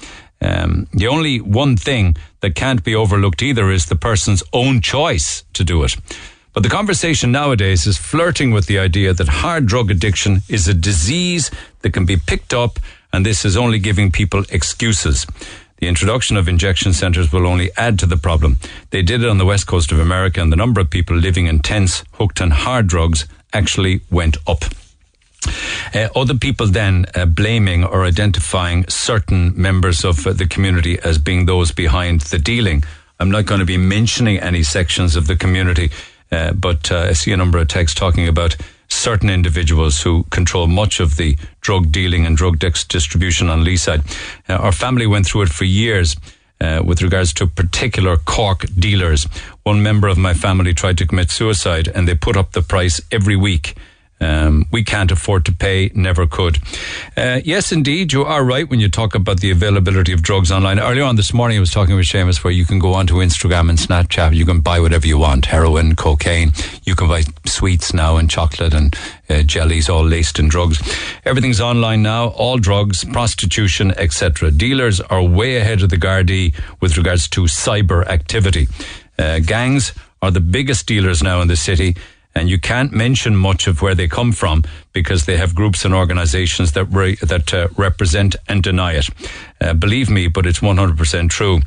Um, the only one thing that can't be overlooked either is the person's own choice to do it. But the conversation nowadays is flirting with the idea that hard drug addiction is a disease that can be picked up, and this is only giving people excuses. The introduction of injection centres will only add to the problem. They did it on the west coast of America, and the number of people living in tents hooked on hard drugs actually went up. Uh, other people then uh, blaming or identifying certain members of uh, the community as being those behind the dealing. I'm not going to be mentioning any sections of the community, uh, but uh, I see a number of texts talking about certain individuals who control much of the drug dealing and drug distribution on Leeside. Uh, our family went through it for years. Uh, with regards to particular Cork dealers. One member of my family tried to commit suicide and they put up the price every week. Um, we can't afford to pay, never could. Uh, yes, indeed, you are right when you talk about the availability of drugs online. Earlier on this morning, I was talking with Seamus where you can go onto Instagram and Snapchat, you can buy whatever you want heroin, cocaine, you can buy sweets now and chocolate and uh, jellies all laced in drugs. Everything's online now, all drugs, prostitution, etc. Dealers are way ahead of the Gardaí with regards to cyber activity. Uh, gangs are the biggest dealers now in the city and you can't mention much of where they come from because they have groups and organisations that re- that uh, represent and deny it. Uh, believe me, but it's one hundred percent true.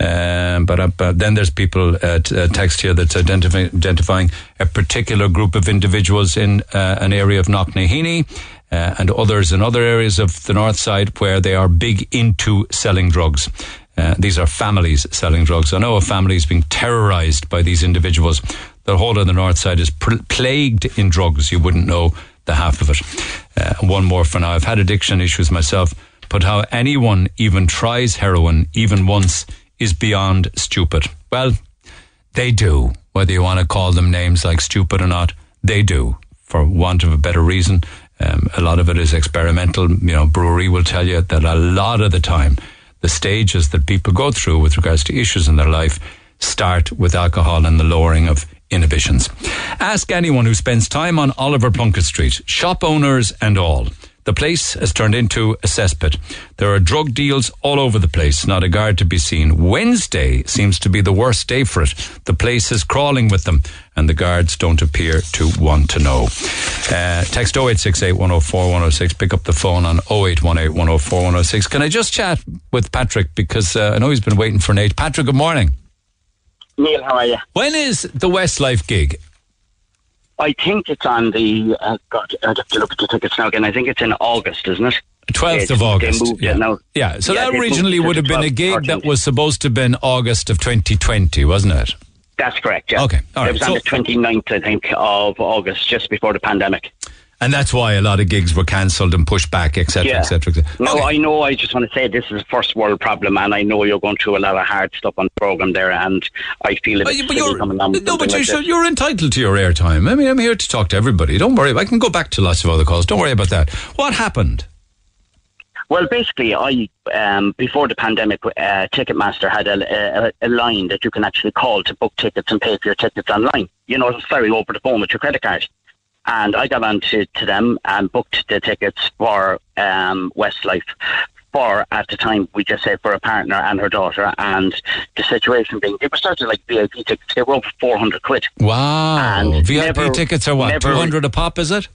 Um, but, uh, but, then there's people uh, t- uh, text here that's identifying, a particular group of individuals in uh, an area of Knocknaheeny. Uh, and others in other areas of the north side where they are big into selling drugs. Uh, these are families selling drugs. I know a family is being terrorized by these individuals the whole of the north side is pl- plagued in drugs. You wouldn't know the half of it. Uh, one more for now. I've had addiction issues myself, but how anyone even tries heroin even once is beyond stupid. Well, they do. Whether you want to call them names like stupid or not, they do, for want of a better reason. Um, a lot of it is experimental. You know, brewery will tell you that a lot of the time, the stages that people go through with regards to issues in their life start with alcohol and the lowering of inhibitions. Ask anyone who spends time on Oliver Plunkett Street, shop owners and all. The place has turned into a cesspit. There are drug deals all over the place, not a guard to be seen. Wednesday seems to be the worst day for it. The place is crawling with them, and the guards don't appear to want to know. Uh, text 0868 104 106. Pick up the phone on 0818 104 106. Can I just chat with Patrick? Because uh, I know he's been waiting for Nate. Patrick, good morning. Neil, how are you? When is the Westlife gig? I think it's on the. Uh, God, I'd have to look at the tickets now again. I think it's in August, isn't it? 12th of August. yeah. Yeah, so Yeah, that originally would have been a 12th, gig that was supposed to have been August of 2020, wasn't it? That's correct, yeah. Okay, all right. It was on So- the 29th, I think, of August, just before the pandemic. And that's why a lot of gigs were cancelled and pushed back, etc., Yeah. etc. etc. No, I know. I just want to say this is a first world problem, and I know you're going through a lot of hard stuff on the program there, and I feel a bit but you're-. No, but like should, you're entitled to your airtime. I mean, I'm here to talk to everybody. Don't worry. I can go back to lots of other calls. Don't worry about that. What happened? Well, basically, I um, before the pandemic, uh, Ticketmaster had a, a, a line that you can actually call to book tickets and pay for your tickets online. You know, it's very over the phone with your credit card. And I got on to, to them and booked the tickets for um, Westlife for, at the time, we just said for a partner and her daughter. And the situation being, it was started like VIP tickets. They were over 400 quid. Wow. And VIP never- tickets are what? never- 200 a pop, is it?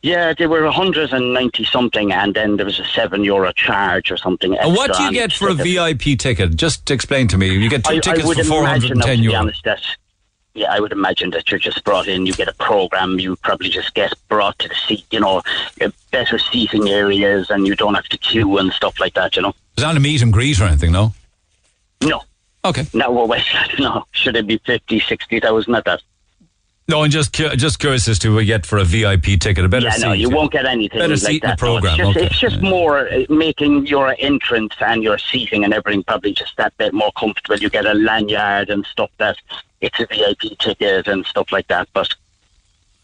Yeah, they were 190 something, and then there was a seven euro charge or something. And what do you get for a. VIP ticket? Just explain to me. You get two I, tickets I for imagine, now, 410 to be euro. honest, that yeah, I would imagine that you're just brought in. You get a program. You probably just get brought to the seat. You know, uh, better seating areas, and you don't have to queue and stuff like that. You know. Is that a meet and greet or anything, no? No. Okay. No, well, West, no. Should it be 50, 60,000 at that? No, I'm just cu- just curious as to what you get for a VIP ticket. A better yeah, seat. no, you won't get anything Better like seat in that. the No, program. it's just, okay. it's just more uh, making your entrance and your seating and everything probably just that bit more comfortable. You get a lanyard and stuff that it's a VIP ticket and stuff like that. But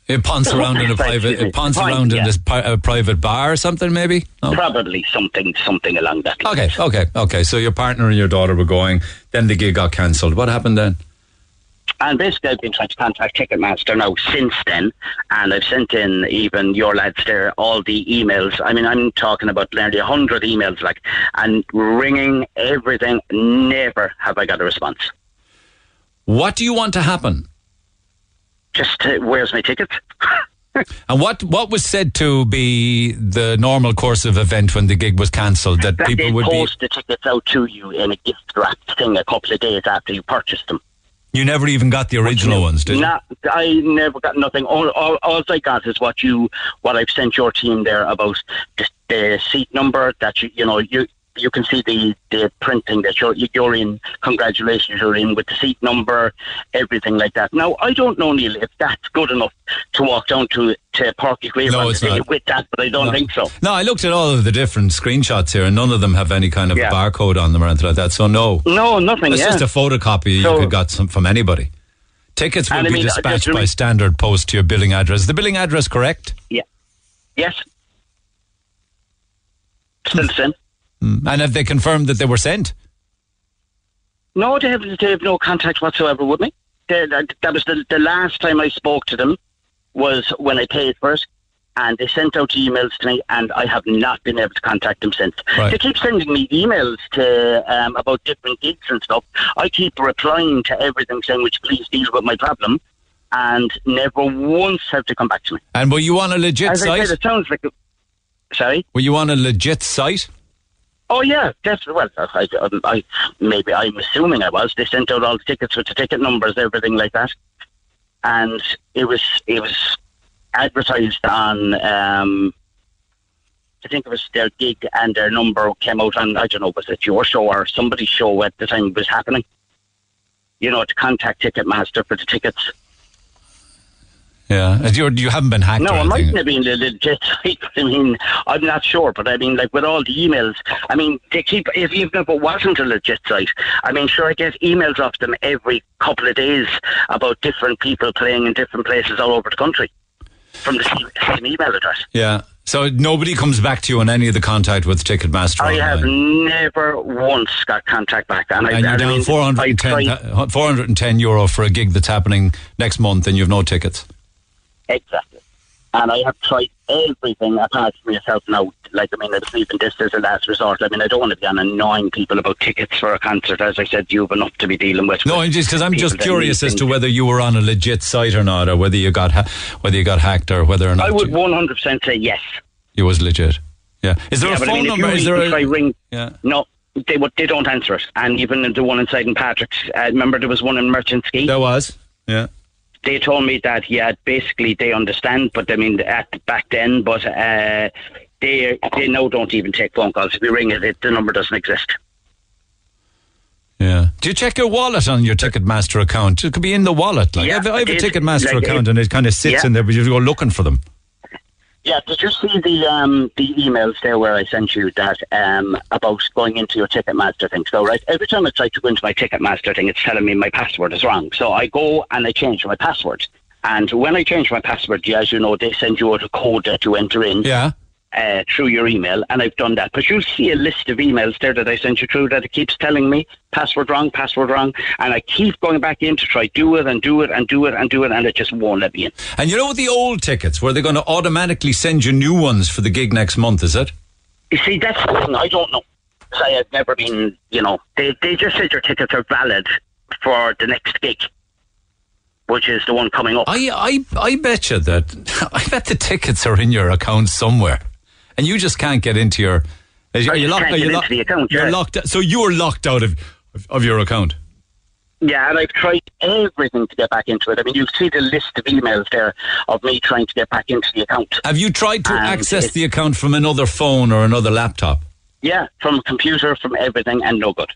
It punts around in a private. It punts Fine, around in yeah. this pi- a private bar or something, maybe. No? probably something something along that. line. Okay, okay, okay. So your partner and your daughter were going. Then the gig got cancelled. What happened then? And basically, I've been trying to contact Ticketmaster now since then, and I've sent in even your lads there all the emails. I mean, I'm talking about nearly a hundred emails, like, and ringing everything. Never have I got a response. What do you want to happen? Just uh, where's my ticket? And what what was said to be the normal course of event when the gig was cancelled? That That people would be. post the tickets out to you in a gift wrapped thing a couple of days after you purchased them. You never even got the original ones, did you? Not, I never got nothing. All, all, all I got is what you, what I've sent your team there about the, the seat number that you, you know, you, you can see the, the printing that you're, you're in. Congratulations, you're in with the seat number, everything like that. Now, I don't know, Neil, if that's good enough to walk down to to Páirc Uí Chaoimh No, on it's the not. with that, but I don't No. think so. No, I looked at all of the different screenshots here, and none of them have any kind of Yeah. barcode on them or anything like that. So no, No, nothing. it's yeah. just a photocopy So- you could got some, from anybody. Tickets will And I be mean, uh, dispatched by standard post to your billing address. Is the billing address correct? Yeah. Yes. Still the same. Mm. And have they confirmed that they were sent? No, they have, they have no contact whatsoever with me. They, that, that was the, the last time I spoke to them was when I paid for it, and they sent out emails to me, and I have not been able to contact them since. Right. They keep sending me emails to um, about different gigs and stuff. I keep replying to everything saying, "Which please deal with my problem," and never once have they come back to me. And were you on a legit As I site? said, it sounds like. A, sorry. Were you on a legit site? Oh yeah, definitely. Well, I, I, I maybe I'm assuming I was. They sent out all the tickets with the ticket numbers, everything like that, and it was it was advertised on. Um, I think it was their gig and their number came out on. I don't know, was it your show or somebody's show at the time it was happening? You know, to contact Ticketmaster for the tickets. Yeah, you're, you haven't been hacked No, it mightn't have been legit site. I mean, I'm not sure, but I mean, like with all the emails, I mean, they keep, if even if it wasn't a legit site, I mean, sure, I get emails off them every couple of days about different people playing in different places all over the country from the same, same email address. Yeah. So nobody comes back to you on any of the contact with Ticketmaster. I have never once got contact back. And, and I, you're I down mean, 410, I tried- uh, 410 euro for a gig that's happening next month, and you've no tickets. Exactly. And I have tried everything apart from yourself now. Like, I mean, I was leaving this as a last resort. I mean, I don't want to be on annoying people about tickets for a concert. As I said, you've enough to be dealing with. No, I'm just because I'm just curious as to whether you were on a legit site or not, or whether you got ha- whether you got hacked or whether or not I would you, 100% say yes. you was legit. Yeah. Is there yeah, a phone I mean, number? Is there a, I ring, yeah. no, they they don't answer it. And even the one inside in Patrick's, uh, remember there was one in Merchants Quay? There was. Yeah. They told me that, yeah, basically they understand, but I mean, at back then, but uh, they they now don't even take phone calls. If you ring it, it the number doesn't exist. Yeah. Do you check your wallet on your Ticketmaster account? It could be in the wallet. Like Yeah, I have, I have a Ticketmaster like account, it- and it kind of sits yeah. in there, but you go looking for them. Yeah, did you see the um, the emails there where I sent you that um, about going into your Ticketmaster thing? So, right, every time I try to go into my Ticketmaster thing, it's telling me my password is wrong. So I go and I change my password. And when I change my password, as you know, they send you a code you enter in. Yeah. Uh, through your email, and I've done that. But you'll see a list of emails there that I sent you through that it keeps telling me password wrong, password wrong, and I keep going back in to try do it and do it and do it and do it, and it just won't let me in. And you know the old tickets, were they're going to automatically send you new ones for the gig next month, is it? You see, that's the thing. I don't know. I have never been, you know, they, they just said your tickets are valid for the next gig, which is the one coming up. I, I, I bet you that, I bet the tickets are in your account somewhere. And you just can't get into your. Are you, are you locked, are you the account, You're yeah. locked. So you're locked out of, of your account. Yeah, and I've tried everything to get back into it. I mean, you see the list of emails there of me trying to get back into the account. Have you tried to And access the account from another phone or another laptop? Yeah, from computer, from everything, and no good.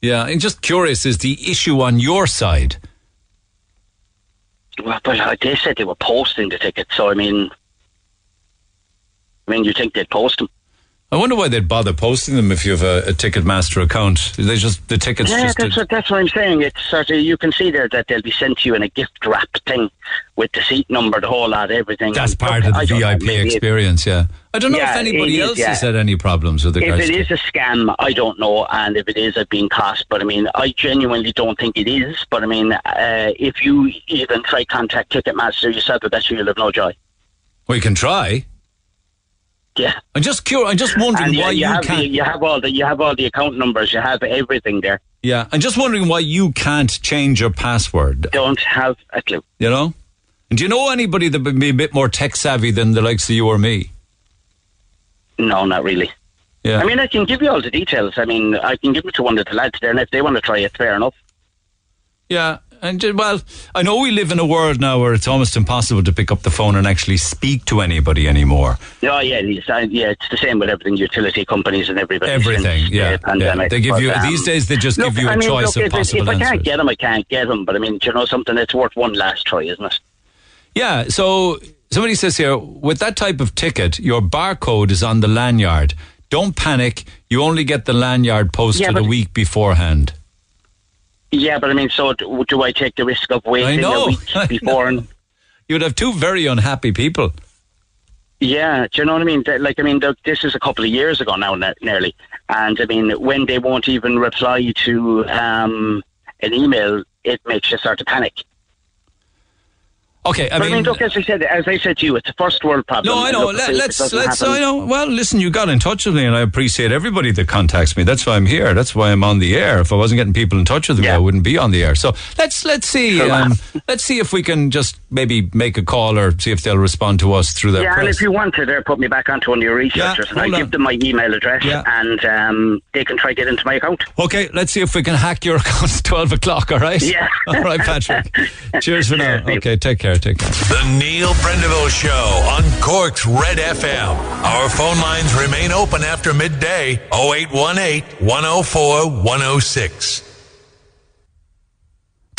Yeah, and just curious, is the issue on your side? Well, but uh, they said they were posting the tickets, so I mean, mean, you think they'd post them? I wonder why they'd bother posting them if you have a, a Ticketmaster account. They just the tickets yeah, just. that's what, that's what I'm saying. It's sort of you can see there that they'll be sent to you in a gift wrap thing with the seat number, the whole lot, everything. that's And part look, of the know, VIP experience. Yeah, I don't know Yeah, if anybody is, else yeah. has had any problems with If regards. it is a scam, I don't know, and if it is, I've been caught. But I mean, I genuinely don't think it is. But I mean, uh, if you even try contact Ticketmaster yourself, I bet you you'll have no joy. We can try. Yeah. I'm just curious. I'm just wondering And you, why you you, have can't. the, you have all the you have all the account numbers, you have everything there. yeah, I'm just wondering why you can't change your password. Don't have a clue. You know. And do you know anybody that would be a bit more tech savvy than the likes of you or me? No, not really. Yeah. I mean, I can give you all the details. I mean, I can give it to one of the lads there, and if they want to try it, fair enough. Yeah, and well, I know we live in a world now where it's almost impossible to pick up the phone and actually speak to anybody anymore. Oh, yeah, it's, uh, yeah, it's the same with everything, utility companies and everybody. Everything, since yeah, pandemic. yeah. They give But, you um, these days. They just look, give you a I mean, choice look, of if, it- possible if I can't get them, I can't get them. But I mean, do you know something? that's worth one last try, isn't it? Yeah, so somebody says here, with that type of ticket, your barcode is on the lanyard. Don't panic. You only get the lanyard posted Yeah, a week beforehand. Yeah, but I mean, so do, do I take the risk of waiting a week before? And You would have two very unhappy people. Yeah, do you know what I mean? Like, I mean, this is a couple of years ago now, nearly. And I mean, when they won't even reply to um, an email, it makes you start to panic. Okay, I but I mean, mean, look, as I said, as I said to you, it's a first world problem. No, I know. look, let, let's, doesn't let's. happen- I know. Well, listen, you got in touch with me, and I appreciate everybody that contacts me. That's why I'm here. That's why I'm on the air. If I wasn't getting people in touch with me, I wouldn't be on the air. So let's let's see. Sure, Um, let's see if we can just maybe make a call or see if they'll respond to us through that. Yeah, and if you want to, there, put me back onto one of your researchers, and I give them my email address, and um, they can try to get into my account. Okay, let's see if we can hack your account at 12 o'clock, all right? Yeah. all right, Patrick. Cheers for now. Okay, take care, take care. The Neil Prendeville Show on Cork's Red FM. Our phone lines remain open after midday 0818 104 106.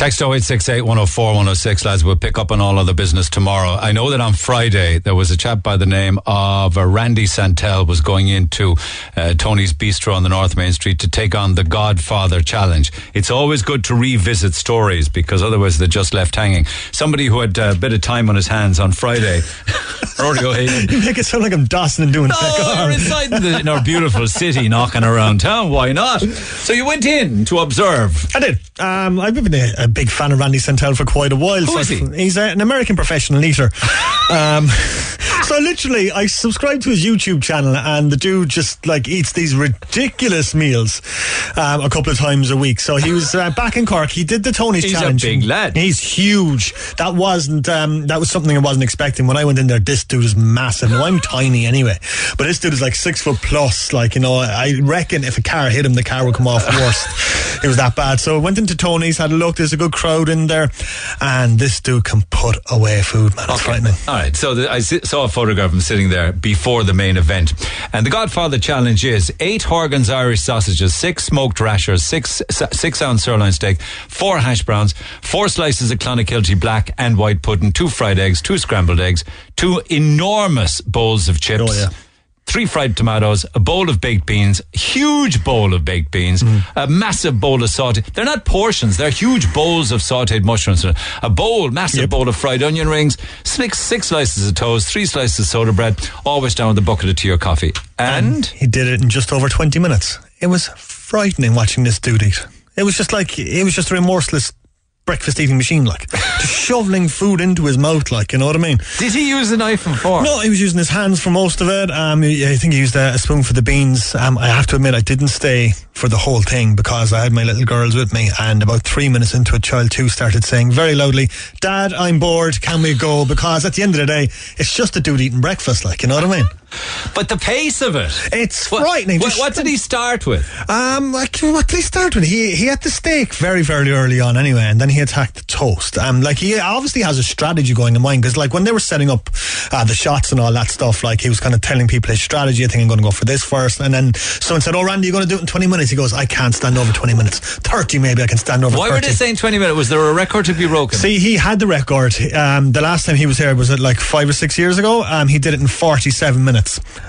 Text 0868 104 106, lads. We'll pick up on all other business tomorrow. I know that on Friday there was a chap by the name of uh, Randy Santel was going into uh, Tony's Bistro on the North Main Street to take on the Godfather Challenge. It's always good to revisit stories because otherwise they're just left hanging. Somebody who had uh, a bit of time on his hands on Friday, Rory O'Hagan. You make it sound like I'm Dawson and doing No, we're inside the, in our beautiful city, knocking around town. Why not? So you went in to observe. I did. Um, I've been a big fan of Randy Santel for quite a while. Who so is he? He's a, an American professional eater. um, so literally, I subscribe to his YouTube channel, and the dude just like eats these ridiculous meals um, a couple of times a week. So he was uh, back in Cork. He did the Tony's He's a challenge. big lad. He's huge. That wasn't. Um, that was something I wasn't expecting when I went in there. This dude is massive. Now I'm tiny anyway, but this dude is like six foot plus. Like you know, I reckon if a car hit him, the car would come off worst. it was that bad. So I went into Tony's, had a look. There's a good crowd in there, and this dude can put away food, man. It's frightening. All right. So the, I saw a photograph of him sitting there before the main event. And the Godfather challenge is eight Horgan's Irish sausages, six smoked rashers, six six ounce sirloin steak, four hash browns, four slices of Clonakilty black and white pudding, two fried eggs, two scrambled eggs, two enormous bowls of chips. Oh, yeah three fried tomatoes, a bowl of baked beans, huge bowl of baked beans, Mm. a massive bowl of sauteed. They're not portions; they're huge bowls of sauteed mushrooms. A bowl, massive bowl of fried onion rings, six six slices of toast, three slices of soda bread, always down with a bucket of tea or coffee. And, he did it in just over 20 minutes. It was frightening watching this dude eat. It was just like, it was just a remorseless breakfast eating machine, like. just shoveling food into his mouth, like, you know what I mean? Did he use a knife and fork? No, he was using his hands for most of it. Um, I think he used a, a spoon for the beans. Um, I have to admit, I didn't stay for the whole thing because I had my little girls with me. And about three minutes into it, child two started saying very loudly, Dad, I'm bored. Can we go? Because at the end of the day, it's just a dude eating breakfast, like, you know what I mean? But the pace of it. It's frightening. What, what did he start with? Um, like, what did he start with? He he had the steak very very early on anyway, and then he attacked the toast. Um, like he obviously has a strategy going in mind because like when they were setting up uh, the shots and all that stuff, like he was kind of telling people his strategy. I think I'm going to go for this first, and then someone said, "Oh, Randy, you're going to do it in 20 minutes." He goes, "I can't stand over 20 minutes. 30 maybe I can stand over." Why 30. were they saying 20 minutes? Was there a record to be broken? See, he had the record. Um, the last time he was here was it like five or six years ago. Um, he did it in 47 minutes.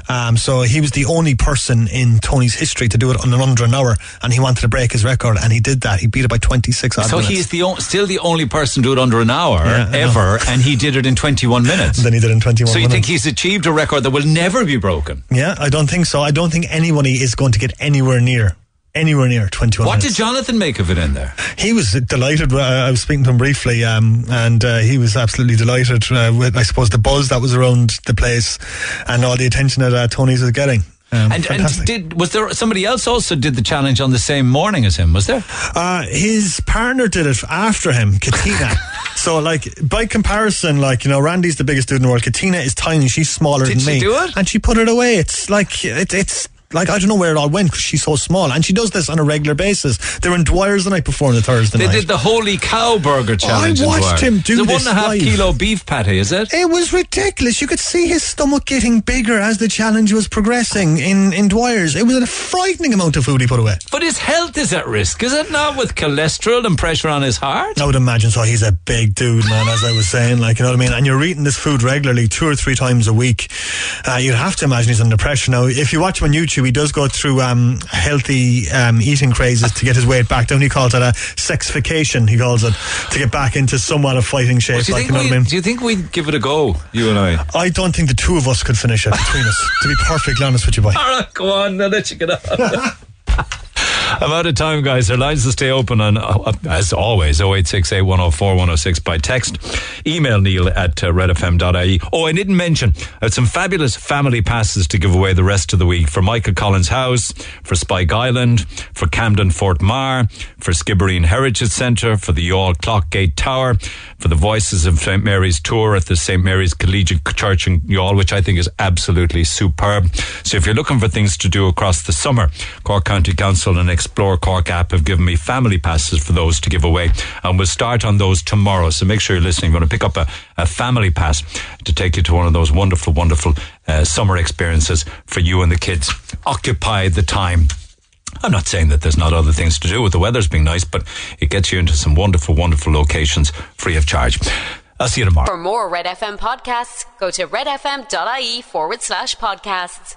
Um, so he was the only person in Tony's history to do it in under an hour, and he wanted to break his record, and he did that. He beat it by 26 odd So minutes. he's the o- still the only person to do it under an hour Yeah, ever, and he did it in 21 minutes. Then he did it in 21 So you minutes. think he's achieved a record that will never be broken? Yeah, I don't think so. I don't think anybody is going to get anywhere near. Anywhere near 21 What minutes. did Jonathan make of it in there? He was delighted. Uh, I was speaking to him briefly, um, and uh, he was absolutely delighted uh, with, I suppose, the buzz that was around the place and all the attention that uh, Tony's was getting. Um, And, and did was there somebody else also did the challenge on the same morning as him? Was there? Uh, his partner did it after him, Katina. so, like, by comparison, like, you know, Randy's the biggest dude in the world. Katina is tiny. She's smaller Did than she me. do it? And she put it away. It's like, it, it's. Like I don't know where it all went because she's so small, and she does this on a regular basis. They were in Dwyer's the night before on the Thursday They night. did the holy cow burger challenge. I watched him do the this one and a half live. kilo beef patty. Is it? It was ridiculous. You could see his stomach getting bigger as the challenge was progressing in, in Dwyer's. It was a frightening amount of food he put away. But his health is at risk, is it not? With cholesterol and pressure on his heart. I would imagine so. He's a big dude, man, as I was saying. Like, you know what I mean? And you're eating this food regularly, two or three times a week. Uh, you'd have to imagine he's under pressure. Now, if you watch him on YouTube, he does go through um, healthy um, eating crazes to get his weight back down. He calls it a sexification, he calls it, to get back into somewhat of fighting shape. do you like, think you know we, what I mean? do you think we'd give it a go, you and I? I don't think the two of us could finish it between us, to be perfectly honest with you, boy. All right, go on. I'll let you get on. I'm out of time, guys. Our lines will stay open on, uh, as always, 0868 104 106 by text. Email Neil at uh, redfm.ie. Oh, I didn't mention, I had some fabulous family passes to give away the rest of the week for Michael Collins House, for Spike Island, for Camden Fort Meagher, for Skibbereen Heritage Centre, for the Youghal Clockgate Tower, for the Voices of St. Mary's Tour at the St. Mary's Collegiate Church in Youghal, which I think is absolutely superb. So if you're looking for things to do across the summer, Cork County Council and Explore Cork app have given me family passes for those to give away. And we'll start on those tomorrow. So make sure you're listening. We're going to pick up a, a family pass to take you to one of those wonderful, wonderful uh, summer experiences for you and the kids. Occupy the time. I'm not saying that there's not other things to do with the weather's being nice, but it gets you into some wonderful, wonderful locations free of charge. I'll see you tomorrow. For more Red FM podcasts, go to redfm.ie forward slash podcasts.